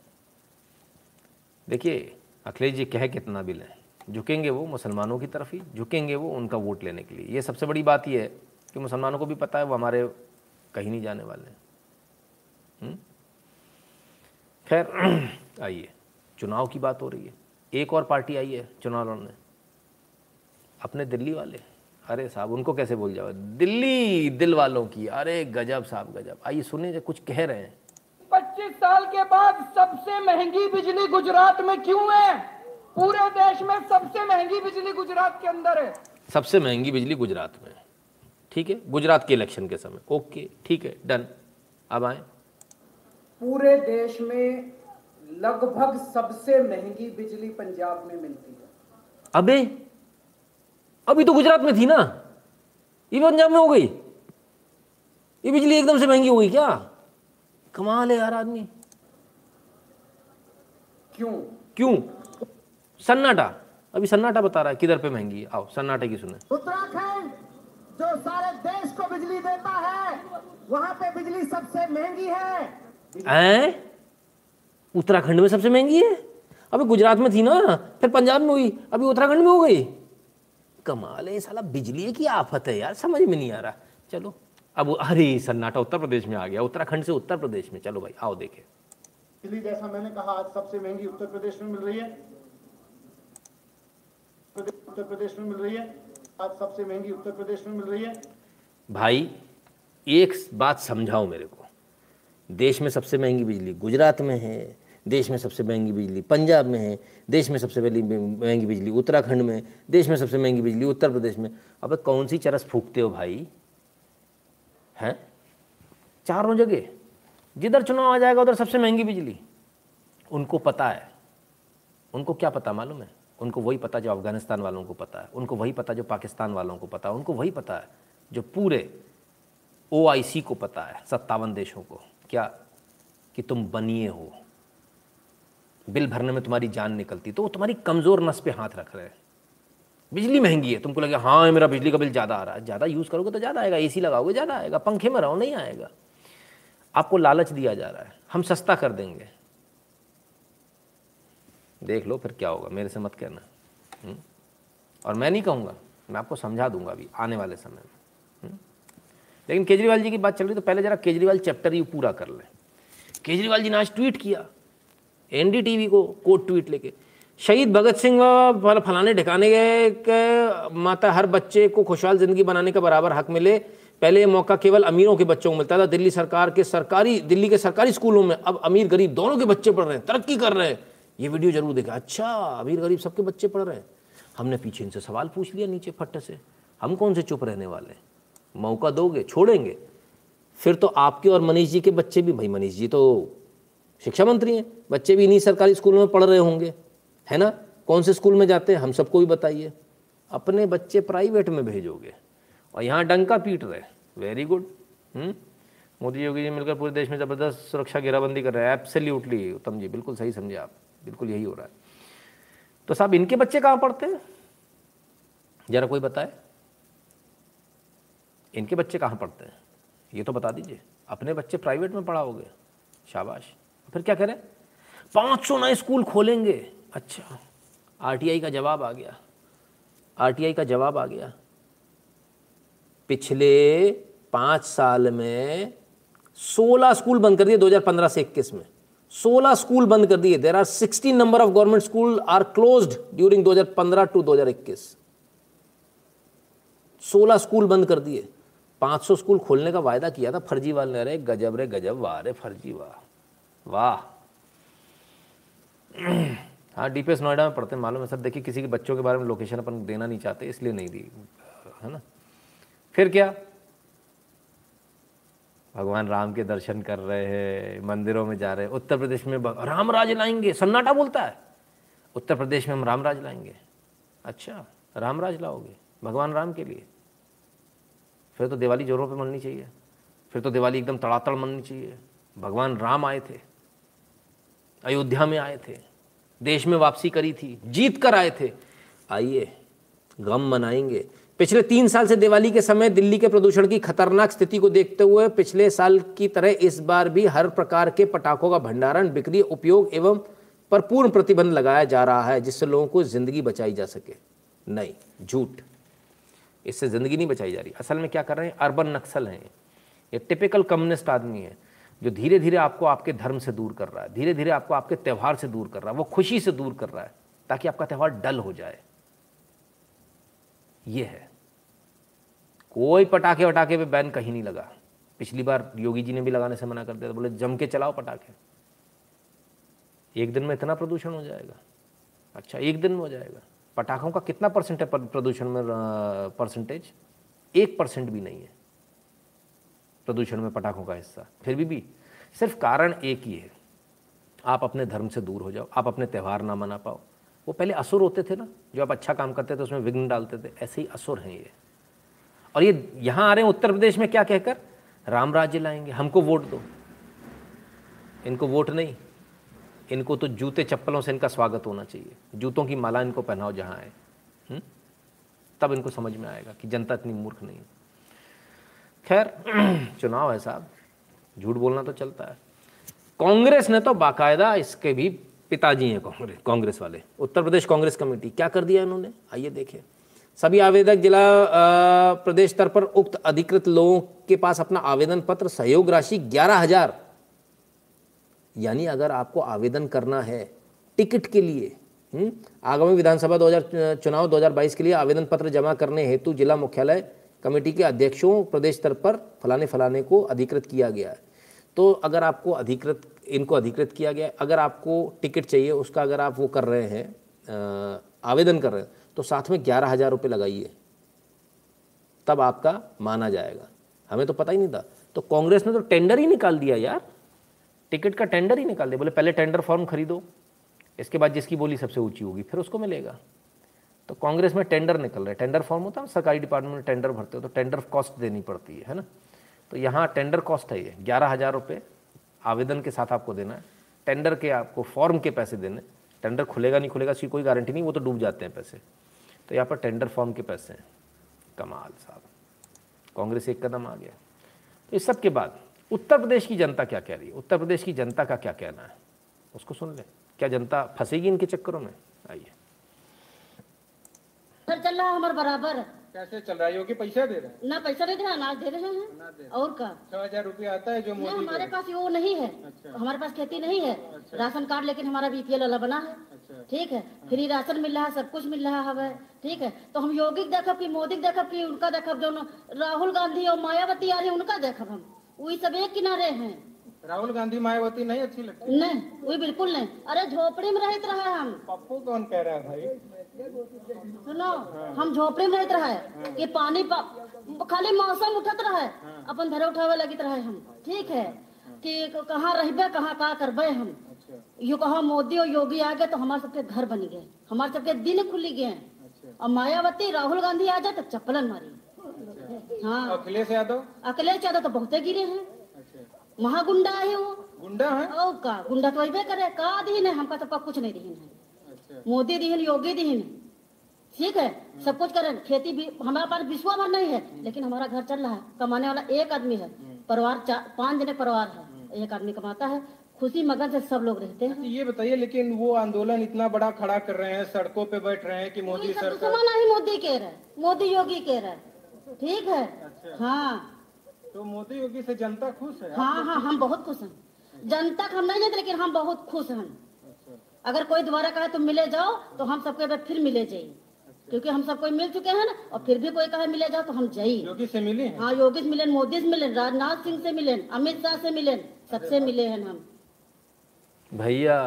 देखिए, अखिलेश जी कह कितना भी लें, झुकेंगे वो मुसलमानों की तरफ़ ही, झुकेंगे वो उनका वोट लेने के लिए। ये सबसे बड़ी बात ये है कि मुसलमानों को भी पता है, वो हमारे कहीं नहीं जाने वाले। हम्म? खैर, आइए, चुनाव की बात हो रही है। एक और पार्टी आई है चुनाव लड़ने। अपने दिल्ली वाले। अरे साहब उनको कैसे बोल जाओ? दिल्ली दिल वालों की। अरे गजब साहब गजब। आइए सुनिए कुछ कह रहे हैं। पच्चीस साल के बाद सबसे महँगी बिजली गुजरात में क्यों है? पूरे देश में सबसे महँगी बिजली गुजरात के अंदर है। सबसे महँगी बिजली गुजरात में। ठीक है? गुजरात के इलेक्शन के समय। ओके ठीक है डन। अब आए। पूरे देश में लगभग सबसे महँगी बिजली पंजाब में मिलती है। अबे! अभी तो गुजरात में थी ना। ये पंजाब में हो गई। ये बिजली एकदम से महँगी हो गई क्या? कमाल है यार आदमी। क्यों? क्यों? सन्नाटा। अभी सन्नाटा बता रहा है किधर पे महँगी है? आओ सन्नाटे की सुने। उत्तराखंड जो सारे देश को बिजली देता है वहाँ पे बिजली सबसे महँगी है? उत्तराखंड में सबसे महँगी है? अभी गुजरात में थी ना फिर पंजाब में हुई अभी उत्तराखंड में हो गई। कमाल है साला बिजली की आफत है यार समझ में नहीं आ रहा। चलो अब अरे सन्नाटा उत्तर प्रदेश में आ गया उत्तराखंड से उत्तर प्रदेश में चलो भाई आओ देखे। बिजली जैसा मैंने कहा आज सबसे महँगी उत्तर प्रदेश में मिल रही है। उत्तर प्रदेश में मिल रही है। आज सबसे महँगी उत्तर प्रदेश में मिल रही है। भाई एक बात समझाओ मेरे को। देश में सबसे महँगी बिजली गुजरात में है देश में सबसे महँगी बिजली, पंजाब में है, देश में सबसे पहली महँगी बिजली उत्तराखंड में, देश में सबसे महँगी बिजली उत्तर प्रदेश में। अब कौन सी चरस फूकते हो भाई? हैं? चारों जगह। जिधर चुनाव आ जाएगा, उधर सबसे महँगी बिजली। उनको पता है। उनको क्या पता मालूम है? उनको वही पता जो अफ़गानिस्तान वालों को पता है। उनको वही पता जो पाकिस्तान वालों को पता है। उनको वही पता है जो पूरे ओआईसी को पता है, सत्तावन देशों को। क्या? कि तुम बनिए हो। बिल भरने में तुम्हारी जान निकलती तो वो तुम्हारी कमज़ोर नस पे हाथ रख रहे हैं। बिजली महँगी है, तुमको लगे हाँ मेरा बिजली का बिल ज़्यादा आ रहा है। ज़्यादा यूज़ करोगे तो ज़्यादा आएगा, एसी लगाओगे ज़्यादा आएगा, पंखे में रहो, नहीं आएगा। आपको लालच दिया जा रहा है, हम सस्ता कर देंगे। देख लो फिर क्या होगा, मेरे से मत कहना। हम्म? और मैं नहीं कहूँगा, मैं आपको समझा दूँगा अभी, आने वाले समय में। हम्म? लेकिन केजरीवाल जी की बात चल रही तो पहले जरा केजरीवाल चैप्टर ही पूरा कर ले। केजरीवाल जी ने आज ट्वीट किया एनडीटीवी को कोर्ट ट्वीट लेके। शहीद भगत सिंह व फलाने ठिकाने के माता हर बच्चे को खुशहाल ज़िंदगी बनाने का बराबर हक मिले। पहले ये मौका केवल अमीरों के बच्चों को मिलता था। दिल्ली सरकार के सरकारी, दिल्ली के सरकारी स्कूलों में अब अमीर गरीब दोनों के बच्चे पढ़ रहे हैं, तरक्की कर रहे हैं। ये वीडियो ज़रूर देखा। अच्छा अमीर गरीब सबके बच्चे पढ़ रहे हैं। हमने पीछे इनसे सवाल पूछ लिया नीचे फट्ट से। हम कौन से चुप रहने वाले हैं? मौका दोगे, छोड़ेंगे। फिर तो आपके और मनीष जी के बच्चे भी। भाई मनीष जी तो शिक्षा मंत्री हैं, बच्चे भी इन्हीं सरकारी स्कूलों में पढ़ रहे होंगे, है ना? कौन से स्कूल में जाते हैं? हम सबको भी बताइए। अपने बच्चे प्राइवेट में भेजोगे और यहाँ डंका पीट रहे वेरी गुड हम्म? मोदी योगी जी मिलकर पूरे देश में ज़बरदस्त सुरक्षा घेराबंदी कर रहे हैं। एब्सोल्युटली उत्तम जी, बिल्कुल सही समझे आप। बिल्कुल यही हो रहा है। तो साहब, इनके बच्चे कहाँ पढ़ते हैं? जरा कोई बताए। इनके बच्चे कहाँ पढ़ते हैं? ये तो बता दीजिए। अपने बच्चे प्राइवेट में पढ़ाओगे? शाबाश। फिर क्या करें? पाँच सौ नए स्कूल खोलेंगे। अच्छा आरटीआई का जवाब आ गया। आरटीआई का जवाब आ गया। पिछले पाँच साल में सोलह स्कूल बंद कर दिए 2015 से 21 में। 16 स्कूल बंद कर दिए। There are 16 number of government school are closed during 2015 to 2021 16 school बंद कर दिए। 500 स्कूल खोलने का वायदा किया था फर्जी वाले रे गजब रे, गजब वाह रे फर्जी वाह। हाँ डीपीएस नोएडा में पढ़ते हैं, मालूम है सर, देखिए, किसी के बच्चों के बारे में लोकेशन अपन देना नहीं चाहते, इसलिए नहीं दी, है ना? फिर क्या? भगवान राम के दर्शन कर रहे हैं, मंदिरों में जा रहे हैं, उत्तर प्रदेश में राम राज लाएँगे, सन्नाटा बोलता है। उत्तर प्रदेश में हम राम राज लाएँगे। अच्छा राम राज लाओगे, भगवान राम के लिए। फिर तो दिवाली जोरों पे मननी चाहिए, फिर तो दिवाली एकदम तड़ातड़ मननी चाहिए। भगवान राम आए थे अयोध्या में आए थे, देश में वापसी करी थी, जीत कर आए थे। आइए, गम मनाएँगे। पिछले तीन साल से दिवाली के समय दिल्ली के प्रदूषण की खतरनाक स्थिति को देखते हुए पिछले साल की तरह इस बार भी हर प्रकार के पटाखों का भंडारण, बिक्री, उपयोग एवं पर पूर्ण प्रतिबंध लगाया जा रहा है, जिससे लोगों को ज़िंदगी बचाई जा सके। नहीं, झूठ। इससे ज़िंदगी नहीं बचाई जा रही। असल में क्या कर रहे हैं? अर्बन नक्सल हैं। ये टिपिकल कम्युनिस्ट आदमी है। जो धीरे धीरे आपको आपके धर्म से दूर कर रहा है धीरे धीरे आपको आपके त्यौहार से दूर कर रहा है, वो खुशी से दूर कर रहा है, ताकि आपका त्यौहार डल हो जाए। ये है। कोई पटाखे वटाखे पे बैन कहीं नहीं लगा। पिछली बार योगी जी ने भी लगाने से मना कर दिया बोले जम के चलाओ पटाखे। एक दिन में इतना प्रदूषण हो जाएगा। अच्छा एक दिन में हो जाएगा। पटाखों का कितना परसेंट है प्रदूषण में परसेंटेज एक परसेंट भी नहीं है। प्रदूषण में पटाखों का हिस्सा। फिर भी भी। सिर्फ़ कारण एक ही है। आप अपने धर्म से दूर हो जाओ। आप अपने त्यौहार ना मना पाओ। वो पहले असुर होते थे ना, जो आप अच्छा काम करते थे, उसमें विघ्न डालते थे। ऐसे ही असुर हैं ये। और ये यहाँ आ रहे हैं उत्तर प्रदेश में क्या कहकर? राम राज्य लाएँगे। हमको वोट दो। इनको वोट नहीं। इनको तो जूते, चप्पलों से इनका स्वागत होना चाहिए। जूतों की माला इनको पहनाओ जहाँ आए। हम्म? तब इनको समझ में आएगा कि जनता इतनी मूर्ख नहीं खैर चुनाव है साहब। झूठ बोलना तो चलता है। कांग्रेस ने तो बाकायदा इसके भी पिताजी हैं कांग्रेस कांग्रेस वाले। उत्तर प्रदेश कांग्रेस कमेटी। क्या कर दिया इन्होंने? आइए देखिए। सभी आवेदक जिला प्रदेश स्तर पर उक्त अधिकृत लोगों के पास अपना आवेदन पत्र सहयोग राशि ग्यारह हज़ार। यानी अगर आपको आवेदन करना है टिकट के लिए हम्म, आगामी विधानसभा 2000 चुनाव 2022 के लिए आवेदन पत्र जमा करने हेतु जिला मुख्यालय कमेटी के अध्यक्षों, प्रदेश स्तर पर फलाने फलाने को अधिकृत किया गया है। तो अगर आपको अधिकृत, इनको अधिकृत किया गया अगर आपको टिकट चाहिए, उसका अगर आप वो कर रहे हैं आवेदन कर रहे हैं तो साथ में ग्यारह हज़ार रुपये लगाइए। तब आपका माना जाएगा। हमें तो पता ही नहीं था। तो कांग्रेस ने तो टेंडर ही निकाल दिया यार। टिकट का टेंडर ही निकाल दिया। बोले, पहले टेंडर फॉर्म खरीदो, इसके बाद जिसकी बोली सबसे ऊँची होगी, फिर उसको मिलेगा। तो कांग्रेस में टेंडर निकल रहे है। टेंडर फॉर्म होता है सरकारी डिपार्टमेंट में टेंडर भरते हो तो टेंडर कॉस्ट देनी पड़ती है है ना? तो यहाँ टेंडर कॉस्ट है ये। ग्यारह हज़ार रुपये आवेदन के साथ आपको देना है। टेंडर के आपको फॉर्म के पैसे देने टेंडर खुलेगा, नहीं खुलेगा, इसकी कोई गारंटी नहीं, वो तो डूब जाते हैं पैसे। तो यहाँ पर टेंडर फॉर्म के पैसे हैं। कमाल साहब। कांग्रेस एक कदम आ गया। तो इस सब के बाद उत्तर प्रदेश की जनता क्या कह रही है? उत्तर प्रदेश की जनता का क्या कहना है? उसको सुन ले। क्या जनता फंसेगी इनके चक्करों में? आइए। सर चल रहा है हमारे बराबर। कैसे चल रहा है? योगी पैसा दे रहे हैं। ना पैसा नहीं दे रहा अनाज दे रहे हैं। और का छह हज़ार रूपया आता है जो मोदी हमारे पास वो नहीं है। अच्छा। हमारे पास खेती नहीं है। अच्छा। राशन कार्ड लेकिन हमारा बीपीएल वाला बना है। ठीक है? फ्री राशन मिल रहा है सब कुछ मिल रहा है। ठीक है? तो हम योगी देखब की मोदी देखब की उनका देखब जो राहुल गांधी और मायावती आ रही है उनका देखब हम। वही सब एक किनारे हैं। राहुल गांधी मायावती नहीं अच्छी लगती? नहीं वही बिल्कुल नहीं। अरे झोपड़ी में रहते रहे हम। पप्पू कौन कह रहा है भाई? सुनो हम झोपड़ी में रहते रहे। कि पानी पा- खाली मौसम उठत रहे अपन धरे उठावे लगित रहे हम। ठीक है? कि कहाँ रहबे कहाँ का करबे हम? यो कहा मोदी और योगी आ गए तो हमारे सबके घर बन गए। हमारे सबके दिन खुली गए और मायावती राहुल गांधी आ जाए तो चप्पलन मारी। हाँ। अखिलेश यादव? अखिलेश यादव तो बहुते गिरे हैं। महागुंडा है वो। गुंडा है? ओ का गुंडा तो अबे करे का दीन है? हमका तो कुछ नहीं दीन है। मोदी दीन योगी दीन। ठीक है? सब कुछ करें। खेती भी हमारे पास विश्वा भर नहीं है लेकिन हमारा घर चल रहा है। कमाने वाला एक आदमी है। परिवार चार पाँच जने परिवार है। एक आदमी कमाता है। खुशी मगन से सब लोग रहते हैं। ये बताइए लेकिन वो आंदोलन इतना बड़ा खड़ा कर रहे हैं सड़कों पे बैठ रहे हैं कि मोदी ये सरकार ही मोदी कह रहे मोदी योगी कह रहे ठीक है? हाँ। तो मोदी योगी से जनता खुश है? हाँ हाँ हम बहुत खुश हैं। जनता का हम नहीं जानते लेकिन हम बहुत खुश हैं। अगर कोई दोबारा कहे तुम मिले जाओ तो हम सबके बाद फिर मिले जाइए। क्योंकि हम सब कोई मिल चुके हैं ना और फिर भी कोई कहे मिले जाओ तो हम जाइए। योगी से मिली हैं? हाँ योगी से मिलन मोदी से मिलन राजनाथ सिंह से मिले अमित शाह से मिलन सबसे मिले हैं हम। भैया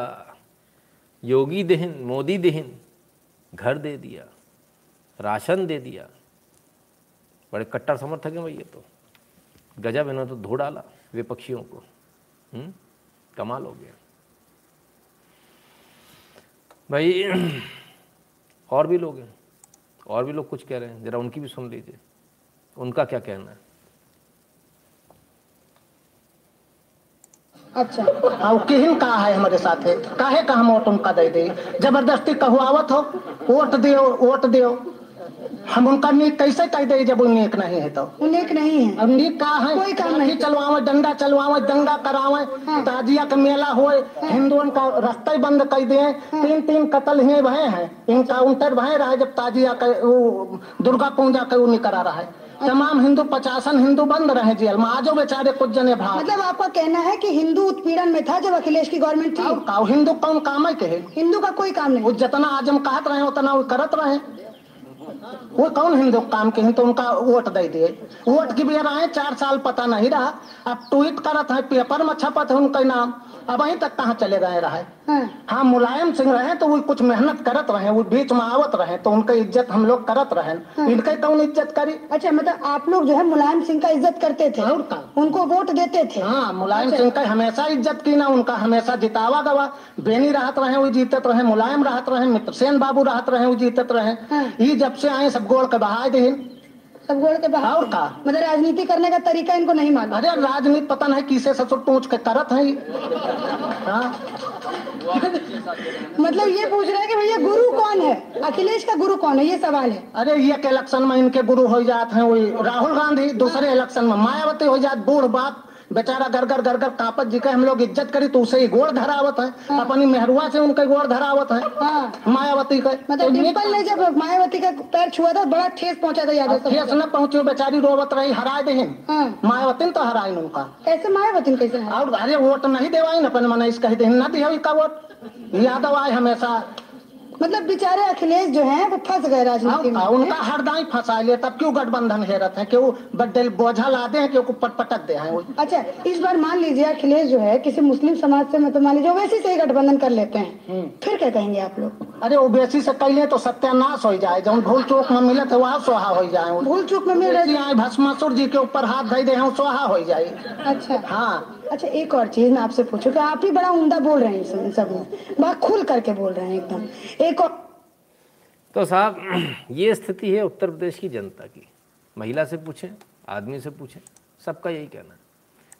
योगी देहन मोदी देहन घर दे दिया राशन दे दिया। बड़े कट्टर समर्थक हैं भैया तो। गजब इन्होंने तो धो डाला विपक्षियों को। हम्म? कमाल हो गया। भाई, और भी लोग हैं। और भी लोग कुछ कह रहे हैं। जरा उनकी भी सुन लीजिए। उनका क्या कहना है? अच्छा। और किहिन का है हमारे साथ? है काहे का हम वोट उनका दे दे? ज़बरदस्ती कहुआवत हो? वोट दियो वोट दियो। हम उनका नीक कैसे कह दे जब वो नीक नहीं है तो? वो नेक नहीं है। अब नीक का है? कोई काम नहीं। चलवावे डंडा चलवावे दंगा करावे ताजिया का मेला होए हिंदुओं का रास्ते बंद कर दिए। तीन तीन कत्ल ही भय हैं। इनकाउंटर भय रहा है जब ताजिया का वो दुर्गा पूजा का वो नहीं करा रहा है। तमाम हिंदू पचासन हिंदू बंद रहे जेल में। आजो बेचारे कुछ जने भाग। मतलब आपका कहना है कि हिंदू उत्पीड़न में था जब अखिलेश की गवर्नमेंट थी? हिंदू कौन काम है के हिंदू का कोई काम नहीं। वो जितना आज़म कहत रहे उतना वो करत रहे। वो कौन हिंदुस्तान के हैं? तो उनका वोट दे दिए। वोट की भी आए चार साल पता नहीं रहा। अब ट्वीट करत है पेपर में छपत है उनका नाम। अब वहीं तक कहाँ चले गए रहे? हाँ। हाँ मुलायम सिंह रहे तो वो कुछ मेहनत करत रहे वो बीच में आवत रहे तो उनका इज़्ज़त हम लोग करत रहे। इनके कौन इज़्ज़त करी? अच्छा मतलब आप लोग जो है मुलायम सिंह का इज़्ज़त करते थे? और का? उनको वोट देते थे? हाँ मुलायम सिंह का हमेशा इज़्ज़त की ना उनका हमेशा जितावा गवा। बेनी रहत रहे वो जीतत रहे मुलायम रहत रहे मित्रसेन बाबू रहत रहे वो जीतत रहे। हाँ। ये जब से आए सब गोड़ के बहा दे सब गोड़ के बाहर। और का? मतलब राजनीति करने का तरीका इनको नहीं मालूम। अरे राजनीति पता नहीं किसे सबसे टोच के करत है। हाँ? मतलब ये पूछ रहे हैं कि भैया गुरु कौन है? अखिलेश का गुरु कौन है? ये सवाल है। अरे ये के इलेक्शन में इनके गुरु हो जाते हैं वही राहुल गांधी दूसरे इलेक्शन में मायावती हो जात बूढ़ बाप। बेचारा घर घर घर घर कापत जी का हम लोग इज़्ज़त करी तो उसे ही गोड़ धरावत है। अपनी मेहरुआ से उनके गोड़ धरावत है। मायावती का। मतलब डिम्पल ने जब मायावती का पैर छुआ था बड़ा ठेस पहुँचा था यादव ठेस न पहुँची बेचारी रोवत रही हराए देहिन। मायावती ने तो हराइन उनका। ऐसे मायावती कैसे और अरे वोट नहीं देवाई ना अपन मन इस कही देहिन ना दिया वोट। यादव आए हमेशा मतलब बेचारे अखिलेश जो है वो फंस गए राजनीति में। हाँ, उनका हरदाई फंसा लिया तब क्यों गठबंधन हेरत है? क्यों बड्डे बोझा ला दे क्यों पटपटक दे हैं अच्छा इस बार मान लीजिए अखिलेश जो है किसी मुस्लिम समाज से मतलब मान लीजिए वैसे से ही गठबंधन कर लेते हैं। फिर क्या कहेंगे आप लोग? अरे ओबीसी से कैले तो सत्यानाश हो जाए। जब भूल चूक में मिले तो वहाँ सोहा हो जाए। भूल चूक में मिल रहे भस्मासुर जी के ऊपर हाथ धई दे हैं सोहा हो जाए। अच्छा। हाँ। अच्छा एक और चीज़ मैं आपसे पूछूँ कि आप ही बड़ा उमदा बोल रहे हैं सब- सब में। बड़ा खुल करके बोल रहे हैं एकदम। एक और तो साहब ये स्थिति है उत्तर प्रदेश की जनता की। महिला से पूछें आदमी से पूछें सबका यही कहना है।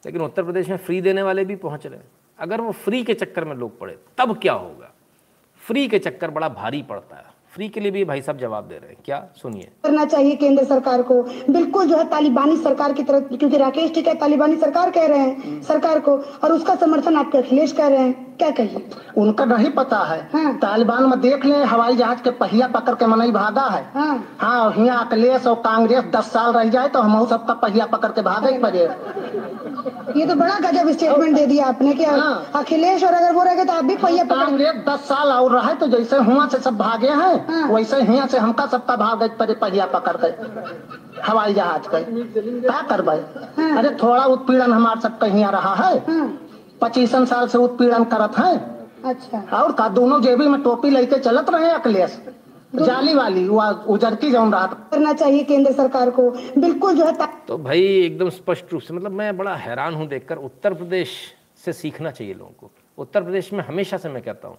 लेकिन उत्तर प्रदेश में फ्री देने वाले भी पहुँच रहे हैं। अगर वो फ्री के चक्कर में लोग पड़े तब क्या होगा? फ्री के चक्कर बड़ा भारी पड़ता है। फ्री के लिए भी भाई साहब जवाब दे रहे हैं। क्या? सुनिए। करना चाहिए केंद्र सरकार को। बिल्कुल जो है तालिबानी सरकार की तरफ़ क्योंकि राकेश टिकैत तालिबानी सरकार कह रहे हैं सरकार को और उसका समर्थन आपके अखिलेश कर रहे हैं। क्या कहिए? उनका नहीं पता है। हाँ। तालिबान में देख ले हवाई जहाज़ के पहिया पकड़ के मनई भागा है। हाँ। हाँ यहाँ अखिलेश और कांग्रेस दस साल रह जाए तो हम सबका पहिया पकड़ के भागे ही पड़े ये तो बड़ा गजब स्टेटमेंट दे दिया आपने कि अखिलेश और अगर वो रहेगा तो आप भी पहिया पकड़ कांग्रेस दस साल और रहे तो जैसे हुआ से सब भागे हैं। वैसे यहाँ से हमका सबका भाग पड़े पहिया पकड़ गए हवाई जहाज़ के। क्या करबे? अरे थोड़ा उत्पीड़न हमारे सबका यहाँ रहा है। पच्चीसन साल से उत्पीड़न करत है। अच्छा। और का दोनों जेबी में टोपी लेके चलत रहे अखिलेश? जाली वाली वो उजर की जौन रात। करना चाहिए केंद्र सरकार को। बिल्कुल जो है तो भाई एकदम स्पष्ट रूप से मतलब मैं बड़ा हैरान हूँ देखकर उत्तर प्रदेश से सीखना चाहिए लोगों को। उत्तर प्रदेश में हमेशा से मैं कहता हूँ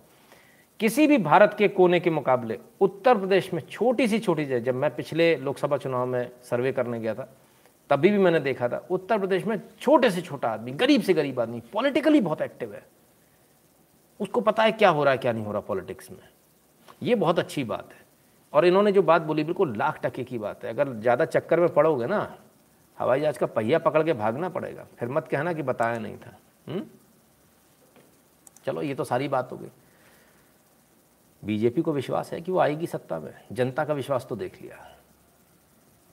किसी भी भारत के कोने के मुकाबले उत्तर प्रदेश में छोटी सी छोटी जगह, जब मैं पिछले लोकसभा चुनाव में सर्वे करने गया था, तभी भी मैंने देखा था, उत्तर प्रदेश में छोटे से छोटा आदमी, गरीब से गरीब आदमी पॉलिटिकली बहुत एक्टिव है। उसको पता है क्या हो रहा है, क्या नहीं हो रहा पॉलिटिक्स में। ये बहुत अच्छी बात है। और इन्होंने जो बात बोली, बिल्कुल लाख टके की बात है। अगर ज़्यादा चक्कर में पड़ोगे ना, हवाई जहाज़ का पहिया पकड़ के भागना पड़ेगा। फिर मत कहना कि बताया नहीं था हुँ? चलो, ये तो सारी बात हो गई। बीजेपी को विश्वास है कि वो आएगी सत्ता में? जनता का विश्वास तो देख लिया।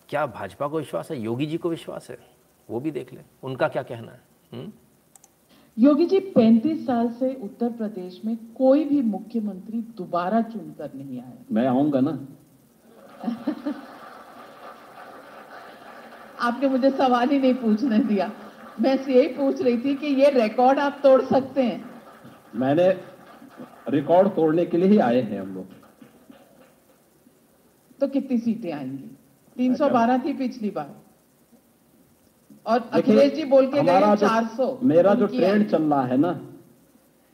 क्या भाजपा को विश्वास है? योगी जी को विश्वास है? वो भी देख ले। उनका क्या कहना है? हुँ? योगी जी 35 साल से उत्तर प्रदेश में कोई भी मुख्यमंत्री दोबारा चुनकर नहीं आया मैं आऊँगा ना। आपने मुझे सवाल ही नहीं पूछने दिया। मैं यही पूछ रही थी कि ये रिकॉर्ड आप तोड़ सकते हैं। मैंने रिकॉर्ड तोड़ने के लिए ही आए हैं हम लोग। तो कितनी सीटें आएँगी? 312 थी पिछली बार। और अखिलेश जी बोल के गए हमारा 400 मेरा जो ट्रेंड चल रहा है ना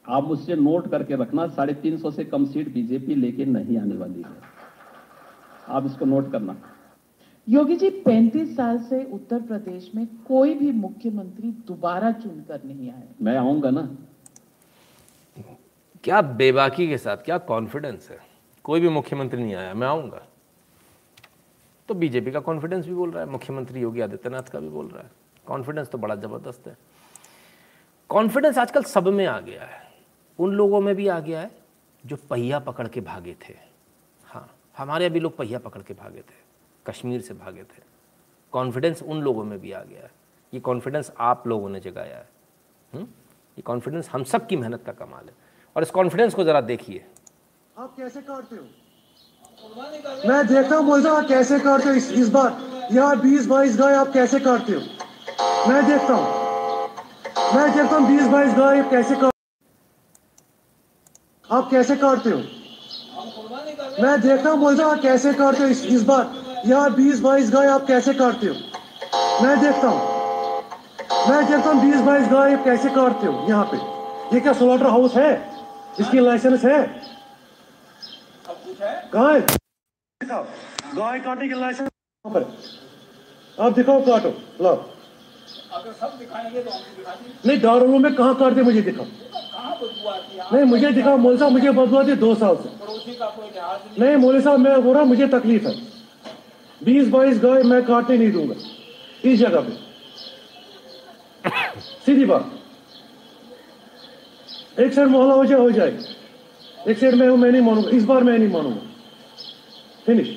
आप मुझसे नोट करके रखना साढ़े तीन सौ से कम सीट बीजेपी लेके नहीं आने वाली है। आप इसको नोट करना। योगी जी 35 साल से उत्तर प्रदेश में कोई भी मुख्यमंत्री दोबारा चुनकर नहीं आया मैं आऊँगा ना। क्या बेबाकी के साथ, क्या कॉन्फिडेंस है? कोई भी मुख्यमंत्री नहीं आया, मैं आऊँगा। तो बीजेपी का कॉन्फिडेंस भी बोल रहा है, मुख्यमंत्री योगी आदित्यनाथ का भी बोल रहा है। कॉन्फिडेंस तो बड़ा ज़बरदस्त है। कॉन्फिडेंस आजकल सब में आ गया है। उन लोगों में भी आ गया है जो पहिया पकड़ के भागे थे। हाँ हमारे अभी लोग पहिया पकड़ के भागे थे, कश्मीर से भागे थे। कॉन्फिडेंस उन लोगों में भी आ गया है। ये कॉन्फिडेंस आप लोगों ने जगाया है। हुँ? ये कॉन्फिडेंस हम सब की मेहनत का कमाल है। और इस कॉन्फिडेंस को ज़रा देखिए। आप कैसे काटते हो? मैं देखता हूँ बोलता हूँ कैसे काटते हो इस, इस बार? यहाँ बीस बाईस गाय आप कैसे काटते हो? मैं देखता हूँ। मैं देखता हूँ बीस बाईस गाय कैसे काट आप कैसे काटते हो? मैं देखता हूँ बोलता हूँ कैसे काटते हो इस, इस बार? यहाँ बीस बाईस गाय आप कैसे काटते हो? मैं देखता हूँ। मैं देखता हूँ बीस बाईस गाय कैसे काटते हो यहाँ पे? ये क्या स्लॉटर हाउस है? इसकी लाइसेंस है। कहाँ है? गाय काटने की लाइसेंस पर। आप दिखाओ काटो लो अगर सब दिखाएँगे तो दिखा नहीं दारू में कहाँ काटते मुझे दिखाओ। नहीं मुझे दिखाओ मोल साहब मुझे बदबू आती दो साल से। नहीं मोल साहब मैं बोल रहा मुझे तकलीफ़ है। बीस बाईस गाय मैं काटने नहीं दूँगा। इस जगह पे। सीधी बात। एक साइड मोहल्ला हो जाए हो जाए एक साइड में हूँ मैं नहीं मानूँगा इस बार मैं नहीं मानूँगा फिनिश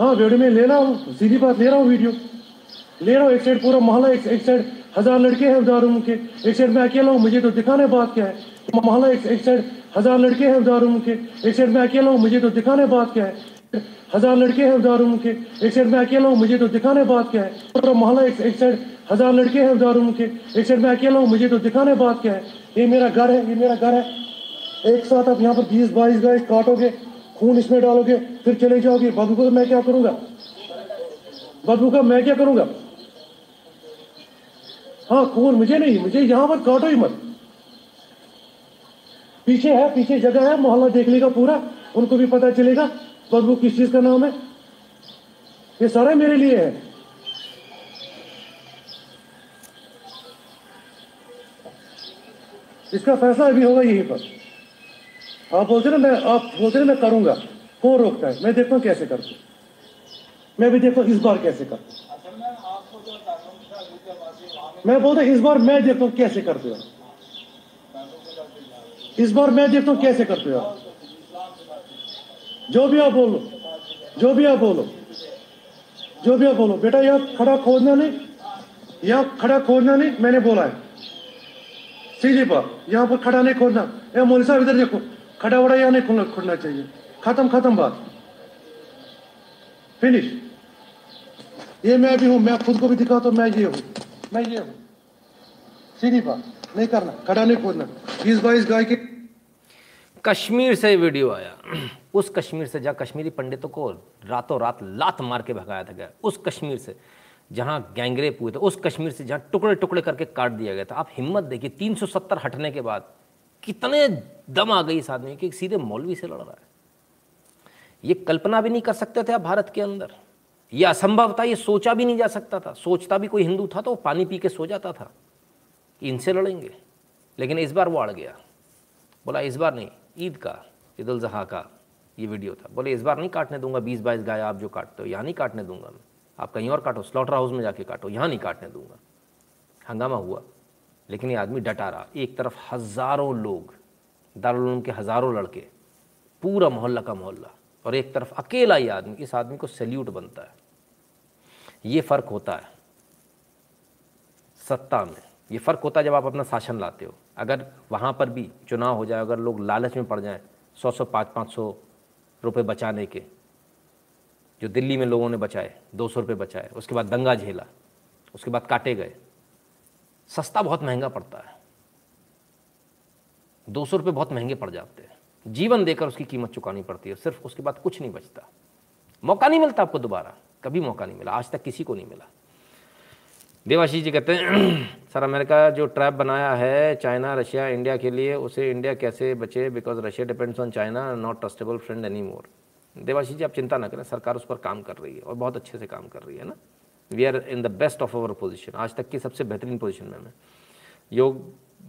हाँ वीडियो में ले रहा हूँ सीधी बात ले रहा हूँ वीडियो ले रहा हूँ एक साइड पूरा मोहल्ला एक, एक साइड हज़ार लड़के हैं दारूम के एक साइड मैं अकेला हूँ मुझे तो दिखाने बात क्या है मोहल्ला एक, एक साइड हज़ार लड़के हैं दारूम के एक साइड मैं अकेला हूँ मुझे तो दिखाने बात क्या है हज़ार लड़के हैं दारूम के एक साइड मैं अकेला हूँ मुझे तो दिखाने बात क्या है पूरा मोहल्ला एक साइड हज़ार लड़के हैं दारूम के। एक साइड मैं अकेला हूँ, मुझे तो दिखाने बात क्या है? ये मेरा घर है, ये मेरा घर है। एक साथ आप यहाँ पर बीस, बाईस गाय काटोगे, खून इसमें डालोगे, फिर चले जाओगे। बदबू को मैं क्या करूँगा? बदबू का मैं क्या करूँगा? हाँ खून मुझे नहीं, मुझे यहाँ पर काटो ही मत। पीछे है, पीछे जगह है, मोहल्ला देख लेगा पूरा, उनको भी पता चलेगा। बदबू किस चीज़ का नाम है? ये सारा मेरे लिए है। इसका फैसला अभी होगा यहीं पर आप बोलते ना, मैं आप बोलते ना, मैं करूँगा। कौन रोकता है? मैं देखता हूँ कैसे करता मैं भी देखता हूँ इस बार कैसे करता मैं बोलता इस बार मैं देखता हूँ कैसे करते हो इस बार मैं देखता हूँ कैसे करते हो जो भी आप बोलो, जो भी आप बोलो, जो भी आप बोलो। बेटा, यहाँ खड़ा खोदना नहीं, यहाँ खड़ा खोदना नहीं, मैंने बोला है। सीधी बात यहाँ पर खड़ा नहीं खोदना या मोली साहब, इधर देखो। खड़ा वड़ा यहाँ नहीं खोलना खोदना चाहिए। खत्म खत्म बात। फिनिश ये मैं भी हूँ, मैं खुद को भी दिखाता हूँ, मैं ये हूँ। मैं ये हूँ। सीधी बात नहीं करना। खड़ा नहीं खोदना बीस बाईस गाय के कश्मीर से वीडियो आया। उस कश्मीर से जहाँ कश्मीरी पंडितों को रातों रात लात मार के भगाया था गया उस कश्मीर से। जहाँ गैंगरेप हुए थे, उस कश्मीर से जहाँ टुकड़े टुकड़े करके काट दिया गया था। आप हिम्मत देखिए 370 हटने के बाद कितने दम आ गई इस आदमी की सीधे मौलवी से लड़ रहा है। ये कल्पना भी नहीं कर सकते थे आप भारत के अंदर। ये असंभव था, ये सोचा भी नहीं जा सकता था। सोचता भी कोई हिंदू था तो वो पानी पी के सो जाता था कि इनसे लड़ेंगे। लेकिन इस बार वो अड़ गया। बोला, इस बार नहीं, ईद का, ईद उल का ये वीडियो था। बोले, इस बार नहीं काटने दूँगा, बीस बाईस गाय आप जो काटते हो, यहाँ नहीं काटने दूँगा मैं। आप कहीं और काटो स्लॉटर हाउस में जाके काटो, यहाँ नहीं काटने दूँगा। हंगामा हुआ, लेकिन ये आदमी डटा रहा। एक तरफ़ हज़ारों लोग, दारुल के हज़ारों लड़के, पूरा मोहल्ला का मोहल्ला, और एक तरफ़ अकेला ही आदमी, इस आदमी को सैल्यूट बनता है। ये फ़र्क होता है सत्ता में। ये फ़र्क होता है जब आप अपना शासन लाते हो। अगर वहाँ पर भी चुनाव हो जाए, अगर लोग लालच में पड़ जाएँ, सौ सौ, पाँच पाँच सौ रुपये बचाने के जो दिल्ली में लोगों ने बचाए, दो सौ रुपये बचाए, उसके बाद दंगा झेला, उसके बाद काटे गए। सस्ता बहुत महँगा पड़ता है। दो सौ रुपये बहुत महँगे पड़ जाते हैं। जीवन देकर उसकी कीमत चुकानी पड़ती है, सिर्फ़ उसके बाद कुछ नहीं बचता। मौका नहीं मिलता आपको दोबारा, कभी मौका नहीं मिला, आज तक किसी को नहीं मिला। देवाशीष जी कहते हैं, सर अमेरिका जो ट्रैप बनाया है चाइना, रशिया, इंडिया के लिए, उसे इंडिया कैसे बचे? Because Russia depends on China, not trustable friend any more Devashish ji, आप चिंता ना करें, सरकार उस पर काम कर रही है और बहुत अच्छे से काम कर रही है ना। We are in the best of our position आज तक की सबसे बेहतरीन पोजिशन में मैं योग,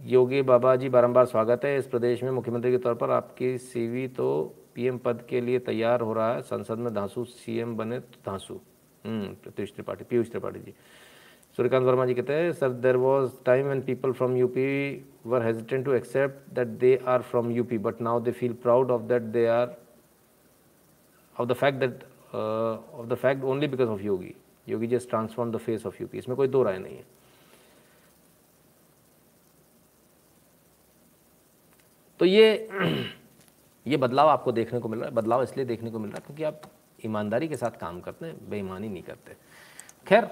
योगी बाबा जी बारम्बार स्वागत है। इस प्रदेश में मुख्यमंत्री के तौर पर आपकी सीवी तो पीएम पद के लिए तैयार हो रहा है। संसद में धांसू सीएम बने तो धांसू। पीयूष त्रिपाठी पीयूष त्रिपाठी जी। सूर्यकांत वर्मा जी कहते हैं sir there was time and people from UP were hesitant to accept that they are from UP but now they feel proud of that they are of the fact that of the fact only because of Yogi Yogi just transform the face of UP इसमें कोई दो राय नहीं है। तो ये ये बदलाव आपको देखने को मिल रहा है। बदलाव इसलिए देखने को मिल रहा है क्योंकि आप ईमानदारी के साथ काम करते हैं, बेईमानी नहीं करते। खैर,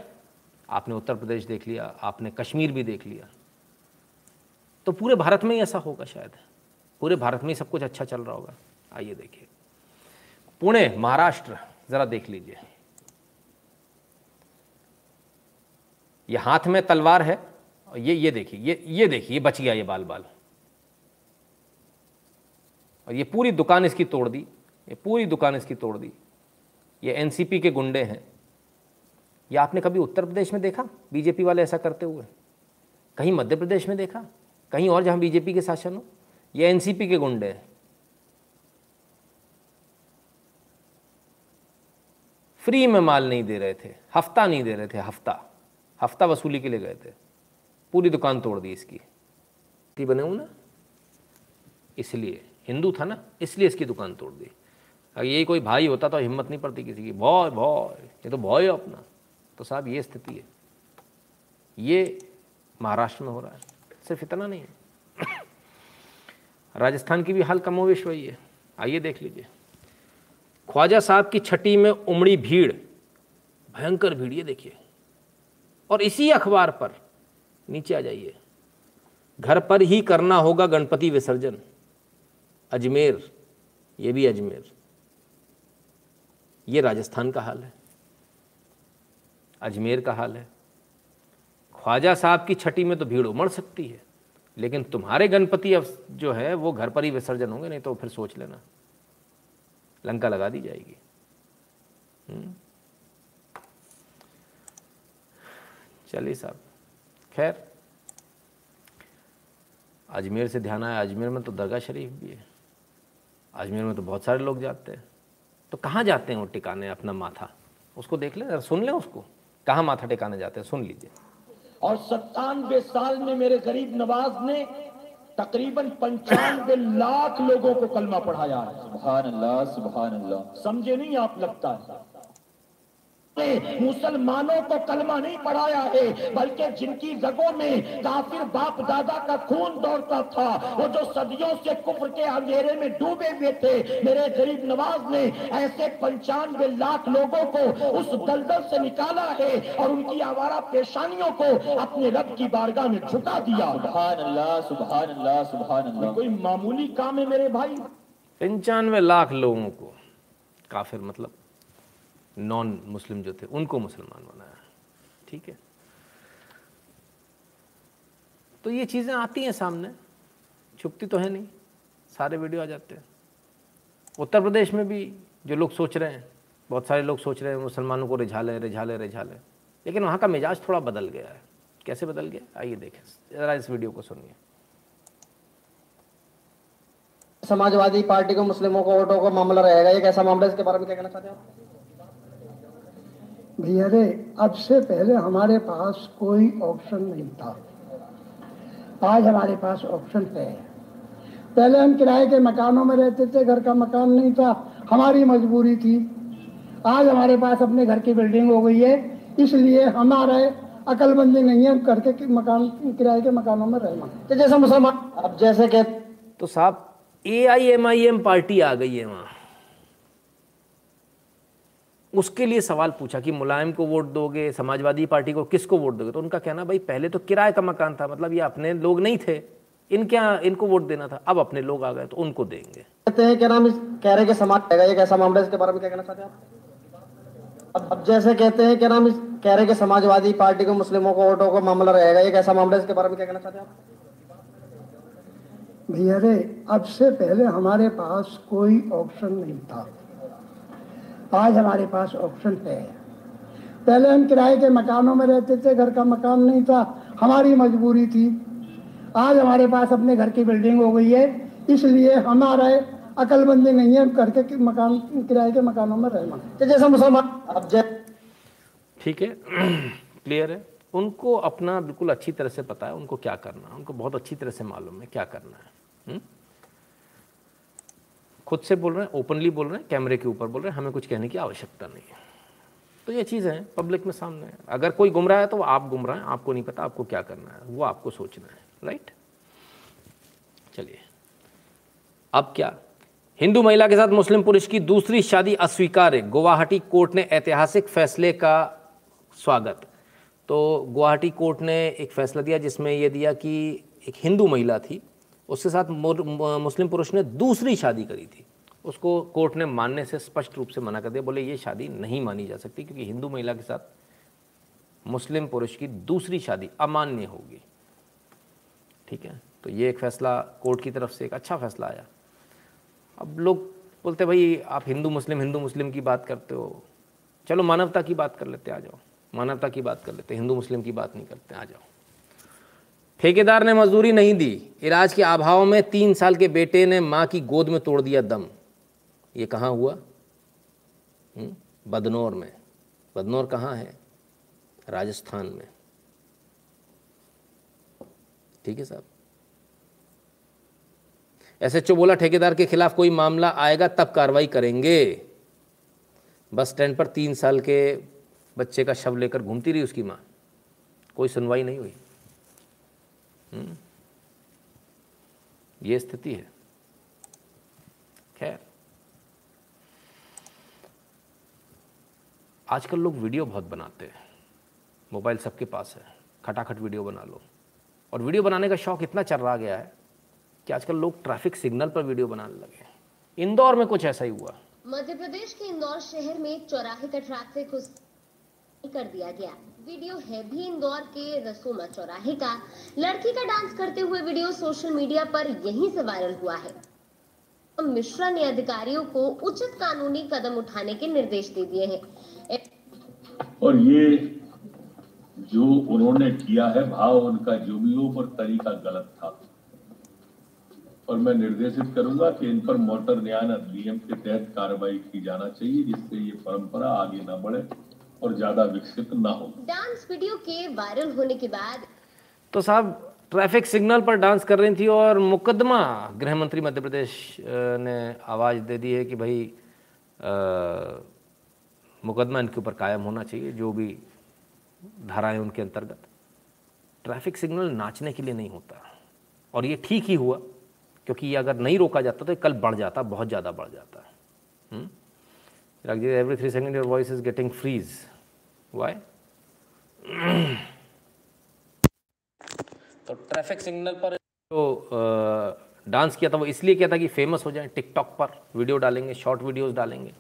आपने उत्तर प्रदेश देख लिया, आपने कश्मीर भी देख लिया। तो पूरे भारत में ही ऐसा होगा शायद। पूरे भारत में ही सब कुछ अच्छा चल रहा होगा। आइए देखिए। पुणे, महाराष्ट्र, ज़रा देख लीजिए। ये हाथ में तलवार है, और ये ये देखिए, ये ये देखिए बच गया ये बाल बाल और ये पूरी दुकान इसकी तोड़ दी, ये पूरी दुकान इसकी तोड़ दी। ये एनसीपी के गुंडे हैं। ये आपने कभी उत्तर प्रदेश में देखा? बीजेपी वाले ऐसा करते हुए। कहीं मध्य प्रदेश में देखा? कहीं और जहाँ बीजेपी के शासन हो? ये एनसीपी के गुंडे हैं। फ्री में माल नहीं दे रहे थे, हफ़्ता नहीं दे रहे थे, हफ़्ता। हफ़्ता वसूली के लिए गए थे। पूरी दुकान तोड़ दी इसकी। ती बने हूँ ना? इसलिए। हिंदू था ना, इसलिए इसकी दुकान तोड़ दी। अगर यही कोई भाई होता तो हिम्मत नहीं पड़ती किसी की। भॉय भॉय ये तो भॉय है अपना। तो साहब, ये स्थिति है। ये महाराष्ट्र में हो रहा है। सिर्फ़ इतना नहीं है। राजस्थान की भी हाल कमोवेश वही है। आइए देख लीजिए। ख्वाजा साहब की छठी में उमड़ी भीड़, भयंकर भीड़, ये देखिए। और इसी अखबार पर, नीचे आ जाइए। घर पर ही करना होगा गणपति विसर्जन। अजमेर, ये भी अजमेर। ये राजस्थान का हाल है। अजमेर का हाल है। ख्वाजा साहब की छठी में तो भीड़ उमड़ सकती है, लेकिन तुम्हारे गणपति जो है, वो घर पर ही विसर्जन होंगे, नहीं तो फिर सोच लेना। लंका लगा दी जाएगी। हम्म। चलिए साहब, खैर, अजमेर से ध्यान आया। अजमेर में तो दरगाह शरीफ भी है। अजमेर में तो बहुत सारे लोग जाते हैं। तो कहाँ जाते हैं वो टिकाने अपना माथा? उसको देख लें, सुन लें उसको। कहाँ माथा टिकाने जाते हैं? सुन लीजिए। और सत्तानवे साल में मेरे गरीब नवाज़ ने तकरीबन पंचानवे लाख लोगों को कलमा पढ़ाया है। सुबह अल्लाह सुबह अल्लाह। समझे नहीं आप लगता है? मुसलमानों को कलमा नहीं पढ़ाया है बल्कि जिनकी रगों में काफिर बाप दादा का खून दौड़ता था वो जो सदियों से कुफर के अंधेरे में डूबे हुए थे मेरे गरीब नवाज़ ने ऐसे पंचानवे लाख लोगों को उस दलदल से निकाला है और उनकी आवारा पेशानियों को अपने रब की बारगाह में झुका दिया। सुबहान अल्लाह सुबहान अल्लाह सुबहान अल्लाह कोई मामूली काम है मेरे भाई? पंचानवे लाख लोगों को। काफिर मतलब? नॉन मुस्लिम जो थे, उनको मुसलमान बनाया। ठीक है? तो ये चीज़ें आती हैं सामने। छुपती तो है नहीं। सारे वीडियो आ जाते हैं। उत्तर प्रदेश में भी जो लोग सोच रहे हैं, बहुत सारे लोग सोच रहे हैं, मुसलमानों को रिझा ले रिझा ले रिझा ले लेकिन वहाँ का मिजाज थोड़ा बदल गया है। कैसे बदल गया? आइए देखें। ज़रा इस वीडियो को सुनिए। समाजवादी पार्टी को मुस्लिमों को वोटों का मामला रहेगा। ये कैसा मामला इसके बारे में क्या कहना चाहते हैं आप? भैया रे अब से पहले हमारे पास कोई ऑप्शन नहीं था। आज हमारे पास ऑप्शन है। पहले हम किराए के मकानों में रहते थे घर का मकान नहीं था हमारी मजबूरी थी। आज हमारे पास अपने घर की बिल्डिंग हो गई है इसलिए हमारे अकलबंदी नहीं है घर के मकान किराए के मकानों में रहना तो जैसे मुसलमान अब जैसे कह तो साहब A I M I M party आ गई है वहाँ। उसके लिए सवाल पूछा कि मुलायम को वोट दोगे समाजवादी पार्टी को किसको वोट दोगे? तो उनका कहना भाई पहले तो किराए का मकान था मतलब ये अपने लोग नहीं थे। इनके इनको वोट देना था अब अपने लोग आ गए तो उनको देंगे। कहते हैं क्या नाम कह रहे कि समाज ये कैसा मामला इसके बारे में क्या कहना चाहते हैं आप? अब जैसे कहते हैं क्या नाम कह रहे कि समाजवादी पार्टी को मुस्लिमों को वोटों का मामला रहेगा? ये कैसा मामला इसके बारे में क्या कहना चाहते हैं आप? भैया अब से पहले हमारे पास कोई ऑप्शन नहीं था। आज हमारे पास ऑप्शन है। पहले हम किराए के मकानों में रहते थे, घर का मकान नहीं था, हमारी मजबूरी थी। आज हमारे पास अपने घर की बिल्डिंग हो गई है, इसलिए हमारे अकलबंदी नहीं है घर के मकान, किराए के मकानों में रहना तो जैसा मुसलमान, अब जय ठीक है क्लियर है? उनको अपना बिल्कुल अच्छी तरह से पता है, उनको क्या करना है? उनको बहुत अच्छी तरह से मालूम है क्या करना है। हुँ? खुद से बोल रहे हैं ओपनली बोल रहे हैं कैमरे के ऊपर बोल रहे हैं, हमें कुछ कहने की आवश्यकता नहीं है। तो ये चीज़ है पब्लिक में सामने है। अगर कोई गुमराह है तो आप गुमराह हैं, आपको नहीं पता आपको क्या करना है, वो आपको सोचना है राइट चलिए। अब क्या? हिंदू महिला के साथ मुस्लिम पुरुष की दूसरी शादी अस्वीकार्य, गुवाहाटी कोर्ट ने ऐतिहासिक फैसले का स्वागत। तो गुवाहाटी कोर्ट ने एक फैसला दिया जिसमें यह दिया कि एक हिंदू महिला थी उसके साथ मुस्लिम पुरुष ने दूसरी शादी करी थी। उसको कोर्ट ने मानने से स्पष्ट रूप से मना कर दिया, बोले ये शादी नहीं मानी जा सकती क्योंकि हिंदू महिला के साथ मुस्लिम पुरुष की दूसरी शादी अमान्य होगी। ठीक है? तो ये एक फ़ैसला कोर्ट की तरफ़ से एक अच्छा फ़ैसला आया। अब लोग बोलते भाई, आप हिंदू मुस्लिम हिंदू मुस्लिम की बात करते हो। चलो मानवता की बात कर लेते आ जाओ। मानवता की बात कर लेते हिंदू मुस्लिम की बात नहीं करते आ जाओ। ठेकेदार ने मजदूरी नहीं दी। इलाज के अभाव में तीन साल के बेटे ने माँ की गोद में तोड़ दिया दम। ये कहाँ हुआ? हम्म, बदनौर में। बदनौर कहाँ है? राजस्थान में। ठीक है साहब। एसएचओ बोला ठेकेदार के खिलाफ कोई मामला आएगा तब कार्रवाई करेंगे। बस स्टैंड पर तीन साल के बच्चे का शव लेकर घूमती रही उसकी माँ। कोई सुनवाई नहीं हुई। ये स्थिति है। खैर। आजकल लोग वीडियो बहुत बनाते हैं। मोबाइल सबके पास है। खटाखट वीडियो बना लो। और वीडियो बनाने का शौक इतना चल रहा गया है कि आजकल लोग ट्रैफ़िक सिग्नल पर वीडियो बनाने लगे इंदौर में कुछ ऐसा ही हुआ। मध्य प्रदेश के इंदौर शहर में चौराहे का ट्रैफ़िक उस कर दिया गया। वीडियो है भी इंदौर के रसोमा चौराहे का। लड़की का डांस करते हुए वीडियो सोशल मीडिया पर यहीं से वायरल हुआ है। मिश्रा ने अधिकारियों को उचित कानूनी कदम उठाने के निर्देश दे दिए हैं। और ये जो उन्होंने किया है, भाव उनका जो भी हो, पर तरीका गलत था। और मैं निर्देशित करूँगा कि इन पर मोटर न्याय अधिनियम के तहत कार्रवाई की जाना चाहिए, जिससे ये परंपरा आगे न बढ़े। और ज़्यादा विकसित ना हो। डांस वीडियो के वायरल होने के बाद तो साहब ट्रैफ़िक सिग्नल पर डांस कर रही थी और मुकदमा गृह मंत्री मध्य प्रदेश ने आवाज़ दे दी है कि भाई आ, मुकदमा इनके ऊपर कायम होना चाहिए जो भी धाराएँ उनके अंतर्गत। ट्रैफ़िक सिग्नल नाचने के लिए नहीं होता। और ये ठीक ही हुआ क्योंकि ये अगर नहीं रोका जाता तो कल बढ़ जाता बहुत ज़्यादा बढ़ जाता। Every three second your voice is getting freeze why तो ट्रैफ़िक सिग्नल पर जो डांस किया था वो इसलिए किया था कि फ़ेमस हो जाए टिकटॉक पर वीडियो डालेंगे शॉर्ट वीडियोस डालेंगे।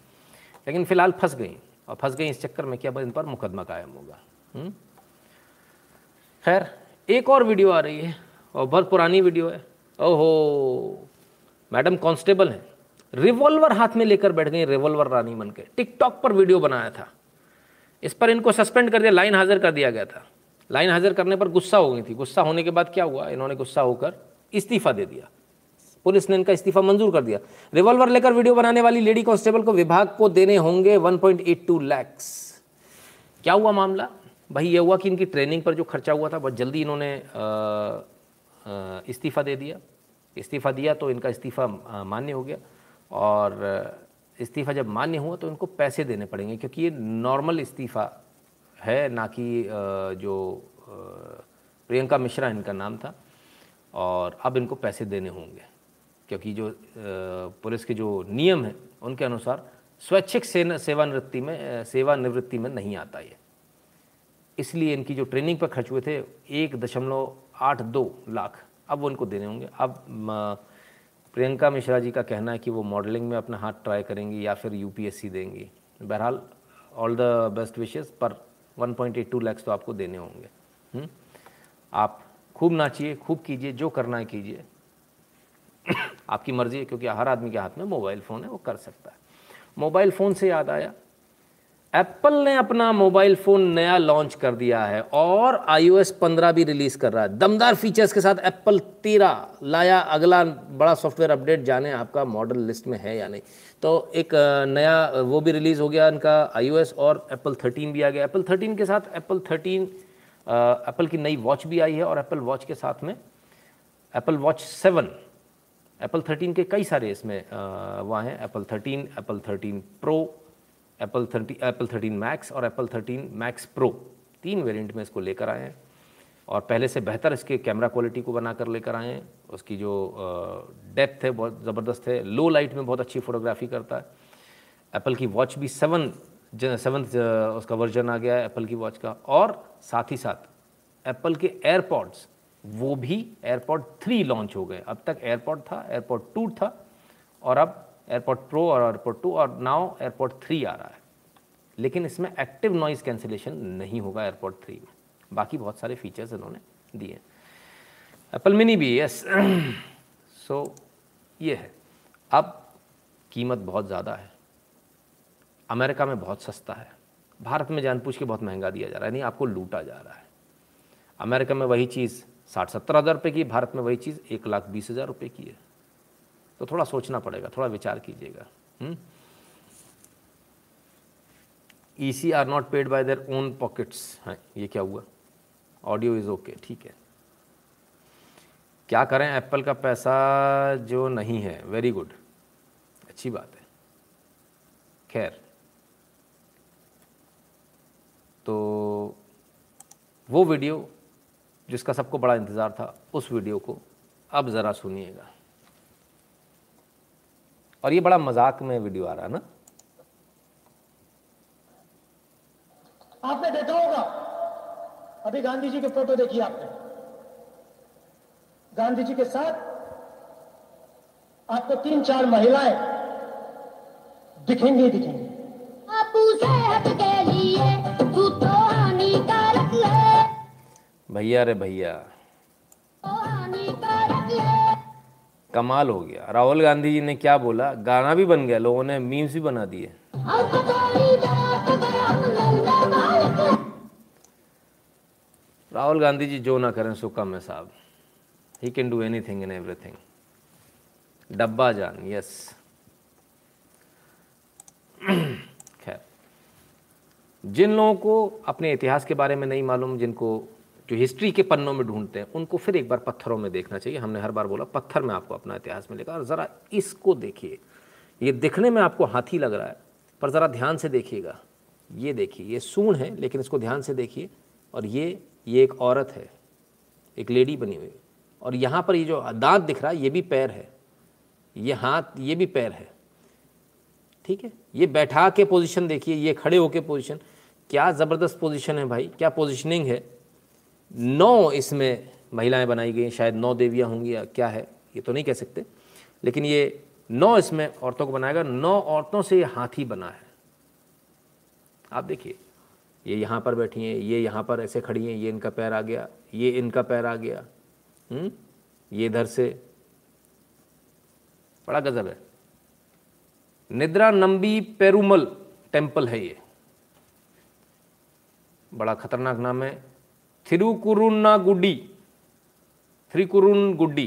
लेकिन फ़िलहाल फंस गई। और फंस गई इस चक्कर में क्या इन पर मुकदमा कायम होगा। हम्म? खैर एक और वीडियो आ रही है और बहुत पुरानी वीडियो है। ओहो! मैडम कांस्टेबल हैं। रिवॉल्वर हाथ में लेकर बैठ गई रिवॉल्वर रानी बन के। टिकटॉक पर वीडियो बनाया था। इस पर इनको सस्पेंड कर दिया, लाइन हाजिर कर दिया गया था। लाइन हाजिर करने पर गुस्सा हो गई थी। गुस्सा होने के बाद क्या हुआ? इन्होंने गुस्सा होकर इस्तीफा दे दिया। पुलिस ने इनका इस्तीफा मंजूर कर दिया। रिवॉल्वर लेकर वीडियो बनाने वाली लेडी कांस्टेबल को विभाग को देने होंगे 1.82 लैक्स। क्या हुआ मामला? भाई, ये हुआ कि इनकी ट्रेनिंग पर जो खर्चा हुआ था, बहुत जल्दी इन्होंने इस्तीफ़ा दे दिया। इस्तीफ़ा दिया तो इनका इस्तीफ़ा मान्य हो गया। और इस्तीफ़ा जब मान्य हुआ तो इनको पैसे देने पड़ेंगे, क्योंकि ये नॉर्मल इस्तीफ़ा है, ना कि जो प्रियंका मिश्रा इनका नाम था, और अब इनको पैसे देने होंगे, क्योंकि जो पुलिस के जो नियम हैं, उनके अनुसार स्वैच्छिक सेवानिवृत्ति में सेवानिवृत्ति में नहीं आता ये। इसलिए इनकी जो ट्रेनिंग पर खर्च हुए थे, एक दशमलव आठ दो लाख, अब वो इनको देने होंगे। अब प्रियंका मिश्रा जी का कहना है कि वो मॉडलिंग में अपना हाथ ट्राई करेंगी या फिर यूपीएससी देंगी बहरहाल ऑल द बेस्ट विशेस पर 1.82 लैक्स तो आपको देने होंगे? हम्म? आप खूब नाचिए, खूब कीजिए, जो करना है कीजिए आपकी मर्ज़ी है, क्योंकि हर आदमी के हाथ में मोबाइल फ़ोन है, वो कर सकता है मोबाइल फ़ोन से याद आया एप्पल ने अपना मोबाइल फ़ोन नया लॉन्च कर दिया है और iOS 15 भी रिलीज़ कर रहा है। दमदार फीचर्स के साथ एप्पल 13 लाया। अगला बड़ा सॉफ्टवेयर अपडेट जाने आपका मॉडल लिस्ट में है या नहीं। तो एक नया वो भी रिलीज़ हो गया इनका iOS और एप्पल 13 भी आ गया। एप्पल 13 के साथ एप्पल 13 एप्पल की नई वॉच भी आई है और एप्पल वॉच के साथ में एप्पल वॉच सेवन एप्पल 13 के कई सारे इसमें वहाँ हैं। Apple 13 Apple 13 pro Apple thirty Apple thirteen max और एप्पल थर्टीन मैक्स प्रो तीन वेरिएंट में इसको लेकर आए हैं। और पहले से बेहतर इसके कैमरा क्वालिटी को बनाकर लेकर आए हैं। उसकी जो डेप्थ है, बहुत ज़बरदस्त है। लो लाइट में बहुत अच्छी फोटोग्राफी करता है। एप्पल की वॉच भी सेवन सेवन्थ उसका वर्जन आ गया है एप्पल की वॉच का। और साथ ही साथ एप्पल के एयरपॉड्स वो भी एयरपॉड थ्री लॉन्च हो गए। अब तक एयरपॉड था एयरपॉड टू था। और अब एयरपोर्ट प्रो और एयरपोर्ट टू और नाउ एयरपोर्ट थ्री आ रहा है। लेकिन इसमें एक्टिव नॉइज़ कैंसिलेशन नहीं होगा एयरपोर्ट थ्री में। बाकी बहुत सारे फीचर्स इन्होंने दिए एप्पल मिनी भी यस सो ये है। अब कीमत बहुत ज़्यादा है। अमेरिका में बहुत सस्ता है। भारत में जान पूछ के बहुत महँगा दिया जा रहा है। नहीं आपको लूटा जा रहा है। अमेरिका में वही चीज़ साठ सत्तर हज़ार रुपये की, भारत में वही चीज़ एक लाख बीस हज़ार रुपये की है। तो थोड़ा सोचना पड़ेगा, थोड़ा विचार कीजिएगा। E C R not paid by their own pockets हैं, ये क्या हुआ? ऑडियो इज़ ओके ठीक है। क्या करें? एप्पल का पैसा जो नहीं है वेरी गुड अच्छी बात है। खैर। तो वो वीडियो जिसका सबको बड़ा इंतज़ार था, उस वीडियो को अब ज़रा सुनिएगा। और ये बड़ा मज़ाक में वीडियो आ रहा है ना। आपने देखा होगा। अभी गांधी जी के फ़ोटो देखिए आपने। गांधी जी के साथ आपको तीन चार महिलाएँ दिखेंगी दिखेंगी। बापू सेहत के लिए तू तो हानिकारक है। भैया रे भैया। कमाल हो गया। राहुल गांधी जी ने क्या बोला? गाना भी बन गया, लोगों ने मीम्स भी बना दिए। राहुल गांधी जी, जो ना करें, सो है साहब। He can do any thing in everything डब्बा जान यस खैर। जिन लोगों को अपने इतिहास के बारे में नहीं मालूम, जिनको जो हिस्ट्री के पन्नों में ढूंढते हैं, उनको फिर एक बार पत्थरों में देखना चाहिए। हमने हर बार बोला, पत्थर में आपको अपना इतिहास मिलेगा और ज़रा इसको देखिए। ये दिखने में आपको हाथी लग रहा है, पर ज़रा ध्यान से देखिएगा। ये देखिए, ये सूण है, लेकिन इसको ध्यान से देखिए। और ये ये एक औरत है, एक लेडी बनी हुई। और यहाँ पर ये जो दांत दिख रहा है, ये भी पैर है। ये हाथ, ये भी पैर है। ठीक है? ये बैठा के पोजीशन देखिए, ये खड़े होके पोजीशन क्या ज़बरदस्त पोजीशन है भाई, क्या पोजीशनिंग है। नौ इसमें महिलाएँ बनाई गई, शायद नौ देवियाँ होंगी या क्या है, ये तो नहीं कह सकते। लेकिन ये नौ इसमें औरतों को बनाएगा नौ औरतों से ये हाथी बना है। आप देखिए, ये यहाँ पर बैठी हैं, ये यहाँ पर ऐसे खड़ी हैं, ये इनका पैर आ गया, ये इनका पैर आ गया हुँ? ये इधर से। बड़ा गजब है। निद्रा नंबी पेरुमल टेंपल है ये। बड़ा खतरनाक नाम है। थिरुकुरुन्नागुडी थिरुकुरुनगुडी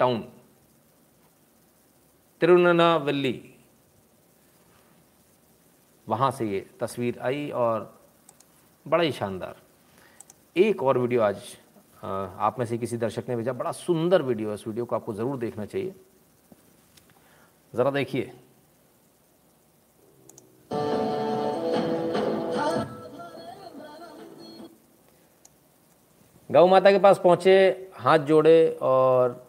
टाउन तिरुननावल्ली वहाँ से ये तस्वीर आई और बड़ा ही शानदार। एक और वीडियो आज आप में से किसी दर्शक ने भेजा। बड़ा सुंदर वीडियो है। इस वीडियो को आपको ज़रूर देखना चाहिए। ज़रा देखिए। गौ माता के पास पहुँचे, हाथ जोड़े और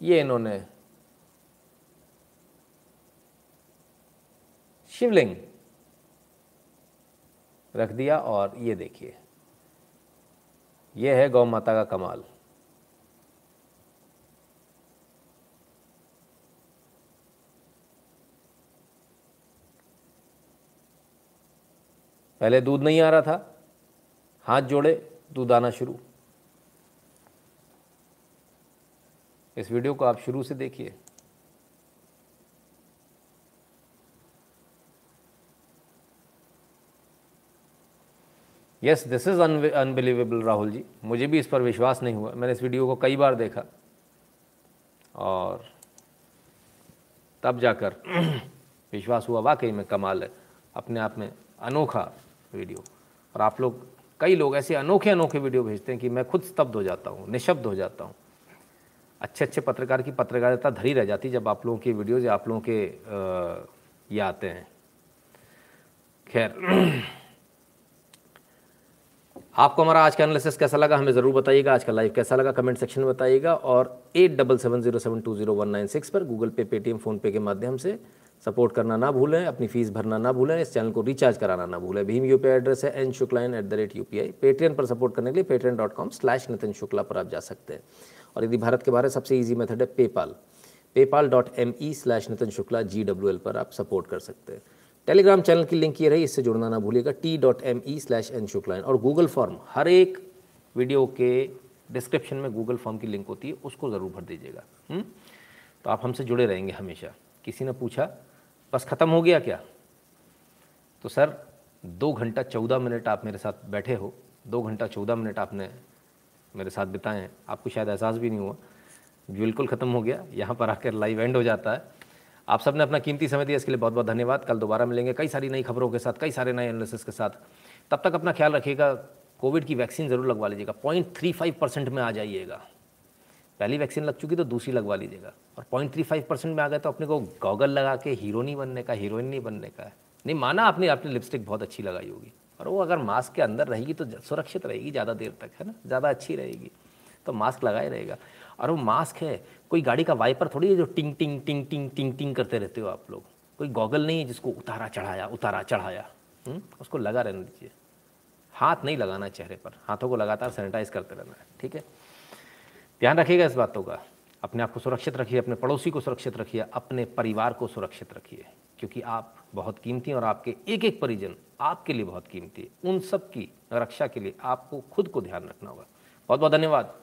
ये इन्होंने शिवलिंग रख दिया और ये देखिए, ये है गौ माता का कमाल। पहले दूध नहीं आ रहा था, हाथ जोड़े दूध आना शुरू। इस वीडियो को आप शुरू से देखिए। Yes this is unbelievable Rahul ji. मुझे भी इस पर विश्वास नहीं हुआ। मैंने इस वीडियो को कई बार देखा। और तब जाकर विश्वास हुआ, वाकई में कमाल है। अपने आप में अनोखा वीडियो। और आप लोग कई लोग ऐसे अनोखे अनोखे वीडियो भेजते हैं कि मैं खुद स्तब्ध हो जाता हूँ, निशब्द हो जाता हूँ। अच्छे अच्छे पत्रकार की पत्रकारिता धरी रह जाती जब आप लोगों की वीडियोज़ या आप लोगों के ये आते हैं। खैर आपको हमारा आज का एनालिसिस कैसा लगा हमें ज़रूर बताइएगा। आज का लाइव कैसा लगा कमेंट सेक्शन में बताइएगा और at double seven zero seven two zero one nine six पर गूगल पे पेटीएम फ़ोनपे के माध्यम से सपोर्ट करना ना भूलें अपनी फ़ीस भरना ना भूलें इस चैनल को रिचार्ज कराना ना भूलें। भीम यू एड्रेस है N शुक्लाइन at the rate U P I Paytm पर सपोर्ट करने के लिए Paytm dot com slash Nitin Shukla पर आप जा सकते हैं। और यदि भारत के बाहर है, सबसे ईजी मेथड है PayPal PayPal dot M E slash Nitin Shukla G W L पर आप सपोर्ट कर सकते हैं। टेलीग्राम चैनल की लिंक ये रही, इससे जुड़ना ना भूलिएगा T dot M E slash N शुक्लाइन और गूगल फॉर्म हर एक वीडियो के डिस्क्रिप्शन में गूगल फॉर्म की लिंक होती है, उसको ज़रूर भर दीजिएगा। हम्म? तो आप हमसे जुड़े रहेंगे हमेशा। किसी ने पूछा, बस ख़त्म हो गया क्या? तो सर, दो घंटा चौदह मिनट आप मेरे साथ बैठे हो, दो घंटा चौदह मिनट आपने मेरे साथ बिताए हैं। आपको शायद एहसास भी नहीं हुआ, बिल्कुल ख़त्म हो गया, यहाँ पर आकर लाइव एंड हो जाता है। आप सबने अपना कीमती समय दिया, इसके लिए बहुत बहुत धन्यवाद। कल दोबारा मिलेंगे कई सारी नई खबरों के साथ, कई सारे नए एनालिसिस के साथ। तब तक अपना ख्याल रखिएगा कोविड की वैक्सीन ज़रूर लगवा लीजिएगा। पॉइंट थ्री फाइव परसेंट में आ जाइएगा। पहली वैक्सीन लग चुकी तो दूसरी लगवा लीजिएगा। और पॉइंट थ्री फाइव परसेंट में आ गए तो अपने को गॉगल लगा के हीरो नहीं बनने का हीरोइन नहीं बनने का है। नहीं, माना आपने आपने लिपस्टिक बहुत अच्छी लगाई होगी। और वो अगर मास्क के अंदर रहेगी तो सुरक्षित रहेगी ज़्यादा देर तक, है ना? ज़्यादा अच्छी रहेगी। तो मास्क लगाए रहेगा। और वो मास्क है। कोई गाड़ी का वाइपर थोड़ी है जो टिंग टिंग टिंग टिंग टिंग टिंग करते रहते हो आप लोग। कोई गॉगल नहीं है जिसको उतारा चढ़ाया उतारा चढ़ाया। उसको लगा रहने दीजिए। हाथ नहीं लगाना चेहरे पर। हाथों को लगातार सैनिटाइज करते रहना है, ठीक है? ध्यान रखिएगा इस बातों का। अपने आप को सुरक्षित रखिए, अपने पड़ोसी को सुरक्षित रखिए, अपने परिवार को सुरक्षित रखिए। क्योंकि आप बहुत कीमती हैं और आपके एक एक परिजन आपके लिए बहुत कीमती है। उन सब की रक्षा के लिए आपको खुद को ध्यान रखना होगा। बहुत बहुत धन्यवाद।